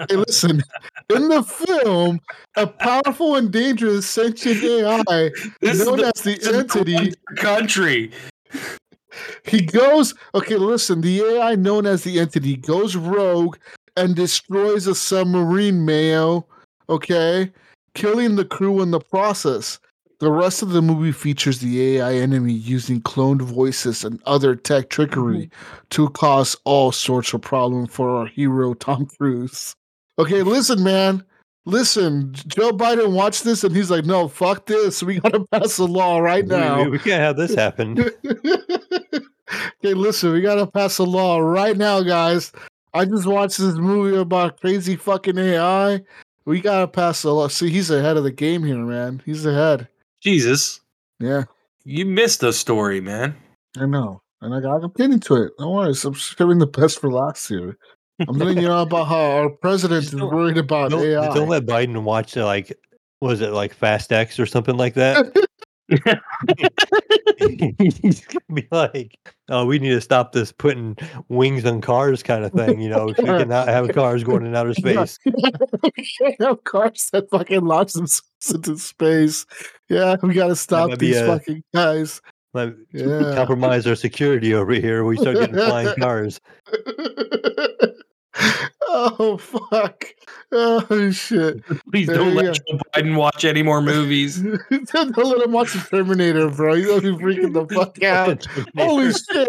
B: Hey, listen. In the film, a powerful and dangerous sentient AI
D: this
B: known
D: the,
B: as the
D: is the
B: entity.
D: country.
B: He goes. Okay, listen. The AI known as the entity goes rogue and destroys a submarine. Mayo. Okay, killing the crew in the process. The rest of the movie features the AI enemy using cloned voices and other tech trickery mm-hmm. to cause all sorts of problems for our hero Tom Cruise. Okay, listen, man. Listen, Joe Biden watched this and he's like, "No, fuck this. We gotta pass a law right now."
C: We, we can't have this happen.
B: okay, listen, we gotta pass a law right now, guys. I just watched this movie about crazy fucking AI. We gotta pass a law. See, he's ahead of the game here, man. He's ahead.
D: Jesus,
B: Yeah,
D: you missed a story, man.
B: I know. And I got I'm getting to it. Don't worry. I'm saving the best for last year. I'm letting you know about how our president is worried about
C: Don't,
B: AI.
C: don't let Biden watch like was it like Fast X or something like that? He's gonna be like, "Oh, we need to stop this putting wings on cars kind of thing." You know, we cannot have cars going in outer space.
B: have cars that fucking launch themselves into space. Yeah, we gotta stop these
C: a-
B: fucking guys.
C: Like,
B: Yeah.
C: compromise our security over here. We start getting flying cars.
B: Oh fuck! Oh shit!
D: Please don't
B: you
D: let Joe Biden watch any more movies.
B: Don't let him watch the Terminator, bro. He's gonna be freaking the fuck out. Holy shit!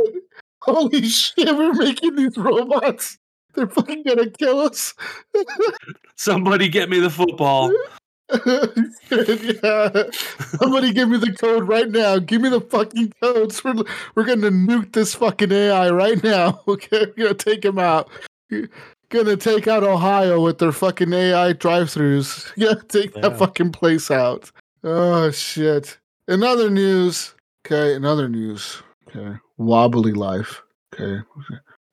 B: Holy shit! We're making these robots. They're fucking gonna kill us.
D: Somebody get me the football.
B: yeah. Somebody give me the code right now. Give me the fucking codes. We're, we're gonna nuke this fucking AI right now. Okay, we're gonna take him out. We're gonna take out Ohio with their fucking AI drive-throughs. Yeah, take that fucking place out. Oh shit. In other news, okay, in other news, okay, wobbly life. Okay,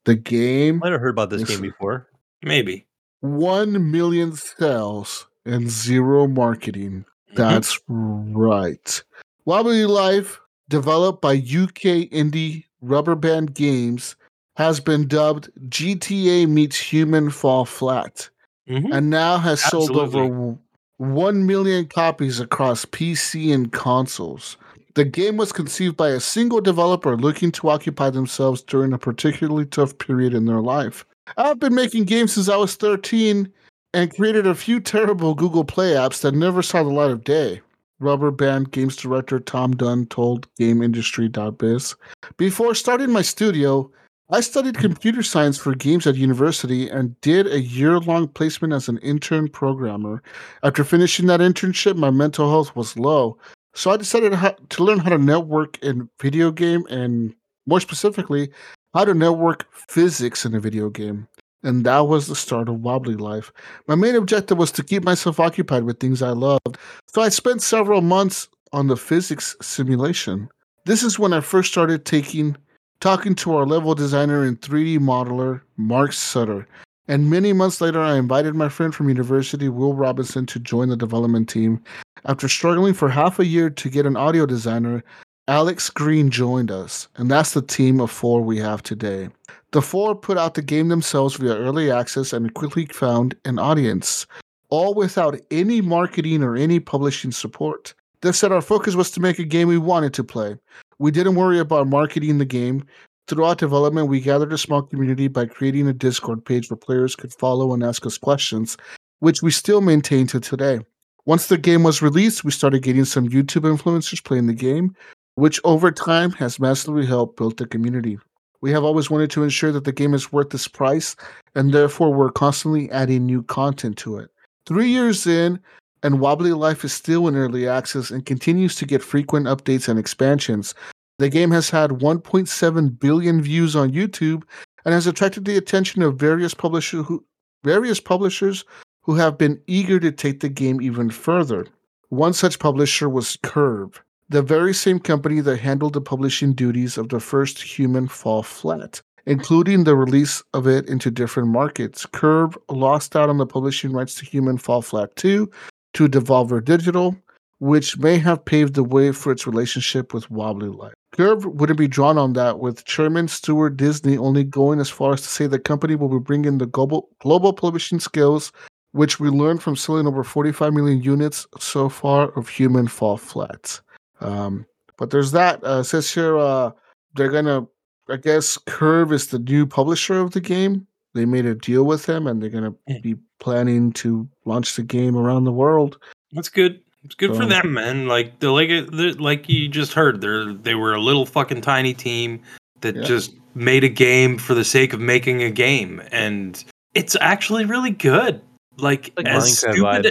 B: the game
C: Might have heard about this game before.
D: Maybe.
B: 1 million sales and zero marketing.
D: Mm-hmm.
B: That's right. Wobbly Life, developed by UK indie Rubber Band Games, has been dubbed GTA Meets Human Fall Flat
D: Mhm.
B: and now has sold over 1 million copies across PC and consoles. The game was conceived by a single developer looking to occupy themselves during a particularly tough period in their life. I've been making games since I was 13 and created a few terrible Google Play apps that never saw the light of day. Rubber Band Games director Tom Dunn told GameIndustry.biz. Before starting my studio, I studied computer science for games at university and did a year long placement as an intern programmer. After finishing that internship, my mental health was low. So I decided to learn how to network in video game and more specifically, how to network physics in a video game. And that was the start of Wobbly Life. My main objective was to keep myself occupied with things I loved. So I spent several months on the physics simulation. This is when I first started taking talking to our level designer and 3D modeler, Mark Sutter. And many months later, I invited my friend from university, Will Robinson, to join the development team. After struggling for half a year to get an audio designer, Alex Green joined us, and that's the team of four we have today. The four put out the game themselves via early access and quickly found an audience, all without any marketing or any publishing support. They said our focus was to make a game we wanted to play. We didn't worry about marketing the game. Throughout development, we gathered a small community by creating a Discord page where players could follow and ask us questions, which we still maintain to today. Once the game was released, we started getting some YouTube influencers playing the game, which over time has massively helped build the community. We have always wanted to ensure that the game is worth its price, and therefore we're constantly adding new content to it. Three years in, and Wobbly Life is still in early access and continues to get frequent updates and expansions. The game has had 1.7 billion views on YouTube and has attracted the attention of various publishers who, various publishers who have been eager to take the game even further. One such publisher was Curve, the very same company that handled the publishing duties of the first Human Fall Flat, including the release of it into different markets. Curve lost out on the publishing rights to Human Fall Flat 2 to Devolver Digital, which may have paved the way for its relationship with Wobbly Life. Curve wouldn't be drawn on that, with Chairman Stuart Disney only going as far as to say the company will be bringing the global, global publishing skills, which we learned from selling over 45 million units so far of Human Fall Flat. Um, but there's that. Uh, it says here uh, they're gonna, I guess, Curve is the new publisher of the game. They made a deal with him, and they're gonna be planning to launch the game around the world.
D: That's good. It's good for them, man. Like the like the, like you just heard, they're they were a little fucking tiny team that
B: Yeah.
D: just made a game for the sake of making a game, and it's actually really good. Like,
C: Like
D: as
C: Minecraft
D: stupid
C: vibes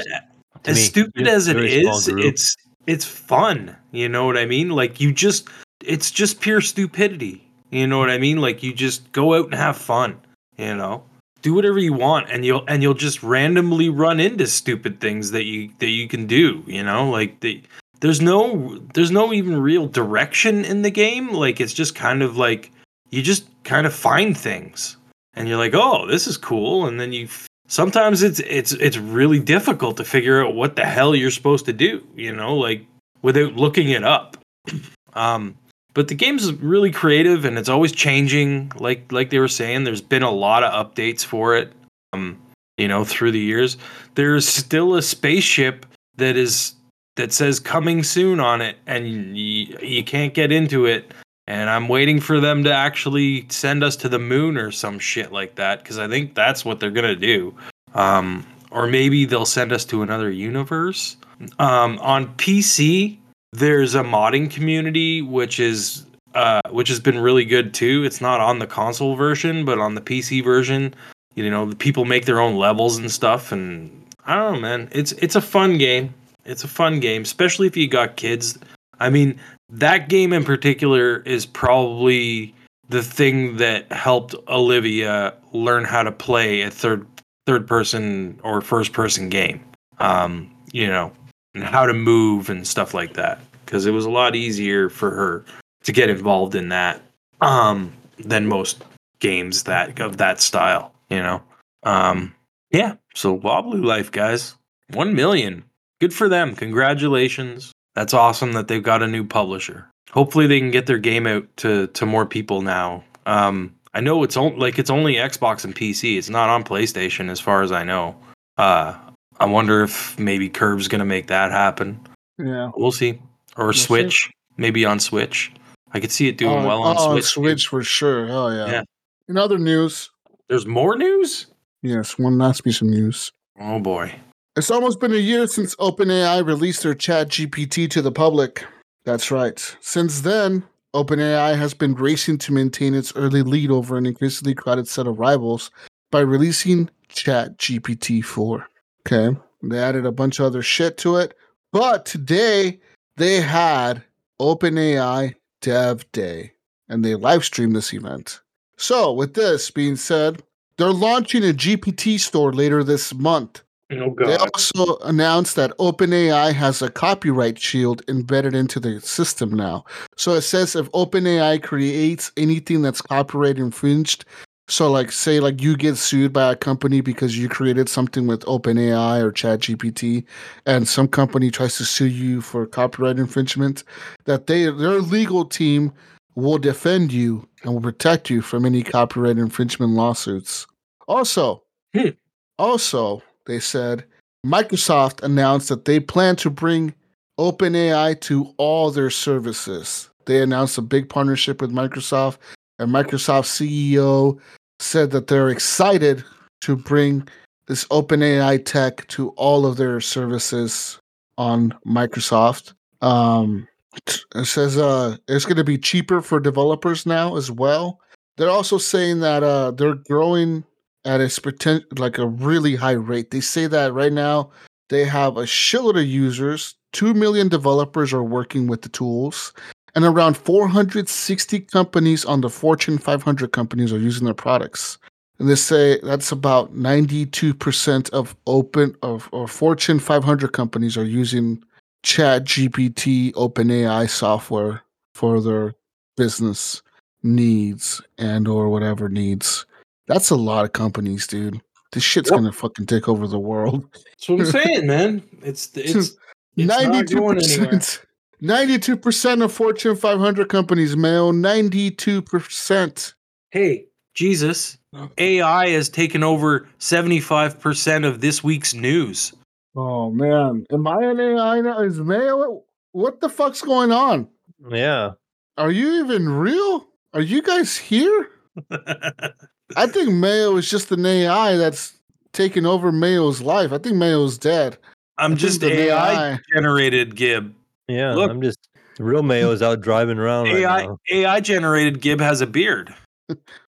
C: to
D: as
C: me.
D: stupid as it
C: very small
D: is,
C: group.
D: it's it's fun. You know what I mean? Like you just it's just pure stupidity. You know what I mean? Like you just go out and have fun, you know? Do whatever you want and you'll and you'll just randomly run into stupid things that you that you can do, you know? Like the there's no there's no even real direction in the game. Like it's just kind of like you just kind of find things and you're like, "Oh, this is cool." And then you sometimes it's it's it's really difficult to figure out what the hell you're supposed to do, you know, like without looking it up. Um but the game's really creative and it's always changing. Like like they were saying there's been a lot of updates for it um you know through the years. There's still a spaceship that is that says coming soon on it and you, you can't get into it. And i'm waiting for them to actually send us to the moon or some shit like that because i think that's what they're gonna do. Um or maybe they'll send us to another universe. Um on pc there's a modding community which is uh which has been really good too. It's not on the console version but on the pc version. You know the people make their own levels and stuff and i don't know man. It's it's a fun game. It's a fun game especially if you got kids. I mean that game in particular is probably the thing that helped olivia learn how to play a third third person or first person game. Um you know and how to move and stuff like that because it was a lot easier for her to get involved in that um than most games that of that style you know? Um yeah so wobbly life guys 1 million. Good for them. Congratulations. That's awesome that they've got a new publisher. Hopefully they can get their game out to to more people now. Um i know it's only like it's only xbox and pc it's not on playstation as far as i know. Uh I wonder if maybe Curve's gonna make that happen.
B: Yeah.
D: We'll see. Or
B: We'll see.
D: Switch, maybe on Switch. I could see it doing
B: oh,
D: well on
B: oh,
D: Switch.
B: Switch for sure. Oh yeah.
D: Yeah.
B: In other news,
D: There's more news.
B: yes, one last piece of news.
D: Oh boy.
B: It's almost been a year since OpenAI released their Chat GPT to the public. That's right. Since then, OpenAI has been racing to maintain its early lead over an increasingly crowded set of rivals by releasing Chat GPT 4. Okay. They added a bunch of other shit to it. But today they had OpenAI Dev Day and they live streamed this event. So, with this being said, they're launching a GPT store later this month.
D: Oh God.
B: They also announced that OpenAI has a copyright shield embedded into the system now. So it says if OpenAI creates anything that's copyright infringed, so like say like you get sued by a company because you created something with OpenAI or ChatGPT, and some company tries to sue you for copyright infringement, that they their legal team will defend you and will protect you from any copyright infringement lawsuits. Also,
D: Hmm.
B: also they said Microsoft announced that they plan to bring OpenAI to all their services. They announced a big partnership with Microsoft, and Microsoft CEO said that they're excited to bring this OpenAI tech to all of their services on Microsoft. Um, it says uh, it's going to be cheaper for developers now as well. They're also saying that uh, they're growing at a pretend like a really high rate. They say that right now they have a shitload of users. Two million developers are working with the tools, and around 460 companies on the Fortune 500 companies are using their products. And they say that's about 92% of open of or Fortune 500 companies are using Chat GPT OpenAI software for their business needs and or whatever needs. That's a lot of companies, dude. This shit's gonna fucking take over the world.
D: That's what I'm saying, man. It's it's, it's
B: Ninety-two percent. Ninety-two percent of Fortune 500 companies, Mayo. Ninety-two percent.
D: Hey, Jesus, AI has taken over 75% of this week's news.
B: Oh man, am I an AI now? Is Mayo? What the fuck's going on?
C: Yeah.
B: Are you even real? Are you guys here? I think Mayo is just an AI that's taking over Mayo's life. I think Mayo's dead. I
D: I'm just
B: the
D: AI generated Gibb.
C: Yeah.
D: Look.
C: I'm just the real Mayo's out driving around right
D: AI
C: now.
D: AI generated Gibb has a beard.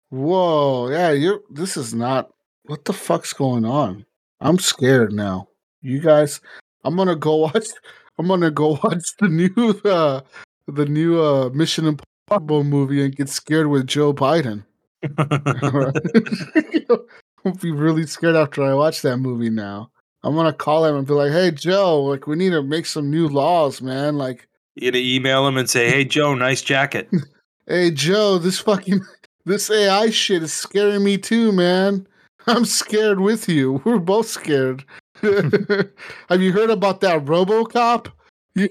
B: Whoa, yeah, you're. This is not. What the fuck's going on? I'm scared now. You guys, I'm gonna go watch. I'm gonna go watch the new, uh the new uh Mission Impossible movie and get scared with Joe Biden. I'll be really scared after I watch that movie now. I'm gonna call him and be like, "Hey, Joe, like we need to make some new laws, man. Like,
D: you gonna email him and say, "Hey Joe, nice jacket."
B: hey, Joe, this fucking this AI shit is scaring me too, man. I'm scared with you. We're both scared. Have you heard about that RoboCop? You,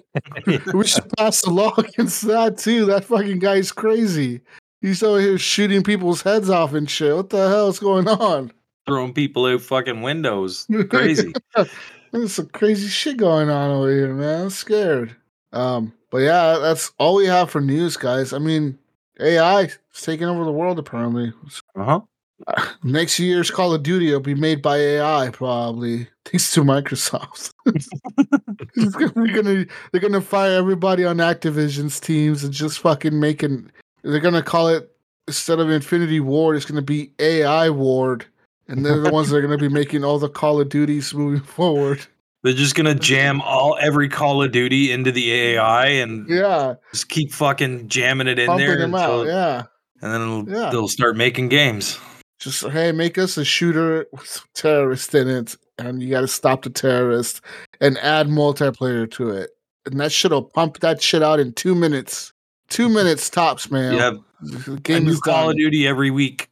B: we should pass a law against that too. That fucking guy's crazy. He's over here shooting people's heads off and shit. What the hell is going on?
D: Throwing people out fucking windows. Crazy.
B: There's some crazy shit going on over here, man. I'm scared. Um, but yeah, that's all we have for news, guys. I mean, AI is taking over the world apparently.
D: Uh-huh.
B: Next year's Call of Duty will be made by AI, probably thanks to Microsoft. Gonna- they're gonna they're gonna fire everybody on Activision's teams and just fucking making. They're gonna call it instead of Infinity Ward, it's gonna be AI Ward, and they're the ones that are gonna be making all the Call of Duties moving forward.
D: They're just gonna jam all every Call of Duty into the AI and
B: Yeah,
D: just keep fucking jamming it in
B: pumping
D: there
B: them
D: until-
B: out. Yeah,
D: and then it'll,
B: Yeah.
D: they'll start making games.
B: just hey, make us a shooter with terrorists in it, and you got to stop the terrorist and add multiplayer to it, and that shit'll pump that shit out in two minutes. Two minutes tops, man.
D: You have
B: the
D: a
B: game
D: new
B: is
D: Call
B: done.
D: of Duty every week.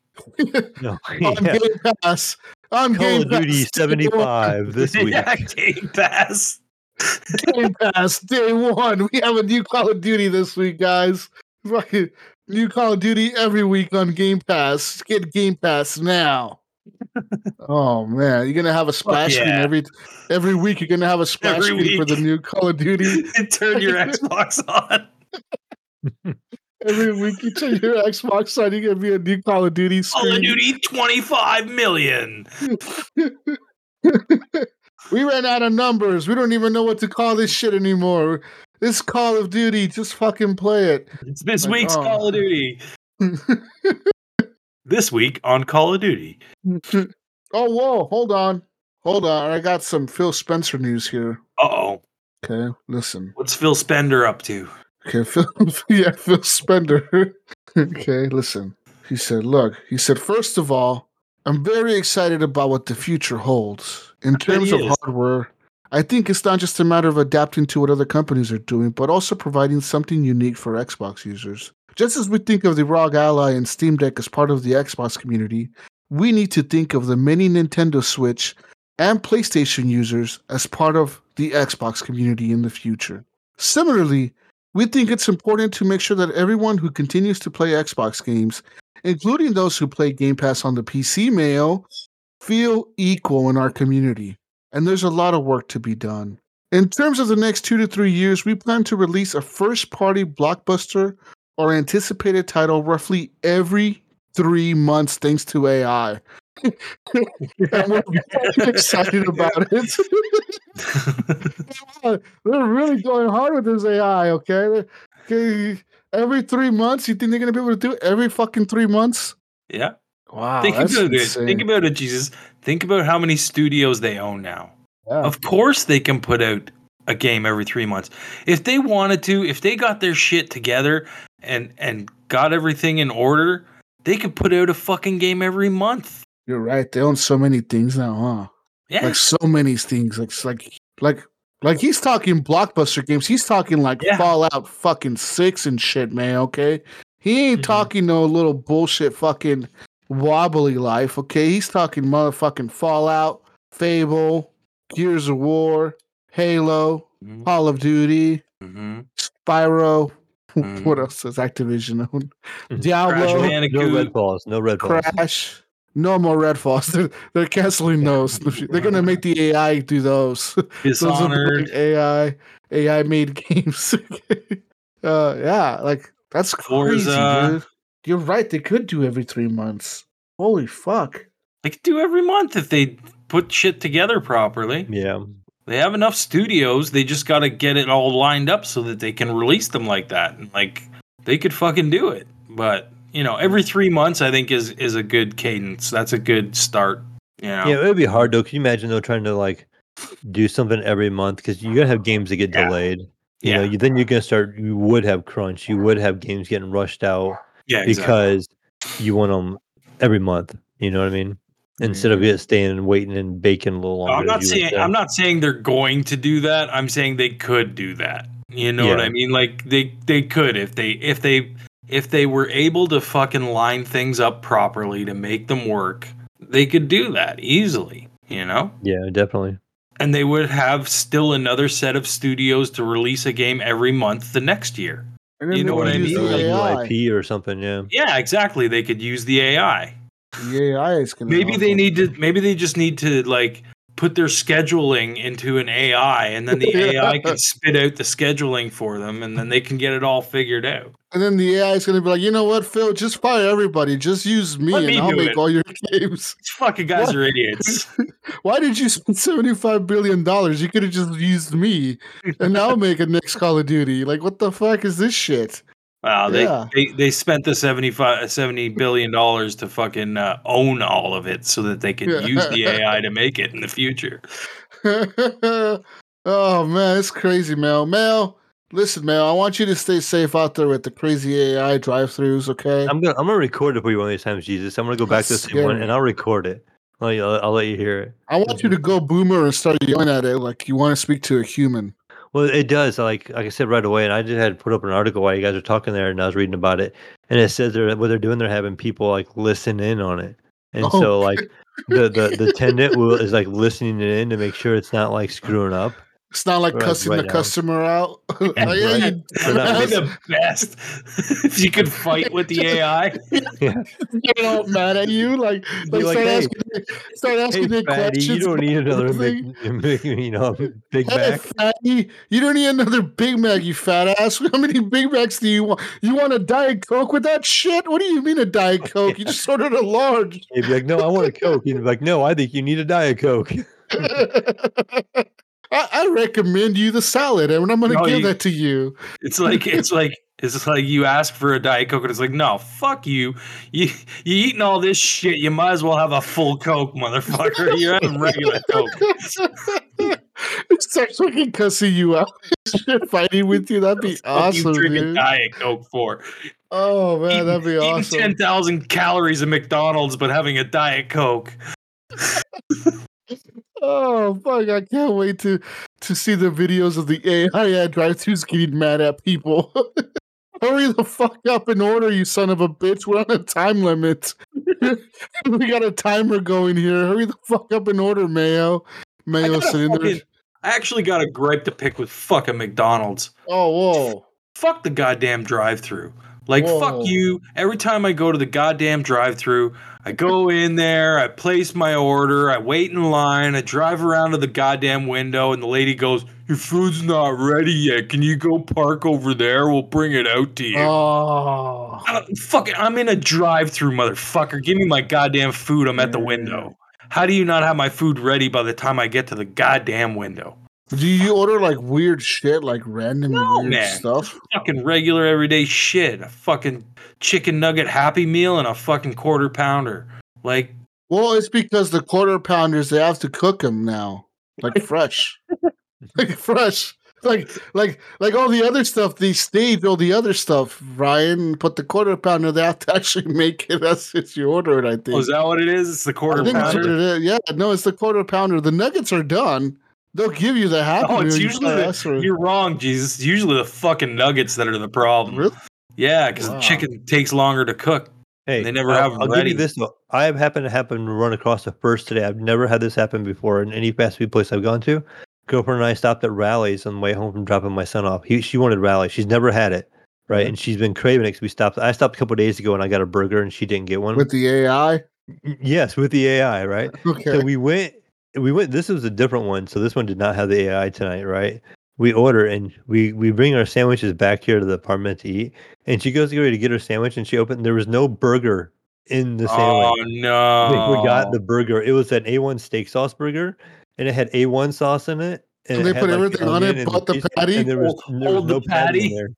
C: No,
B: on
C: yeah.
B: Game Pass. On
C: Call
B: Game
C: of Duty
B: Pass.
C: 75 this week.
D: yeah, Game Pass.
B: Game Pass day one. We have a new Call of Duty this week, guys. Fucking new Call of Duty every week on Game Pass. Get Game Pass now. oh man, you're gonna have a splash screen
D: yeah.
B: every every week. You're gonna have a splash
D: Every
B: screen for the new Call of Duty.
D: Turn your Xbox on.
B: Every week you turn your Xbox on, you get gonna a new Call of Duty
D: Call of
B: screen.
D: Duty 25 million.
B: we ran out of numbers. We don't even know what to call this shit anymore. This Call of Duty, just fucking play it.
D: It's this
B: Like,
D: week's
B: oh.
D: Call of Duty. This week on Call of Duty.
B: oh, whoa, hold on. Hold on. I got some Phil Spencer news here.
D: Uh oh.
B: Okay, listen.
D: What's Phil Spender up to?
B: Okay, Phil, yeah, Phil Spender. okay, listen. He said, look, he said, first of all, I'm very excited about what the future holds. In terms of hardware, I think it's not just a matter of adapting to what other companies are doing, but also providing something unique for Xbox users. Just as we think of the ROG Ally and Steam Deck as part of the Xbox community, we need to think of the many Nintendo Switch and PlayStation users as part of the Xbox community in the future. Similarly, we think it's important to make sure that everyone who continues to play Xbox games, including those who play Game Pass on the PC mail, feel equal in our community. And there's a lot of work to be done. In terms of the next two to three years, we plan to release a first party blockbuster or anticipated title roughly every three months thanks to AI. And we're excited about it. they're really going hard with this AI, okay? Okay? Every three months, you think they're gonna be able to do it every fucking three months?
D: yeah.
B: Wow,
D: Think about
B: insane.
D: it. Think about it, Jesus. Think about how many studios they own now.
B: Yeah.
D: Of course, they can put out a game every three months if they wanted to. If they got their shit together and and got everything in order, they could put out a fucking game every month.
B: You're right. They own so many things now, huh?
D: Yeah,
B: Like so many things. Like like like like he's talking blockbuster games. He's talking like
D: Yeah.
B: Fallout fucking six and shit, man. Okay, he ain't
D: Mhm.
B: talking no little bullshit fucking wobbly life. Okay, he's talking motherfucking Fallout, Fable, Gears of War, Halo,
D: Mhm.
B: Call of Duty,
D: Mhm.
B: Spyro. What else is Activision own?
C: Mhm.
B: Diablo.
D: Crash
C: No red balls. No red balls.
B: Crash. No more Redfalls. They're, they're canceling those. They're gonna make the AI do those. those are
D: Dishonored.
B: like AI AI made games. uh, yeah, like that's crazy,
D: Forza.
B: dude. You're right. They could do every three months. Holy fuck!
D: They could do every month if they put shit together properly.
C: Yeah.
D: They have enough studios. They just got to get it all lined up so that they can release them like that. And like they could fucking do it. But you know, every three months, I think is is a good cadence. That's a good start. You know?
C: Yeah, it would be hard though. Can you imagine though trying to like do something every month because you gotta have games that get
D: Yeah.
C: delayed. You know, you then you're gonna start. You would have crunch. You would have games getting rushed out
D: yeah, exactly.
C: because you want them every month. You know what I mean? Instead of mm-hmm. just staying and waiting and baking a little oh, longer.
D: I'm not
C: as you would
D: saying. I'm not saying they're going to do that. I'm saying they could do that. You know what I mean? Like they they could if they if they if they were able to fucking line things up properly to make them work, they could do that easily, you know?
C: Yeah, definitely.
D: And they would have still another set of studios to release a game every month the next year. You know what I mean?
C: Or like IP or something. Yeah.
D: Yeah, exactly. They could use the AI.
B: The AI is gonna.
D: Maybe they need to maybe they just need to like put their scheduling into an AI and then the AI can spit out the scheduling for them and then they can get it all figured out.
B: And then the AI is gonna be like, you know what, Phil? Just fire everybody. Just use me,
D: Let
B: and
D: me
B: I'll make
D: it."
B: all your games.
D: These fucking guys
B: What?
D: are idiots.
B: Why did you spend seventy-five billion dollars? You could have just used me, and I'll make a next Call of Duty. Like, what the fuck is this shit?
D: Wow, they,
B: Yeah.
D: they they spent the 75 70 billion dollars to fucking uh, own all of it so that they could
B: Yeah.
D: use the AI to make it in the future.
B: oh man, it's crazy, Mel. Mel, listen, Mel. I want you to stay safe out there with the crazy AI drive-throughs. Okay.
C: I'm gonna I'm gonna record it for you one of these times, Jesus. I'm gonna go back to the same one and I'll record it. I'll, I'll, I'll let you hear it.
B: I want you to go boomer and start yelling at it like you want to speak to a human.
C: Well, it does. Like like I said right away, and I just had to put up an article while you guys were talking there, and I was reading about it, and it says they're what they're doing. They're having people like listen in on it, and
B: Oh,
C: so like the the the attendant will is like listening in to make sure it's not like screwing up.
B: It's not like
C: Right,
B: cussing
C: right
B: the
C: now.
B: customer out. oh, yeah,
C: right.
B: you,
C: They're not
D: That'd be the best. if you could fight with the AI.
B: get all mad at you, like, like,
C: like,
B: start
C: "Hey,
B: asking, start asking
C: Hey,
B: it
C: fatty,
B: questions.
C: you don't need another big,
B: everything.
C: big, you know, Big
B: Hey,
C: Mac.
B: fatty, you don't need another Big Mac, you fat ass. How many Big Macs do you want? You want a Diet Coke with that shit? What do you mean a Diet Coke? You just ordered a large.
C: He'd be like, "No, I want a Coke." He'd be like, "No, I think you need a Diet Coke."
B: I, I recommend you the salad, and I'm going to
D: No,
B: give
D: you-
B: that to you.
D: It's like it's like it's like you ask for a diet coke and it's like no fuck you you you eating all this shit you might as well have a full coke motherfucker you have regular coke
B: it starts fucking cussing you out, fighting with you. That'd be awesome,
D: drinking
B: dude.
D: diet coke for
B: Oh man,
D: Eating-
B: that'd be awesome.
D: ten thousand calories of McDonald's but having a diet coke
B: Oh fuck! I can't wait to to see the videos of the AI ad drive-throughs getting mad at people. Hurry the fuck up and order, you son of a bitch! We're on a time limit. we got a timer going here. Hurry the fuck up and order, Mayo. Mayo
D: got a
B: sitting there.
D: I actually got a gripe to pick with fucking McDonald's
B: Oh whoa!
D: fuck the goddamn drive-through. Like
B: Whoa.
D: fuck you. Every time I go to the goddamn drive-through, I go in there, I place my order, I wait in line, I drive around to the goddamn window, and the lady goes, Your food's not ready yet. Can you go park over there? We'll bring it out to you.
B: Oh,
D: Uh, fucking, I'm in a drive-through, motherfucker. Give me my goddamn food. I'm at the window. How do you not have my food ready by the time I get to the goddamn window?
B: Do you order like weird shit, like random
D: No,
B: weird
D: man.
B: stuff?
D: Fucking regular everyday shit. A fucking chicken nugget happy meal and a fucking quarter pounder. Like,
B: Well, it's because the quarter pounders they have to cook them now, like fresh, like fresh, like like like all the other stuff. They stage all the other stuff, Ryan. But the quarter pounder they have to actually make it as if you order it. I think.
D: oh, is that what it is? It's the
B: I
D: quarter
B: think that's what
D: pounder.
B: it is. Yeah, no, it's the quarter pounder. The nuggets are done. They'll give you the happy
D: Oh, it's
B: meal. You
D: usually
B: gotta
D: the,
B: ask for it.
D: you're wrong, Jesus. It's usually the fucking nuggets that are the problem.
B: Really?
D: Yeah, because
B: Wow.
D: the chicken takes longer to cook.
C: Hey,
D: They never
C: I'll,
D: have 'em
C: I'll give
D: ready.
C: you this though. I have happened to happen to run across the first today. I've never had this happen before in any fast food place I've gone to. Girlfriend and I stopped at Rally's on the way home from dropping my son off. He, she wanted Rally's. She's never had it, right?
B: Mhm.
C: And she's been craving it. 'cause we stopped. I stopped a couple days ago and I got a burger and she didn't get one.
B: with the AI.
C: Yes, with the AI, right?
B: Okay.
C: So we went. We went. This was a different one. So this one did not have the AI tonight, right? We order and we we bring our sandwiches back here to the apartment to eat. And she goes to get ready to get her sandwich, and she opened. There was no burger in the sandwich.
D: Oh no!
C: We, we got the burger. It was an A1 steak sauce burger, and it had A1 sauce in it. And
B: So they put
C: like,
B: everything on it but the patty?
C: And there was,
D: Hold-
C: there was
D: hold the
C: no patty in there.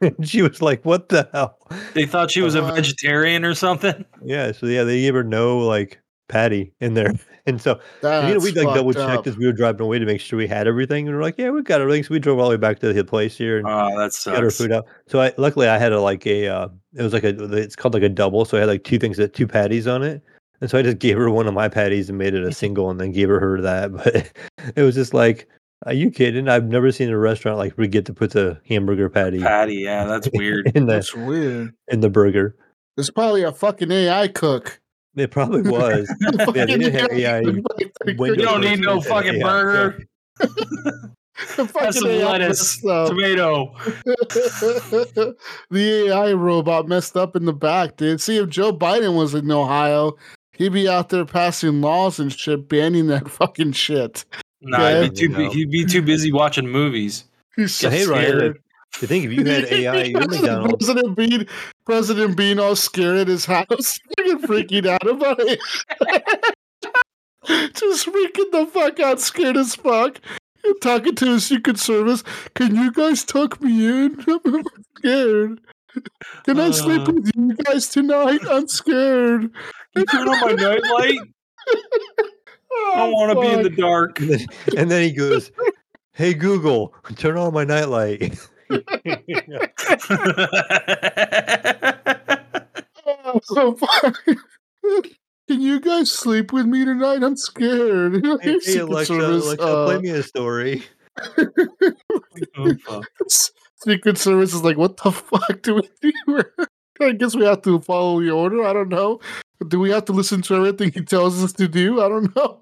C: And she was like, "What the hell?"
D: They thought she was a
B: Uh,
D: vegetarian or something.
C: Yeah. So yeah, they gave her no like patty in there, and so And, you know, we like double checked as we were driving away to make sure we had everything. And we are like, yeah, we've got everything. So we drove all the way back to the place here and
D: Oh, that
C: got our food out. So I luckily I had a like a uh, it was like a it's called like a double. So I had like two things that two patties on it. And so I just gave her one of my patties and made it a single and then gave her her that. But it was just like, are you kidding? I've never seen a restaurant like forget to put the hamburger patty
D: Patty, yeah, that's weird.
C: in the
B: That's weird.
C: in the burger.
B: It's probably a fucking AI cook.
C: It probably was. yeah, they didn't have AI.
D: You don't need no
C: first,
D: fucking
C: yeah.
D: burger. Have some lettuce, tomato.
B: the AI robot messed up in the back, dude. See if Joe Biden was in Ohio, he'd be out there passing laws and shit, banning that fucking shit.
D: Nah, he'd be too bu- he'd be too busy watching movies.
B: He's so
C: So, hey, Ryan,
B: scared.
C: I think if you had AI at your McDonald's,
B: President Bean, President Bean, all scared at his house, fucking freaking out about it. Just freaking the fuck out, scared as fuck. And talking to his Secret Service. Can you guys tuck me in? I'm scared. Can I sleep
D: Uh.
B: with you guys tonight? I'm scared.
D: Can you turn on my nightlight? I don't want to be in the dark.
C: and then, and then he goes, "Hey Google, turn on my nightlight."
B: Oh, so funny. Can you guys sleep with me tonight? I'm scared.
C: hey, hey,
B: Secret
C: Alexa,
B: Service,
C: Alexa,
B: uh,
C: play me a story.
D: Oh.
B: Secret Service is like, what the fuck do we do? I guess we have to follow the order. I don't know. Do we have to listen to everything he tells us to do? I don't know.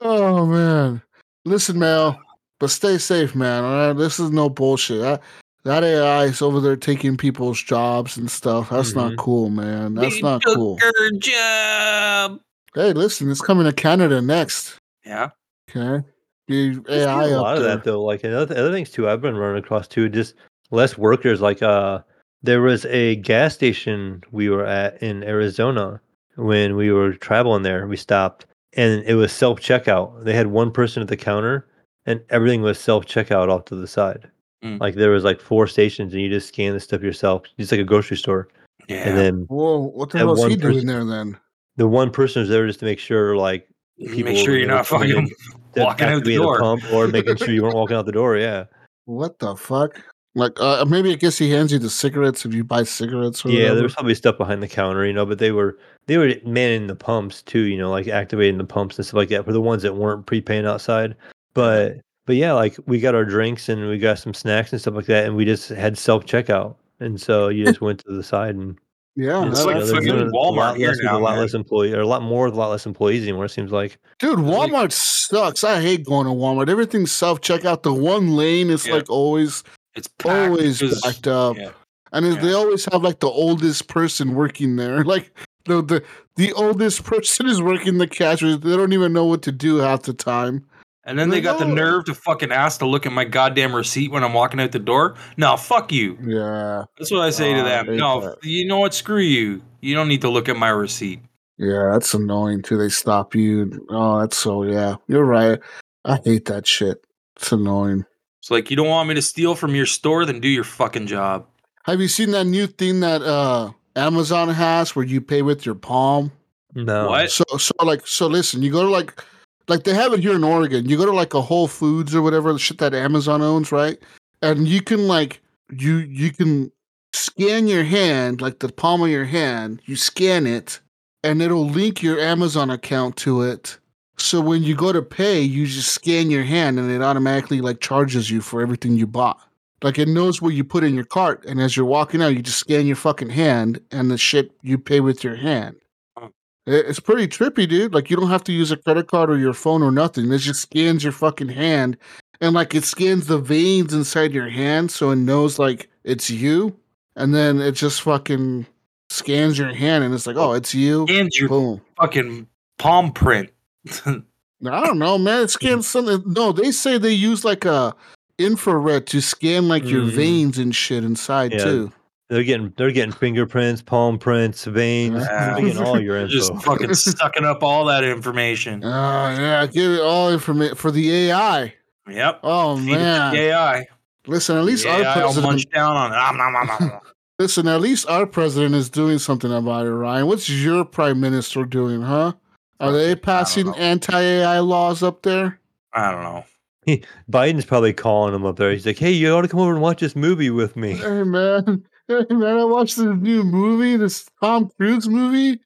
B: Oh man, listen, Mel, but stay safe, man. All right, this is no bullshit. That, that AI is over there taking people's jobs and stuff. That's not
C: Mhm.
B: cool, man. That's
D: We
B: not
D: took
B: cool.
D: Her job.
B: Hey, listen, it's coming to Canada next.
D: Yeah.
B: Okay, the
C: There's
B: AI
C: a
B: up
C: lot of
B: there.
C: that though. Like and other, other things too. I've been running across too. Just less workers. Like uh, there was a gas station we were at in Arizona when we were traveling there. We stopped and it was self checkout. They had one person at the counter and everything was self checkout off to the side.
D: Mm.
C: Like there was like four stations and you just scan the stuff yourself, just like a grocery store.
D: Yeah.
C: And then
B: Whoa, what the
C: That
B: hell is
C: one
B: he doing
C: person-
B: there then?
C: the one person was there just to make sure like people
D: Make sure you're not fucking walking out the
C: activate
D: door.
C: pump or making sure you weren't walking out the door. Yeah.
B: What the fuck? Like, uh, maybe I guess he hands you the cigarettes if you buy cigarettes. Or
C: Yeah,
B: whatever.
C: there was probably stuff behind the counter, you know, but they were they were manning the pumps too, you know, like activating the pumps and stuff like that for the ones that weren't prepaying outside. But but yeah, like we got our drinks and we got some snacks and stuff like that, and we just had self checkout, and so you just went to the side and
B: yeah.
D: It's like
B: that's-
D: fucking
C: doing a
D: Walmart
C: lot
D: here
C: less with
D: now,
C: a lot
D: man.
C: less employee or a lot more with a lot less employees anymore. It seems like
B: Dude,
D: like-
B: Walmart sucks. I hate going to Walmart. Everything's self checkout. The one lane is
D: Yeah.
B: like always,
D: It's packed
B: always
D: 'cause-
B: backed up,
D: yeah.
B: and it- they always have like the oldest person working there. Like the the the oldest person is working the cash. register. They don't even know what to do half the time.
D: And then they got the nerve to fucking ask to look at my goddamn receipt when I'm walking out the door. No, fuck you.
B: Yeah,
D: That's what I say to them. No,
B: that.
D: you know what? Screw you. You don't need to look at my receipt.
B: yeah, that's annoying too. They stop you. Oh, that's so yeah. You're right. I hate that shit. It's annoying.
D: It's like you don't want me to steal from your store, then do your fucking job.
B: Have you seen that new thing that uh Amazon has where you pay with your palm?
C: No.
D: What?
B: So so like so listen, you go to like like they have it here in Oregon. You go to like a Whole Foods or whatever the shit that Amazon owns, right? And you can like you you can scan your hand, like the palm of your hand, you scan it, and it'll link your Amazon account to it. So when you go to pay, you just scan your hand and it automatically like charges you for everything you bought. Like it knows what you put in your cart, and as you're walking out, you just scan your fucking hand, and the shit you pay with your hand. It- It's pretty trippy, dude. Like you don't have to use a credit card or your phone or nothing. It just scans your fucking hand, and like it scans the veins inside your hand, so it knows like it's you, and then it just fucking scans your hand, and it's like, oh, it's you.
D: And your
B: Boom.
D: fucking palm print.
B: I don't know, man. It scans something. No, they say they use like a infrared to scan like your
C: Mm.
B: veins and shit inside
C: Yeah.
B: too.
C: They're getting they're getting fingerprints, palm prints, veins.
D: Yeah.
C: They're getting all your info.
D: Just fucking sucking up all that information.
B: Oh yeah, give it all information for the AI.
D: Yep.
B: Oh
D: Feed
B: man,
D: the AI.
B: listen. At least
D: The
B: our
D: AI
B: president.
D: munch down on it. Om, nom, nom, nom, nom.
B: Listen, at least our president is doing something about it, Ryan. What's your prime minister doing, huh? Are they passing anti-AI laws up there?
D: I don't know.
C: Biden's probably calling him up there. He's like, "Hey, you ought to come over and watch this movie with me."
B: Hey man, hey man, I watched this new movie, this Tom Cruise movie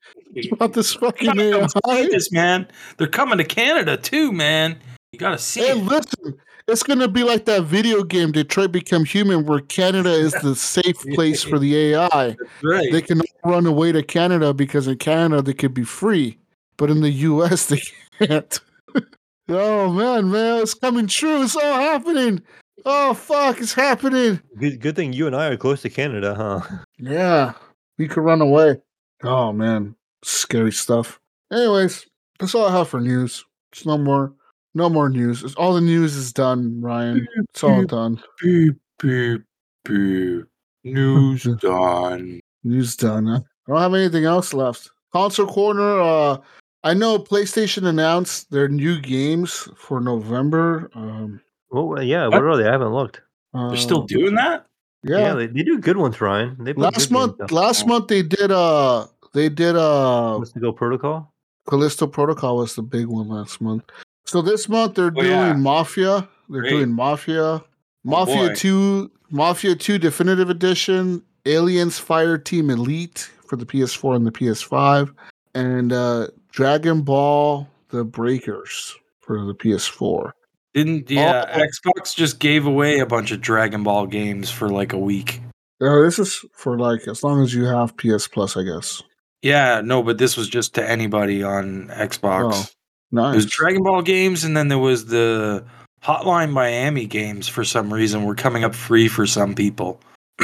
B: about this fucking AI.
D: this man. They're coming to Canada too, man. You gotta see
B: Hey,
D: it.
B: listen, it's gonna be like that video game Detroit Become Human, where Canada is the safe place for the AI.
D: Right.
B: They can run away to Canada because in Canada they could be free, but in the U.S. they can't. oh man, man, it's coming true. It's all happening. Oh fuck, it's happening.
C: Good, good thing you and I are close to Canada, huh?
B: Yeah, we could run away. Oh man, scary stuff. Anyways, that's all I have for news. It's no more, no more news. It's, all the news is done, Ryan. It's all done.
D: Beep, beep, beep. News done.
B: News done. Huh? I don't have anything else left. Console corner. Uh, I know PlayStation announced their new games for November. Um,
C: Well, yeah. What are they? I haven't looked.
D: They're still
B: uh,
D: doing that?
C: Yeah,
B: Yeah.
C: they, they do good ones, Ryan. They
B: last month, last month they did. Uh, they did. Uh,
C: What's the go protocol?
B: Callisto Protocol was the big one last month. So this month they're
D: Oh,
B: doing
D: yeah.
B: Mafia. They're
D: Great.
B: doing Mafia. Mafia
D: boy.
B: 2, Mafia 2 Definitive Edition, Aliens Fireteam Elite for the PS4 and the PS5, and uh Dragon Ball The Breakers for the PS4.
D: Didn't yeah,
B: Oh.
D: Xbox just gave away a bunch of Dragon Ball games for like a week.
B: Uh, this is for like as long as you have PS Plus, I guess.
D: Yeah, no, but this was just to anybody on Xbox.
B: Oh,
D: There was Dragon Ball games, and then there was the Hotline Miami games. For some reason, were coming up free for some people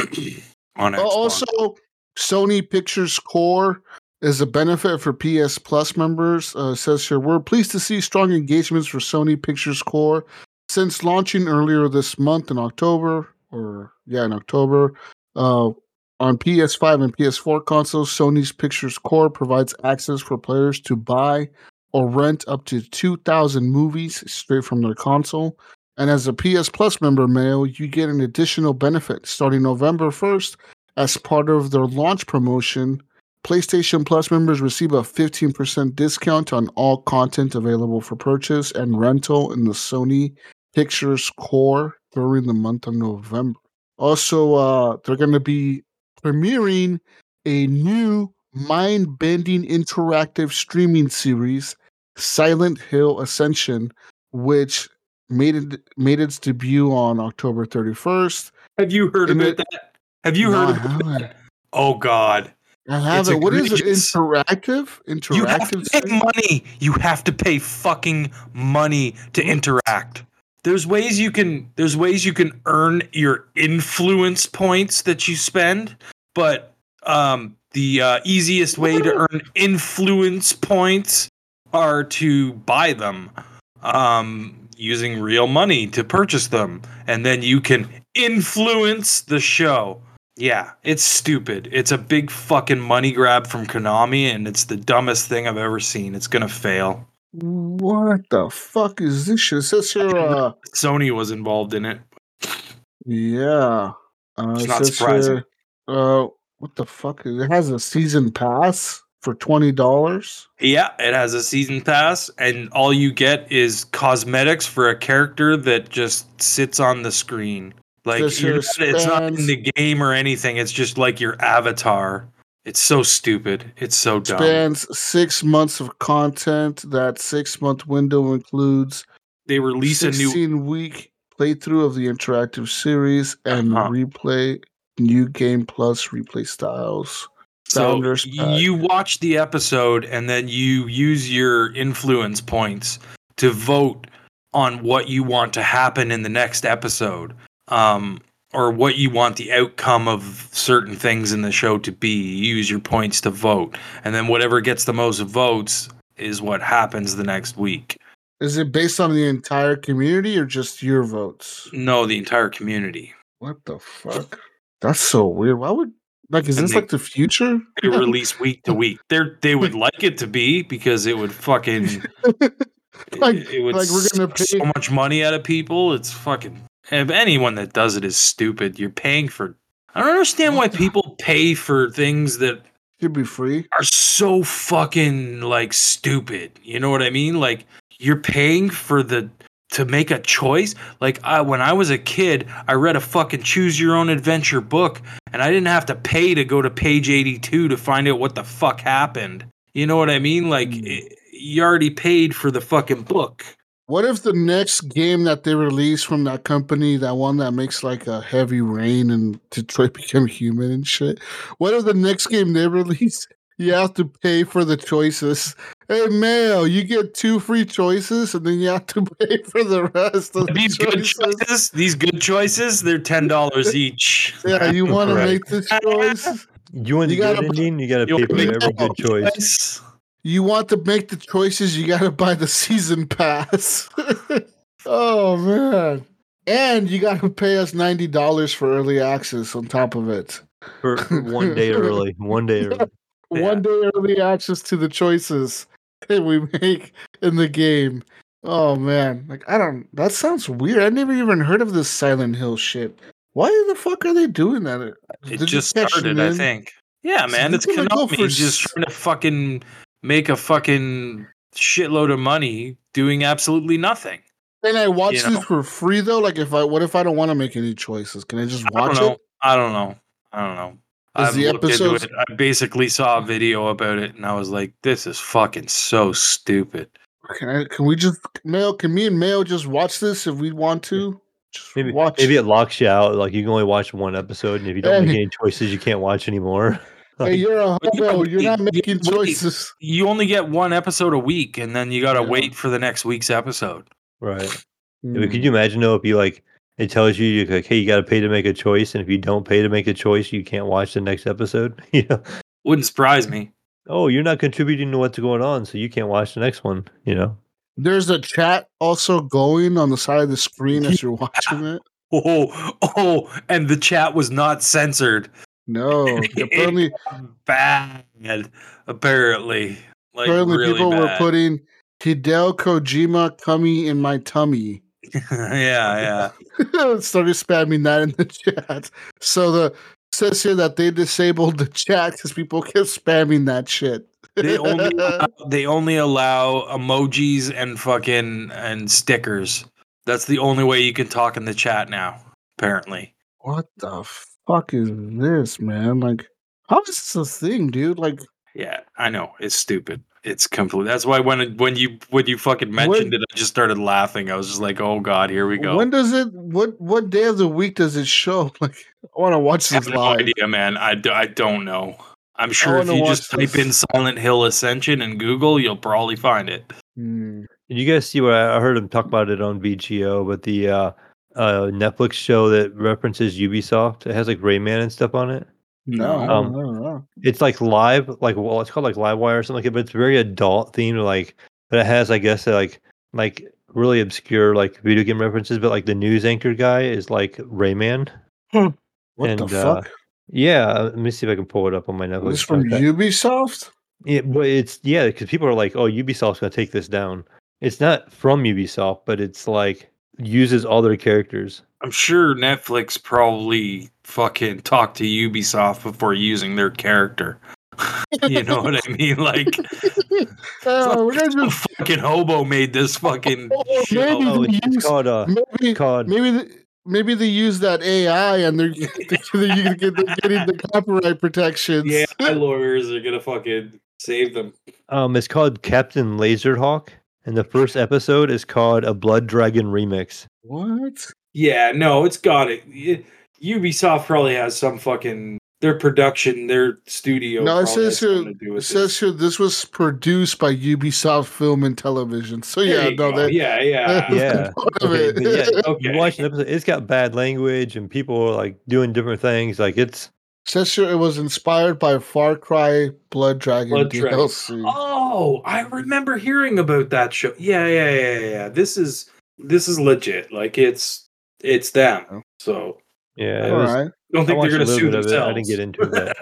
D: on Xbox.
B: Oh, also, Sony Pictures Core is a benefit for PS Plus members. Uh, says here, we're pleased to see strong engagements for Sony Pictures Core since launching earlier this month in October, or yeah, in October. Uh, on PS5 and PS4 consoles, Sony's Pictures Core provides access for players to buy or rent up to 2,000 movies straight from their console. And as a PS Plus member, Mayo, you get an additional benefit starting November 1st as part of their launch promotion. PlayStation Plus members receive a 15% discount on all content available for purchase and rental in the Sony Pictures Core during the month of November. Also, uh, they're going to be premiering a new mind bending interactive streaming series, Silent Hill Ascension, which made it made its debut on October 31st.
D: have you heard
B: and
D: about
B: it-
D: that? Have you
B: No,
D: heard about that? Oh God!
B: I have
D: It's
B: it. What is it?
D: egregious.
B: Interactive? Interactive?
D: You have to pay money. You have to pay fucking money to interact. There's ways you can there's ways you can earn your influence points that you spend, but um the uh, easiest way to earn influence points are to buy them. Um using real money to purchase them, and then you can influence the show. Yeah, it's stupid. It's a big fucking money grab from Konami, and it's the dumbest thing I've ever seen. It's gonna fail.
B: What the fuck is this shit? It says here, uh,
D: Sony was involved in it.
B: yeah. Uh,
D: It's
B: it
D: not surprising.
B: here, uh, what the fuck? It has a season pass for twenty dollars.
D: Yeah, it has a season pass, and all you get is cosmetics for a character that just sits on the screen. Like
B: Says
D: you're
B: here
D: not- it's not in the game or anything. It's just like your avatar. It's so stupid. It's so dumb.
B: Spans six months of content. That six month window includes
D: they release a new
B: 16 week playthrough of the interactive series and
D: Uh-huh.
B: replay new game plus replay styles.
D: so you watch the episode and then you use your influence points to vote on what you want to happen in the next episode um, or what you want the outcome of certain things in the show to be you use your points to vote and then whatever gets the most votes is what happens the next week
B: Is it based on the entire community or just your votes?
D: no the entire community
B: What the fuck? That's so weird. Why would like is
D: And
B: this
D: they-
B: like the future?
D: they release week to week they're they would like it to be because it would fucking
B: Like-
D: it, it would
B: like we're gonna
D: suck so much money out of people. It's fucking. If anyone that does it is stupid, you're paying for. I don't understand why people pay for things that
B: Should be free.
D: are so fucking like stupid. You know what I mean? Like you're paying for the to make a choice. Like I, when I was a kid, I read a fucking choose your own adventure book, and I didn't have to pay to go to page 82 to find out what the fuck happened. You know what I mean? Like
B: Hmm.
D: i you already paid for the fucking book.
B: What if the next game that they release from that company, that one that makes like a heavy rain and Detroit become human and shit? What if the next game they release, you have to pay for the choices? Hey, Mayo, you get two free choices and then you have to pay for the rest of the
D: These good
B: choices.
D: choices, these good choices, they're ten dollars each.
B: Yeah, you want to make this choice?
C: You want
B: You
C: the good
B: gotta-
C: ending? You got to pay for every good choice.
D: choice?
B: You want to make the choices, you got to buy the season pass. oh, man. And you got to pay us $90 for early access on top of it.
C: For for one day early. One day early.
B: One day early access to the choices that we make in the game. Oh man, like I don't. That sounds weird. I never even heard of this Silent Hill shit. Why the fuck are they doing that?
D: It
B: Did you
D: just started, I think. Yeah, man,
B: they're
D: it's
B: gonna go
D: Konami
B: for
D: just trying to fucking make a fucking shitload of money doing absolutely nothing.
B: Can I watch
D: You
B: this
D: know?
B: for free though? Like if I, what if I don't want to make any choices? Can I just watch
D: know.
B: it?
D: I don't know. I don't know.
B: Is
D: I've
B: the
D: looked into
B: episodes-
D: it. I basically saw a video about it, and I was like, "This is fucking so stupid."
B: Can I? Can we just Mel? Can me and Mel just watch this if we want to? Just
C: Maybe
B: watch.
C: maybe it locks you out. Like you can only watch one episode, and if you don't make any choices, you can't watch anymore.
B: hey, you're a
D: But yeah,
B: hobo. You're not making
D: wait.
B: choices.
D: You only get one episode a week, and then you gotta
B: Yeah.
D: wait for the next week's episode.
C: right.
B: Hmm.
C: I mean, Could you imagine though if you like it tells you you like, hey, you got to pay to make a choice, and if you don't pay to make a choice, you can't watch the next episode. you know,
D: Wouldn't surprise me.
C: oh, you're not contributing to what's going on, so you can't watch the next one. You know,
B: There's a chat also going on the side of the screen as you're watching it.
D: Oh, oh, and the chat was not censored.
B: No, apparently,
D: Bad, apparently. Like
B: apparently
D: really
B: people were putting Hideo Kojima coming in my tummy.
D: yeah, yeah.
B: Started spamming that in the chat. So the says here that they disabled the chat because people kept spamming that shit.
D: They only allow, they only allow emojis and fucking and stickers. That's the only way you can talk in the chat now. Apparently.
B: what the fuck is this, man? Like, how is this a thing, dude? Like,
D: Yeah, I know. It's stupid. It's complete. That's why when it, when you when you fucking mentioned it, I just started laughing. I was just like, "Oh God, here we go."
B: when does it? What what day of the week does it show? Like, I want to watch
D: I have
B: this
D: no
B: live.
D: idea, man. I, do, I don't know. I'm sure if you just
B: watch
D: type in. Silent Hill Ascension in Google, you'll probably find it.
C: Did you guys see what I I heard him talk about it on VGO, but the uh, uh, Netflix show that references Ubisoft, it has like Rayman and stuff on it.
B: No,
C: Um,
B: I don't know.
C: It's like live, like well, it's called like Livewire or something like it, but it's very adult themed. Like, but it has, I guess, like like really obscure like video game references, but like the news anchor guy is like Rayman.
B: What
C: And,
B: the
C: uh,
B: fuck?
C: Yeah, uh, let me see if I can pull it up on my Netflix.
B: This from
C: contact.
B: Ubisoft?
C: Yeah, but it's yeah, because people are like, "Oh, Ubisoft's gonna take this down." It's not from Ubisoft, but it's like uses all their characters.
D: I'm sure Netflix probably fucking talked to Ubisoft before using their character. you know what I mean? Like,
B: Uh, we're gonna
D: some
B: do
D: fucking hobo made this fucking
B: Oh,
D: show.
B: maybe
C: Oh, it's,
B: use-
C: called uh,
B: maybe
C: called
B: maybe the, maybe they use that AI and they're they're, they're getting the copyright protections.
D: Yeah, my lawyers are gonna fucking save them.
C: um, it's called Captain Laserhawk, and the first episode is called a Blood Dragon remix.
B: What?
D: Yeah, no, it's got it. Y- Ubisoft probably has some fucking their production, their studio.
B: No, it says here.
D: something to do
B: It says
D: this.
B: here this was produced by Ubisoft Film and Television. So
D: There
B: yeah, no,
D: go.
B: they,
D: yeah, yeah.
C: Yeah. Okay,
B: it.
C: but yeah,
D: Okay.
C: you watch an episode. It's got bad language, and people are like doing different things. Like it's
B: says here it was inspired by Far Cry Blood Dragon
D: Blood Dragon.
B: DLC.
D: Oh, I remember hearing about that show. Yeah, yeah, yeah, yeah, yeah. This is this is legit. Like it's it's them. So
C: yeah.
B: All
C: was,
B: right.
D: I don't think
C: watched
D: they're gonna sue
C: bit of
D: themselves.
C: I didn't get into it.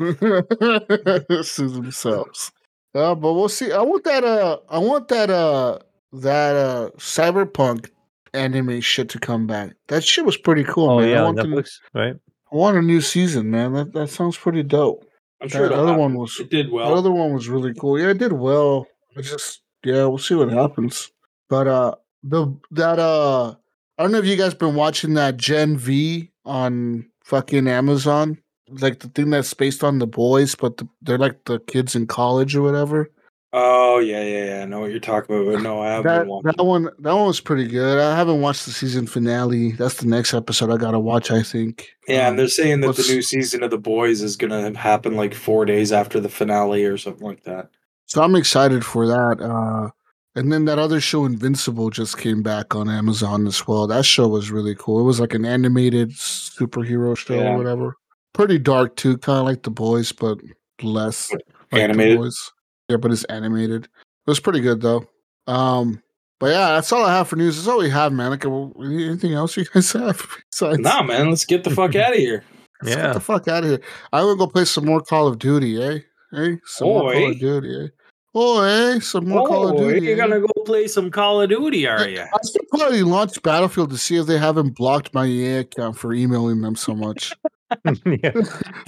B: Sue themselves. Uh, but we'll see. I want that. Uh, I want that. Uh, that uh, cyberpunk anime shit to come back. That shit was pretty cool,
C: Oh
B: man.
C: Yeah, on
B: want, them-
C: Netflix, right?
B: I want a new season, man. That that sounds pretty dope.
D: I'm sure the
B: other
D: happen.
B: one was-
D: it did well.
B: The other one was really cool. Yeah, it did well. Just yeah, we'll see what happens. But uh, the that uh, I don't know if you guys been watching that Gen V on fucking Amazon, like the thing that's based on the boys, but the, they're like the kids in college or whatever.
D: Oh yeah, yeah, yeah. I know what you're talking about, but no, I haven't
B: That that one that one was pretty good. I haven't watched the season finale. That's the next episode I gotta watch. I think.
D: Yeah,
B: Um,
D: and they're saying that the new season of The Boys is gonna happen like four days after the finale or something like that.
B: So I'm excited for that. Uh, and then that other show, Invincible, just came back on Amazon as well. That show was really cool. It was like an animated superhero show
D: Yeah.
B: or whatever. Pretty dark too, kind of like The Boys, but less like
D: animated?
B: The Boys. Yeah, but it's animated. It was pretty good though. Um, but yeah, that's all I have for news. That's all we have, man. Like, anything else you guys have? Besides,
D: Nah, man, let's get the fuck out of here.
B: Let's
C: Yeah.
B: Get the fuck out of here. I will go play some more Call of Duty, eh? Hey, some more Call of Duty, eh? Oh, eh? Some more Call of
D: Oh,
B: Duty.
D: you're
B: eh?
D: gonna go play some Call of Duty, are you?
B: I should probably launch Battlefield to see if they haven't blocked my EA account for emailing them so much.
C: yeah.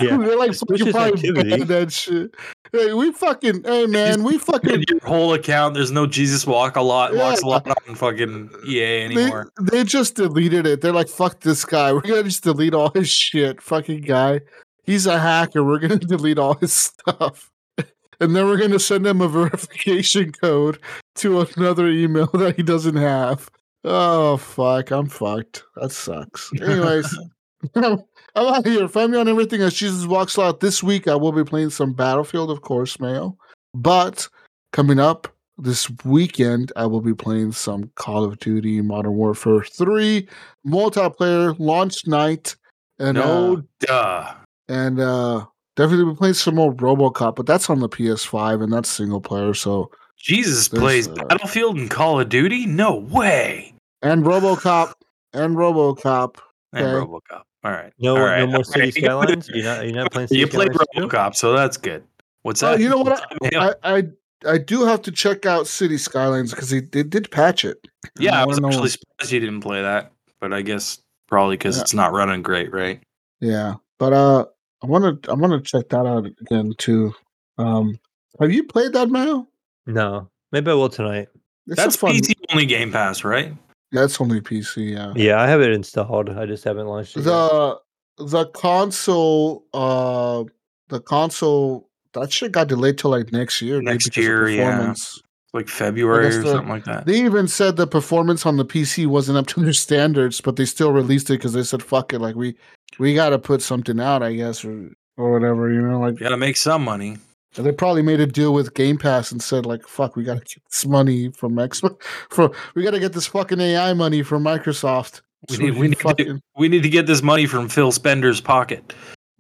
C: Yeah.
B: They're like fucking
C: Suspicious
B: probably
C: activity.
B: banned that shit. Hey, we fucking hey man, we fucking
D: Your whole account, there's no Jesus walk a lot, walks a
B: Yeah.
D: lot on fucking EA
B: they,
D: anymore.
B: they just deleted it. They're like, fuck this guy. We're gonna just delete all his shit. Fucking guy. He's a hacker. We're gonna delete all his stuff. And then we're gonna send him a verification code to another email that he doesn't have. Oh fuck, I'm fucked. That sucks. Anyways, I'm out here. Find me on everything as Jesus Walks Out. This week I will be playing some Battlefield, of course, Mayo. But coming up this weekend, I will be playing some Call of Duty Modern Warfare 3 multiplayer launch night. And
D: no,
B: uh,
D: duh.
B: and uh definitely be playing some more Robocop, but that's on the PS5 and that's single player, so
D: Jesus plays
B: uh,
D: Battlefield and Call of Duty? No way.
B: and Robocop and Robocop.
D: And RoboCop. All right.
C: No,
D: All right.
C: no more City
D: right.
C: Skylines. You're not. You're not playing. City Skylines?
D: You played
C: Skylines too?
D: RoboCop, so that's good. What's
B: Oh,
D: that?
B: you know what? I, I I do have to check out City Skylines because they, they did patch it.
D: yeah, I was
B: wanna know-
D: actually surprised you didn't play that, but I guess probably because
B: Yeah.
D: it's not running great, right?
B: Yeah, but uh, I want to I want to check that out again too. Um, have you played that, Mayo?
C: No, maybe I will tonight.
B: It's
D: That's
B: a fun.
D: PC only Game Pass, right?
B: That's only PC. Yeah.
C: Yeah, I have it installed. I just haven't launched it. yet.
B: The the console uh the console that shit got delayed till like next year.
D: Next year, yeah. Like February or
B: the-
D: something like that.
B: They even said the performance on the PC wasn't up to their standards, but they still released it because they said, "Fuck it, like we we got to put something out, I guess, or or whatever." You know, like
D: You gotta make some money.
B: They probably made a deal with Game Pass and said, "Like fuck, we got to get this money from X, from we got to get this fucking AI money from Microsoft."
D: We
B: So
D: need, we,
B: can
D: need to, we need to get this money from Phil Spender's pocket.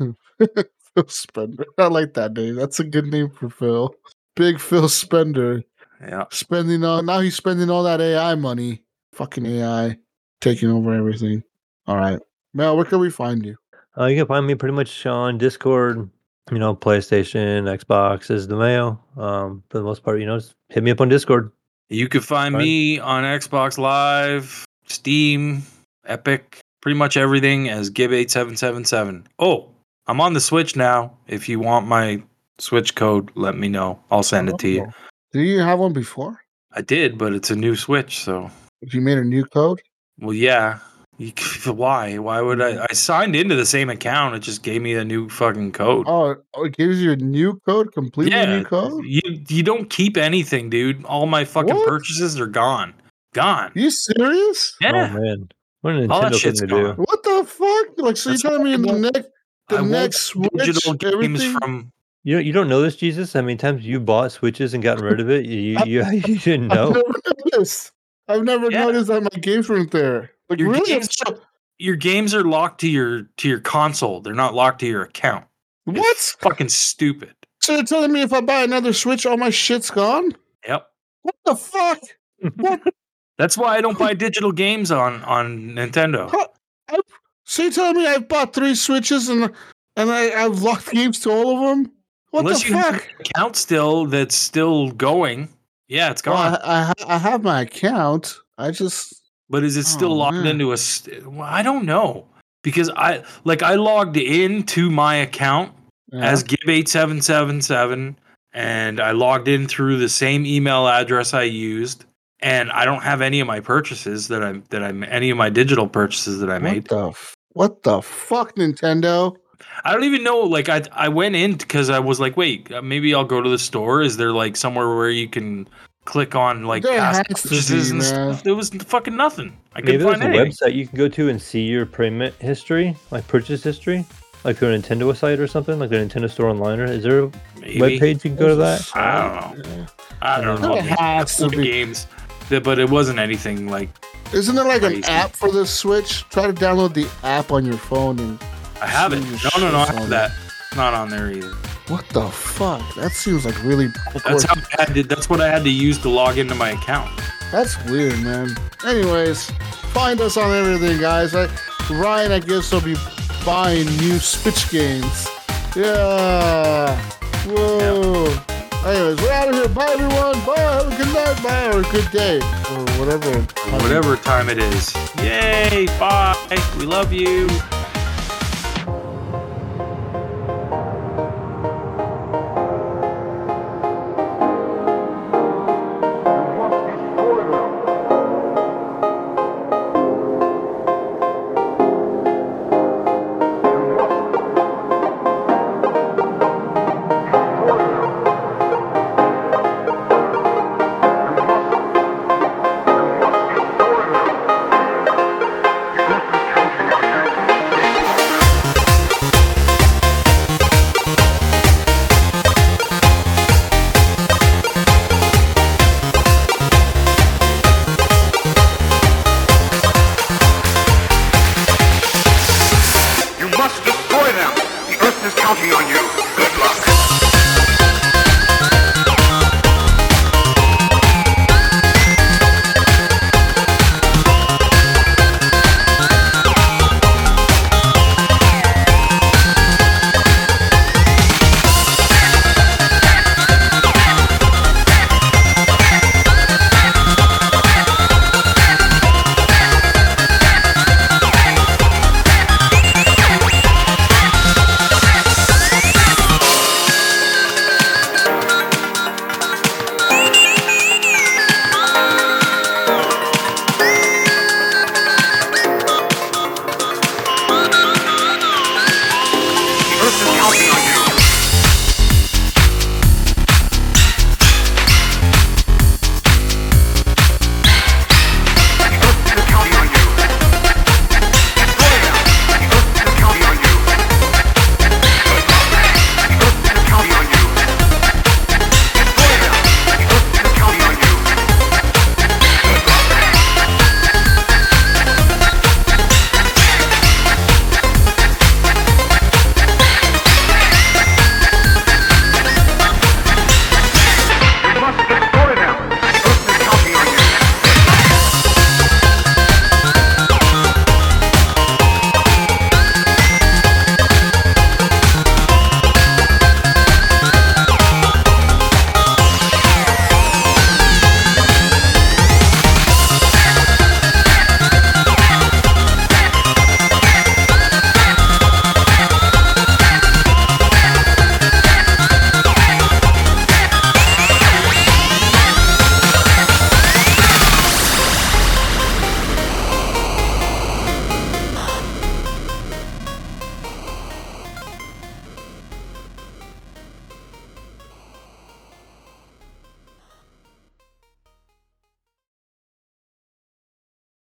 B: Phil Spender. I like that name. That's a good name for Phil. Big Phil Spender.
D: Yeah.
B: Spending all now he's spending all that AI money. Fucking AI taking over everything. All right. Mel, where can we find you?
C: Uh, you can find me pretty much on Discord. You know, PlayStation, Xbox is the mail. Um, for the most part, you know, just hit me up on Discord.
D: You can find
C: Fine.
D: me on Xbox Live, Steam, Epic, pretty much everything as Gib8777. Oh, I'm on the Switch now. If you want my Switch code, let me know. I'll send it to you.
B: Oh. Did you have one before?
D: I did, but it's a new Switch, so
B: You made a new code?
D: well, yeah. You, c- why? Why would I? Mm-hmm. I signed into the same account. It just gave me a new fucking code.
B: Oh, oh, it gives you a new code, completely
D: yeah,
B: new code?
D: you you don't keep anything, dude. All my fucking
B: What?
D: purchases are gone, gone.
B: you serious?
D: Yeah,
C: Oh man, what a
D: All that
C: Nintendo thing to
D: gone.
C: do.
B: What the fuck? Like, so
D: That's
B: you're telling me in the
D: why I
B: next, the
D: I won't
B: next
D: buy
B: Switch,
D: digital games
B: everything?
D: from
C: You you don't know this, Jesus? How many times you bought Switches and gotten rid of it? You you, you didn't
B: I've
C: know.
B: never noticed. I've never
D: Yeah.
B: noticed that my games weren't there. Like,
D: Your
B: really?
D: games your games are locked to your to your console. They're not locked to your account. It's fucking stupid.
B: So you're telling me if I buy another Switch, all my shit's gone?
D: Yep.
B: What the fuck?
D: That's why I don't buy digital games on on Nintendo.
B: Huh? I- So you're telling me I've bought three Switches and and I, I've locked games to all of them? What
D: Unless
B: the
D: you have
B: fuck?
D: an account still that's still going. Yeah, it's
B: Well,
D: gone.
B: I, I, I have my account. I just
D: but is it still
B: oh,
D: locked
B: man.
D: into a? St- well, I don't know because I like I logged into my account
B: yeah.
D: as Gibb8777 and I logged in through the same email address I used and I don't have any of my purchases that I that I any of my digital purchases that I made.
B: what
D: made.
B: the f- what the fuck, Nintendo?
D: I don't even know like I I went in cuz I was like, "Wait, uh, maybe I'll go to the store. Is there like somewhere where you can click on like
B: There
D: past purchases and stuff?" There was fucking nothing. I
C: Maybe
D: couldn't
C: there's
D: find
C: a
D: anything.
C: website you can go to and see your payment history, like purchase history, like through a Nintendo site or something, like a Nintendo store online. Or is there a
D: Maybe.
C: web page you can go to that?
D: I don't
B: know.
D: I don't know.
B: There has to
D: Four
B: be.
D: games, but it wasn't anything like
B: Isn't there like an app for the Switch? Try to download the app on your phone and
D: I have it. No, no, no. I have that. Not on there either.
B: What the fuck? That seems like really
D: That's how I had to, That's what I had to use to log into my account.
B: That's weird, man. Anyways, find us on everything, guys. I, Ryan, I guess, will be buying new Switch games. Yeah. Whoa. Anyways, we're out of here. Bye, everyone. Bye. Have a good night. Bye. Or a good day. Or whatever.
D: Whatever time it is. Yay! Bye. We love.
E: You